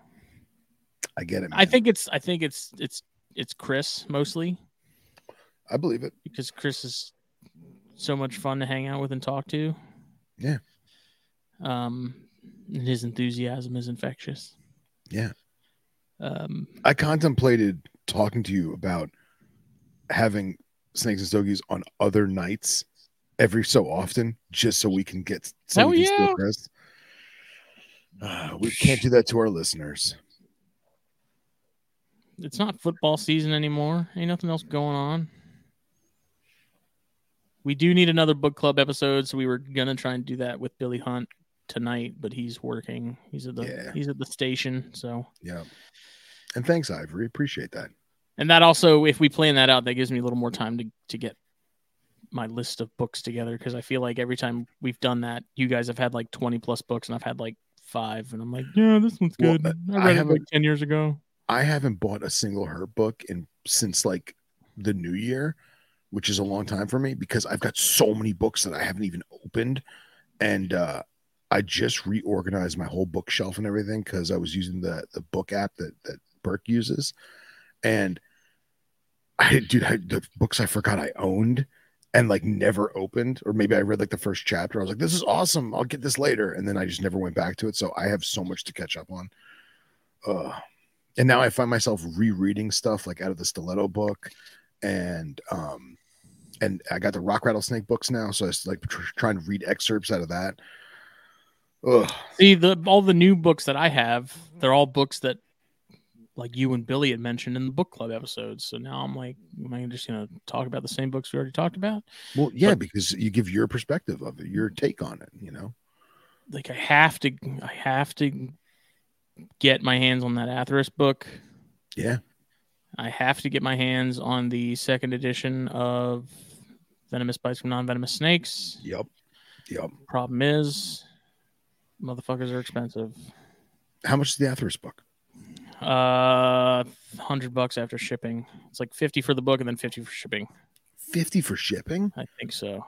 I get it. I think it's I think it's it's it's Chris mostly I believe it. because Chris is so much fun to hang out with and talk to. Yeah. Um, and his enthusiasm is infectious. Yeah. Um, I contemplated talking to you about having snakes and stogies on other nights every so often, just so we can get some Oh, of these yeah. Uh, we can't do that to our listeners. it's not football season anymore. Ain't nothing else going on. We do need another book club episode, so we were gonna try and do that with Billy Hunt tonight, but he's working. He's at the Yeah. he's at the station, so Yeah. And thanks, Ivory. Appreciate that. and that also, if we plan that out, that gives me a little more time to to get my list of books together because I feel like every time we've done that, you guys have had like twenty plus books, and I've had like five, and I'm like, yeah, this one's Well, good. I I read it haven't- like ten years ago. I haven't bought a single Herp book in since like the new year which is a long time for me because I've got so many books that I haven't even opened. And uh, I just reorganized my whole bookshelf and everything because I was using the the book app that that Burke uses, and I dude, I, the books I forgot I owned and like never opened, or maybe I read like the first chapter. I was like, "This is awesome! I'll get this later," and then I just never went back to it. So I have so much to catch up on. Uh, and now I find myself rereading stuff like out of the Stiletto book, and um, and I got the Rock Rattlesnake books now, so I was like tr- trying to read excerpts out of that. Ugh. See the all the new books that I have, they're all books that like you and Billy had mentioned in the book club episodes. So now I'm like, am I just gonna talk about the same books we already talked about? Well, yeah, But- because you give your perspective of it, your take on it. You know, Like I have to I have to get my hands on that Atheris book. yeah, I have to get my hands on the second edition of Venomous Bites from Non-Venomous Snakes. yep, yep. Problem is, motherfuckers are expensive. How much is the Atheris book? Uh, hundred bucks after shipping. It's like fifty for the book and then fifty for shipping. Fifty for shipping. I think so.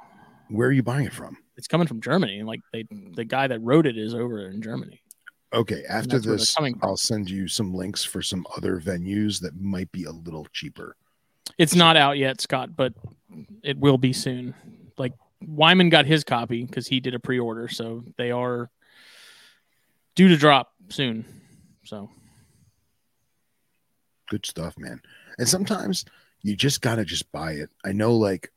Where are you buying it from? It's coming from Germany. Like they, the guy that wrote it is over in Germany. Okay, after that's where they're this. I'll send you some links for some other venues that might be a little cheaper. It's not out yet, Scott, but it will be soon. Like Wyman got his copy because he did a pre-order, so they are due to drop soon. So Good stuff, man. And sometimes you just gotta just buy it. I know, like,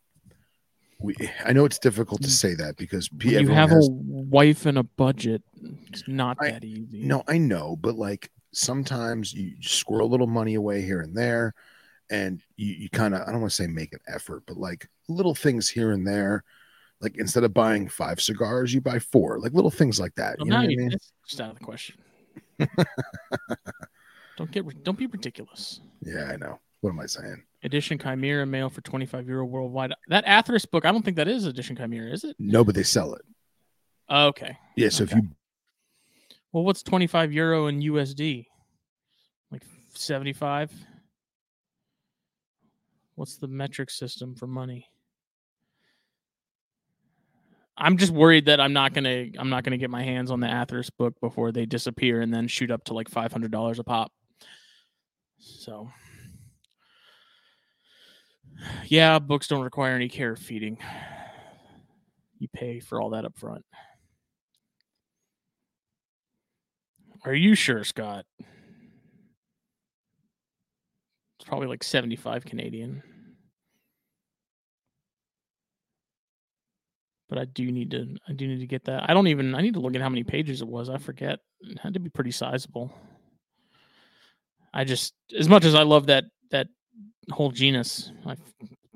we. I know it's difficult to say that because when P- you have has- a wife and a budget. It's not I- that easy. No, I know, but like sometimes you squirrel a little money away here and there, and you, you kind of I don't want to say make an effort, but like little things here and there. Like instead of buying five cigars, you buy four, like little things like that. Well, you know now what I you, mean? just out of the question. don't get don't be ridiculous. Yeah, I know. What am I saying? Edition Chimaira mail for twenty five euro worldwide. That Atheris book, I don't think that is Edition Chimaira, is it? No, but they sell it. Oh, okay. Yeah, so Okay. if you Well, what's 25 euro in USD? Like 75? What's the metric system for money? I'm just worried that I'm not gonna I'm not gonna get my hands on the Atheris book before they disappear and then shoot up to like five hundred dollars a pop. So yeah, books don't require any care feeding. You pay for all that up front. Are you sure, Scott? It's probably like 75 Canadian. But I do need to I do need to get that. I don't even I need to look at how many pages it was. I forget. It had to be pretty sizable. I just as much as I love that that whole genus, I,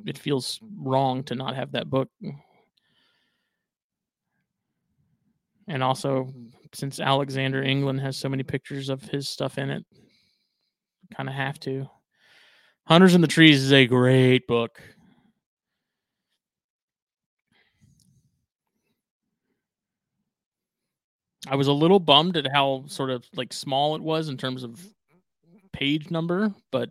it feels wrong to not have that book. And also since Alexander England has so many pictures of his stuff in it, kind of have to. Hunters in the Trees is a great book. I was a little bummed at how sort of like small it was in terms of page number, but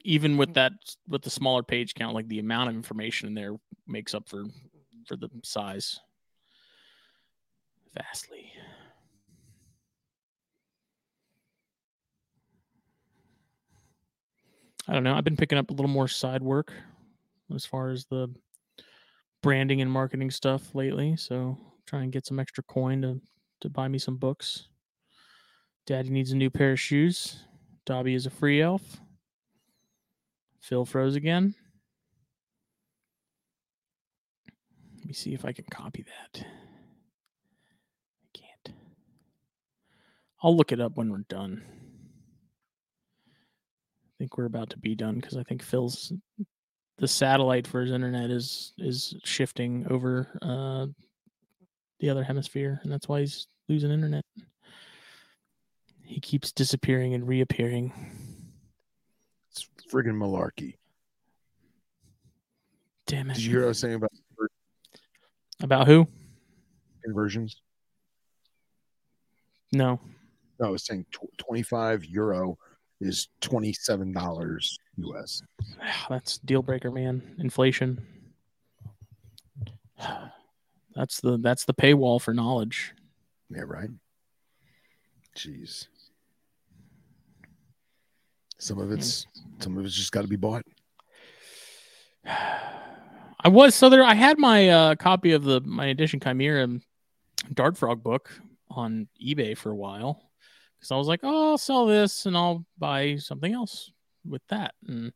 even with mm. that with the smaller page count, like the amount of information in there makes up for for the size vastly. I don't know. I've been picking up a little more side work as far as the branding and marketing stuff lately. So trying to get some extra coin to to buy me some books. Daddy needs a new pair of shoes. Dobby is a free elf. Phil froze again. Let me see if I can copy that. I can't. I'll look it up when we're done. I think we're about to be done because I think Phil's the satellite for his internet is is shifting over uh, the other hemisphere, and that's why he's losing internet. He keeps disappearing and reappearing. it's friggin' malarkey. Damn it! Did you hear what I was saying about About who? conversions? No. No, I was saying tw- 25 euro is $27 US. Ah, that's deal breaker, man. Inflation. That's the that's the paywall for knowledge. Yeah, right. Jeez. Some of it's some of it's just got to be bought. I was so there. I had my uh, copy of the my edition Chimaira Dart Frog book on eBay for a while because I was like, oh, I'll sell this and I'll buy something else with that. And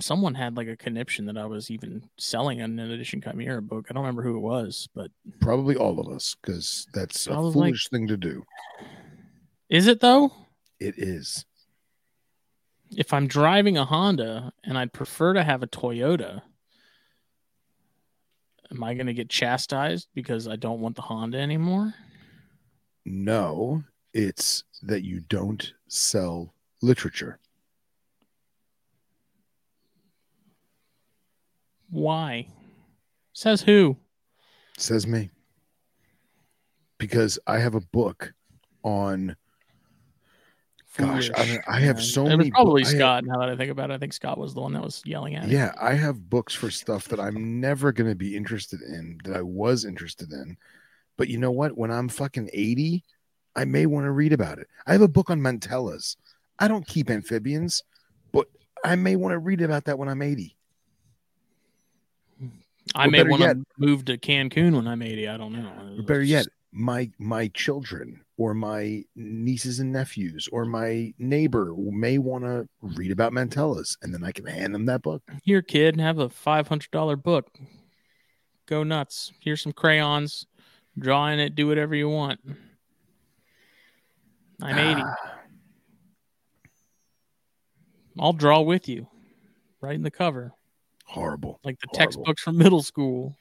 someone had like a conniption that I was even selling an edition Chimaira book. I don't remember who it was, but Probably all of us, because that's a was like- foolish thing to do. is it though? It is. If I'm driving a Honda and I'd prefer to have a Toyota, am I going to get chastised because I don't want the Honda anymore? No, it's that you don't sell literature. Why? Says who? Says me. Because I have a book on Gosh, I mean, I have man. so it was many Probably bo- I have- Scott. Now that I think about it, I think Scott was the one that was yelling at me. Yeah, I have books for stuff that I'm never going to be interested in that I was interested in. But you know what? When I'm fucking 80, I may want to read about it. I have a book on mantellas. I don't keep amphibians, but I may want to read about that when I'm 80. I Or may want to move to Cancun when I'm 80. I don't know. Or better yet, my my children or my nieces and nephews or my neighbor may want to read about mantellas and then I can hand them that book. Here, kid, have a five hundred dollar book. Go nuts. Here's some crayons. Draw in it. Do whatever you want. I'm 80. Ah, I'll draw with you. Right in the cover, horrible. like the Horrible. textbooks from middle school.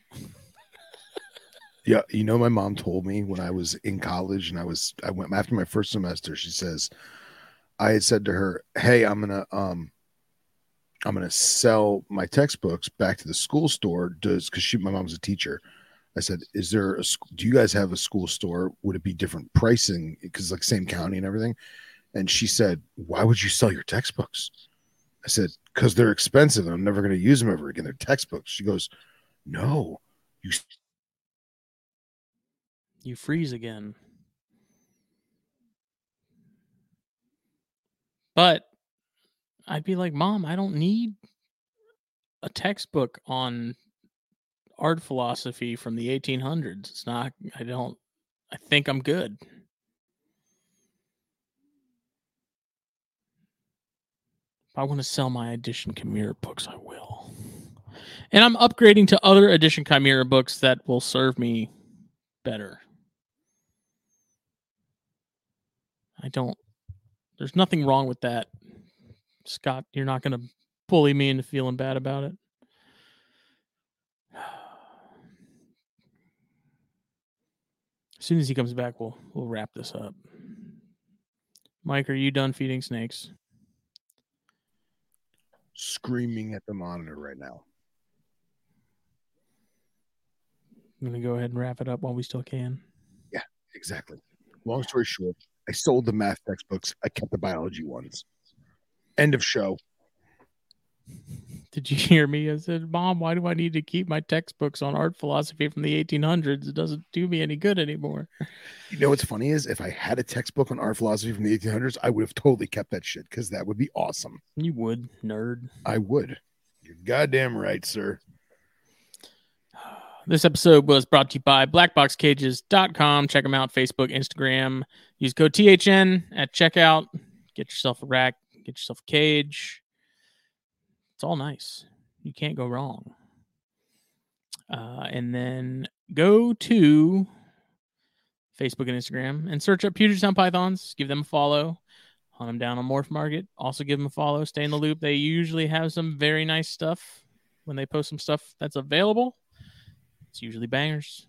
Yeah, you know, my mom told me when I was in college and I was I went after my first semester. She says, I had said to her, "Hey, I'm gonna um, I'm gonna sell my textbooks back to the school store." Does because she my mom's a teacher. I said, "Is there a do you guys have a school store? Would it be different pricing because like same county and everything?" And she said, "Why would you sell your textbooks?" I said, "Because they're expensive. I'm never going to use them ever again. They're textbooks." She goes, "No, you You freeze again. But I'd be like, Mom, I don't need a textbook on art philosophy from the 1800s. It's not, I don't, I think I'm good. If I want to sell my edition Chimaira books, I will. And I'm upgrading to other edition Chimaira books that will serve me better. I don't. There's nothing wrong with that, Scott. You're not going to bully me into feeling bad about it. As soon as he comes back, we'll we'll wrap this up. Mike, are you done feeding snakes? screaming at the monitor right now." I'm gonna go ahead and wrap it up while we still can. Yeah, exactly. Long story short, I sold the math textbooks. I kept the biology ones. End of show. Did you hear me? I said, Mom, why do I need to keep my textbooks on art philosophy from the 1800s? It doesn't do me any good anymore. You know what's funny is if I had a textbook on art philosophy from the 1800s, I would have totally kept that shit because that would be awesome. You would, nerd. I would. You're goddamn right, sir. This episode was brought to you by blackboxcages.com. Check them out Facebook, Instagram. Use code THN at checkout. Get yourself a rack, get yourself a cage. It's all nice. You can't go wrong. Uh, and then go to Facebook and Instagram and search up Puget Sound Pythons. Give them a follow. Hunt them down on Morph Market. Also give them a follow. Stay in the loop. They usually have some very nice stuff when they post some stuff that's available. It's usually bangers.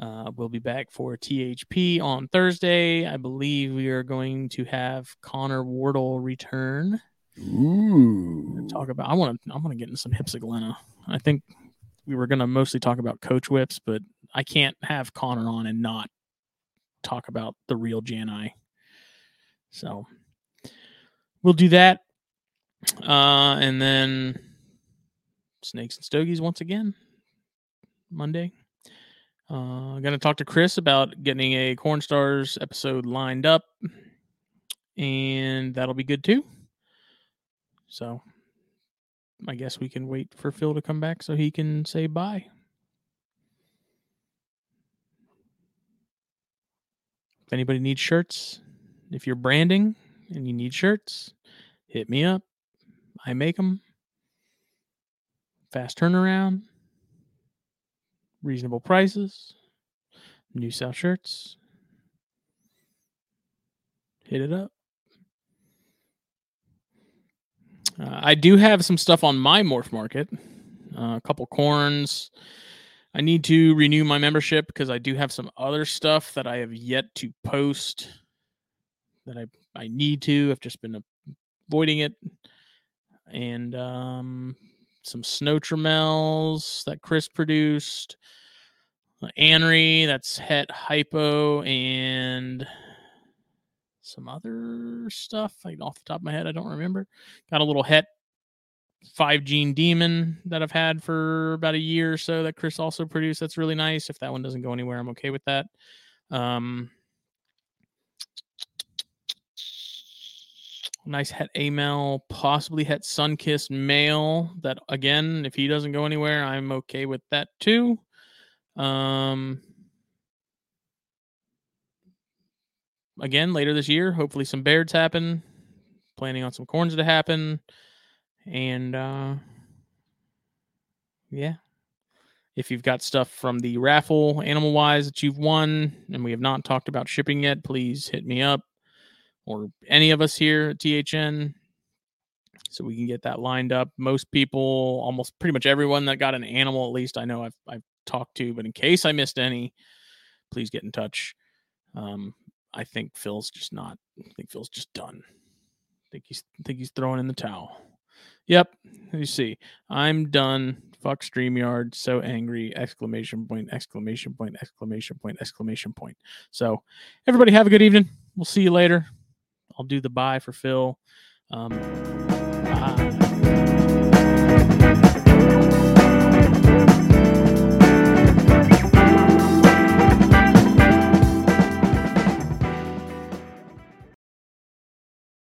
Uh, we'll be back for THP on Thursday. I believe we are going to have Connor Wardle return. Ooh. Talk about. I want to. I want to get into some Hypsiglena. I think we were going to mostly talk about coach whips, but I can't have Connor on and not talk about the real Janai. So we'll do that. Uh, and then Snakes and Stogies once again Monday. Uh, I'm gonna talk to Chris about getting a Corn Stars episode lined up, and that'll be good too. So, I guess we can wait for Phil to come back so he can say bye. If anybody needs shirts, if you're branding and you need shirts, hit me up. I make them. Fast turnaround reasonable prices, new South shirts. Hit it up. Uh, I do have some stuff on my Morph Market, uh, a couple corns. I need to renew my membership because I do have some other stuff that I have yet to post that I I need to. I've just been avoiding it, and um, some snow tremels that Chris produced, uh, anery, that's Het Hypo, and some other stuff. Like off the top of my head, I don't remember. Got a little Het five gene demon that I've had for about a year or so that Chris also produced. That's really nice. If that one doesn't go anywhere, I'm okay with that. Um, nice het Amel, possibly het Sunkiss male. That again, if he doesn't go anywhere, I'm okay with that too. Um, again, later this year, hopefully some Bairds happen. Planning on some corns to happen, and uh, yeah. If you've got stuff from the raffle animal wise that you've won and we have not talked about shipping yet, please hit me up or any of us here at THN so we can get that lined up. Most people, almost pretty much everyone that got an animal, at least I know I've, I've talked to, but in case I missed any, please get in touch. Um, I think Phil's just not, I think Phil's just done. I think he's, I think he's throwing in the towel. Yep. You see, I'm done. Fuck StreamYard. So angry. Exclamation point, exclamation point, exclamation point, exclamation point. So, everybody have a good evening. We'll see you later. I'll do the buy for Phil. Um,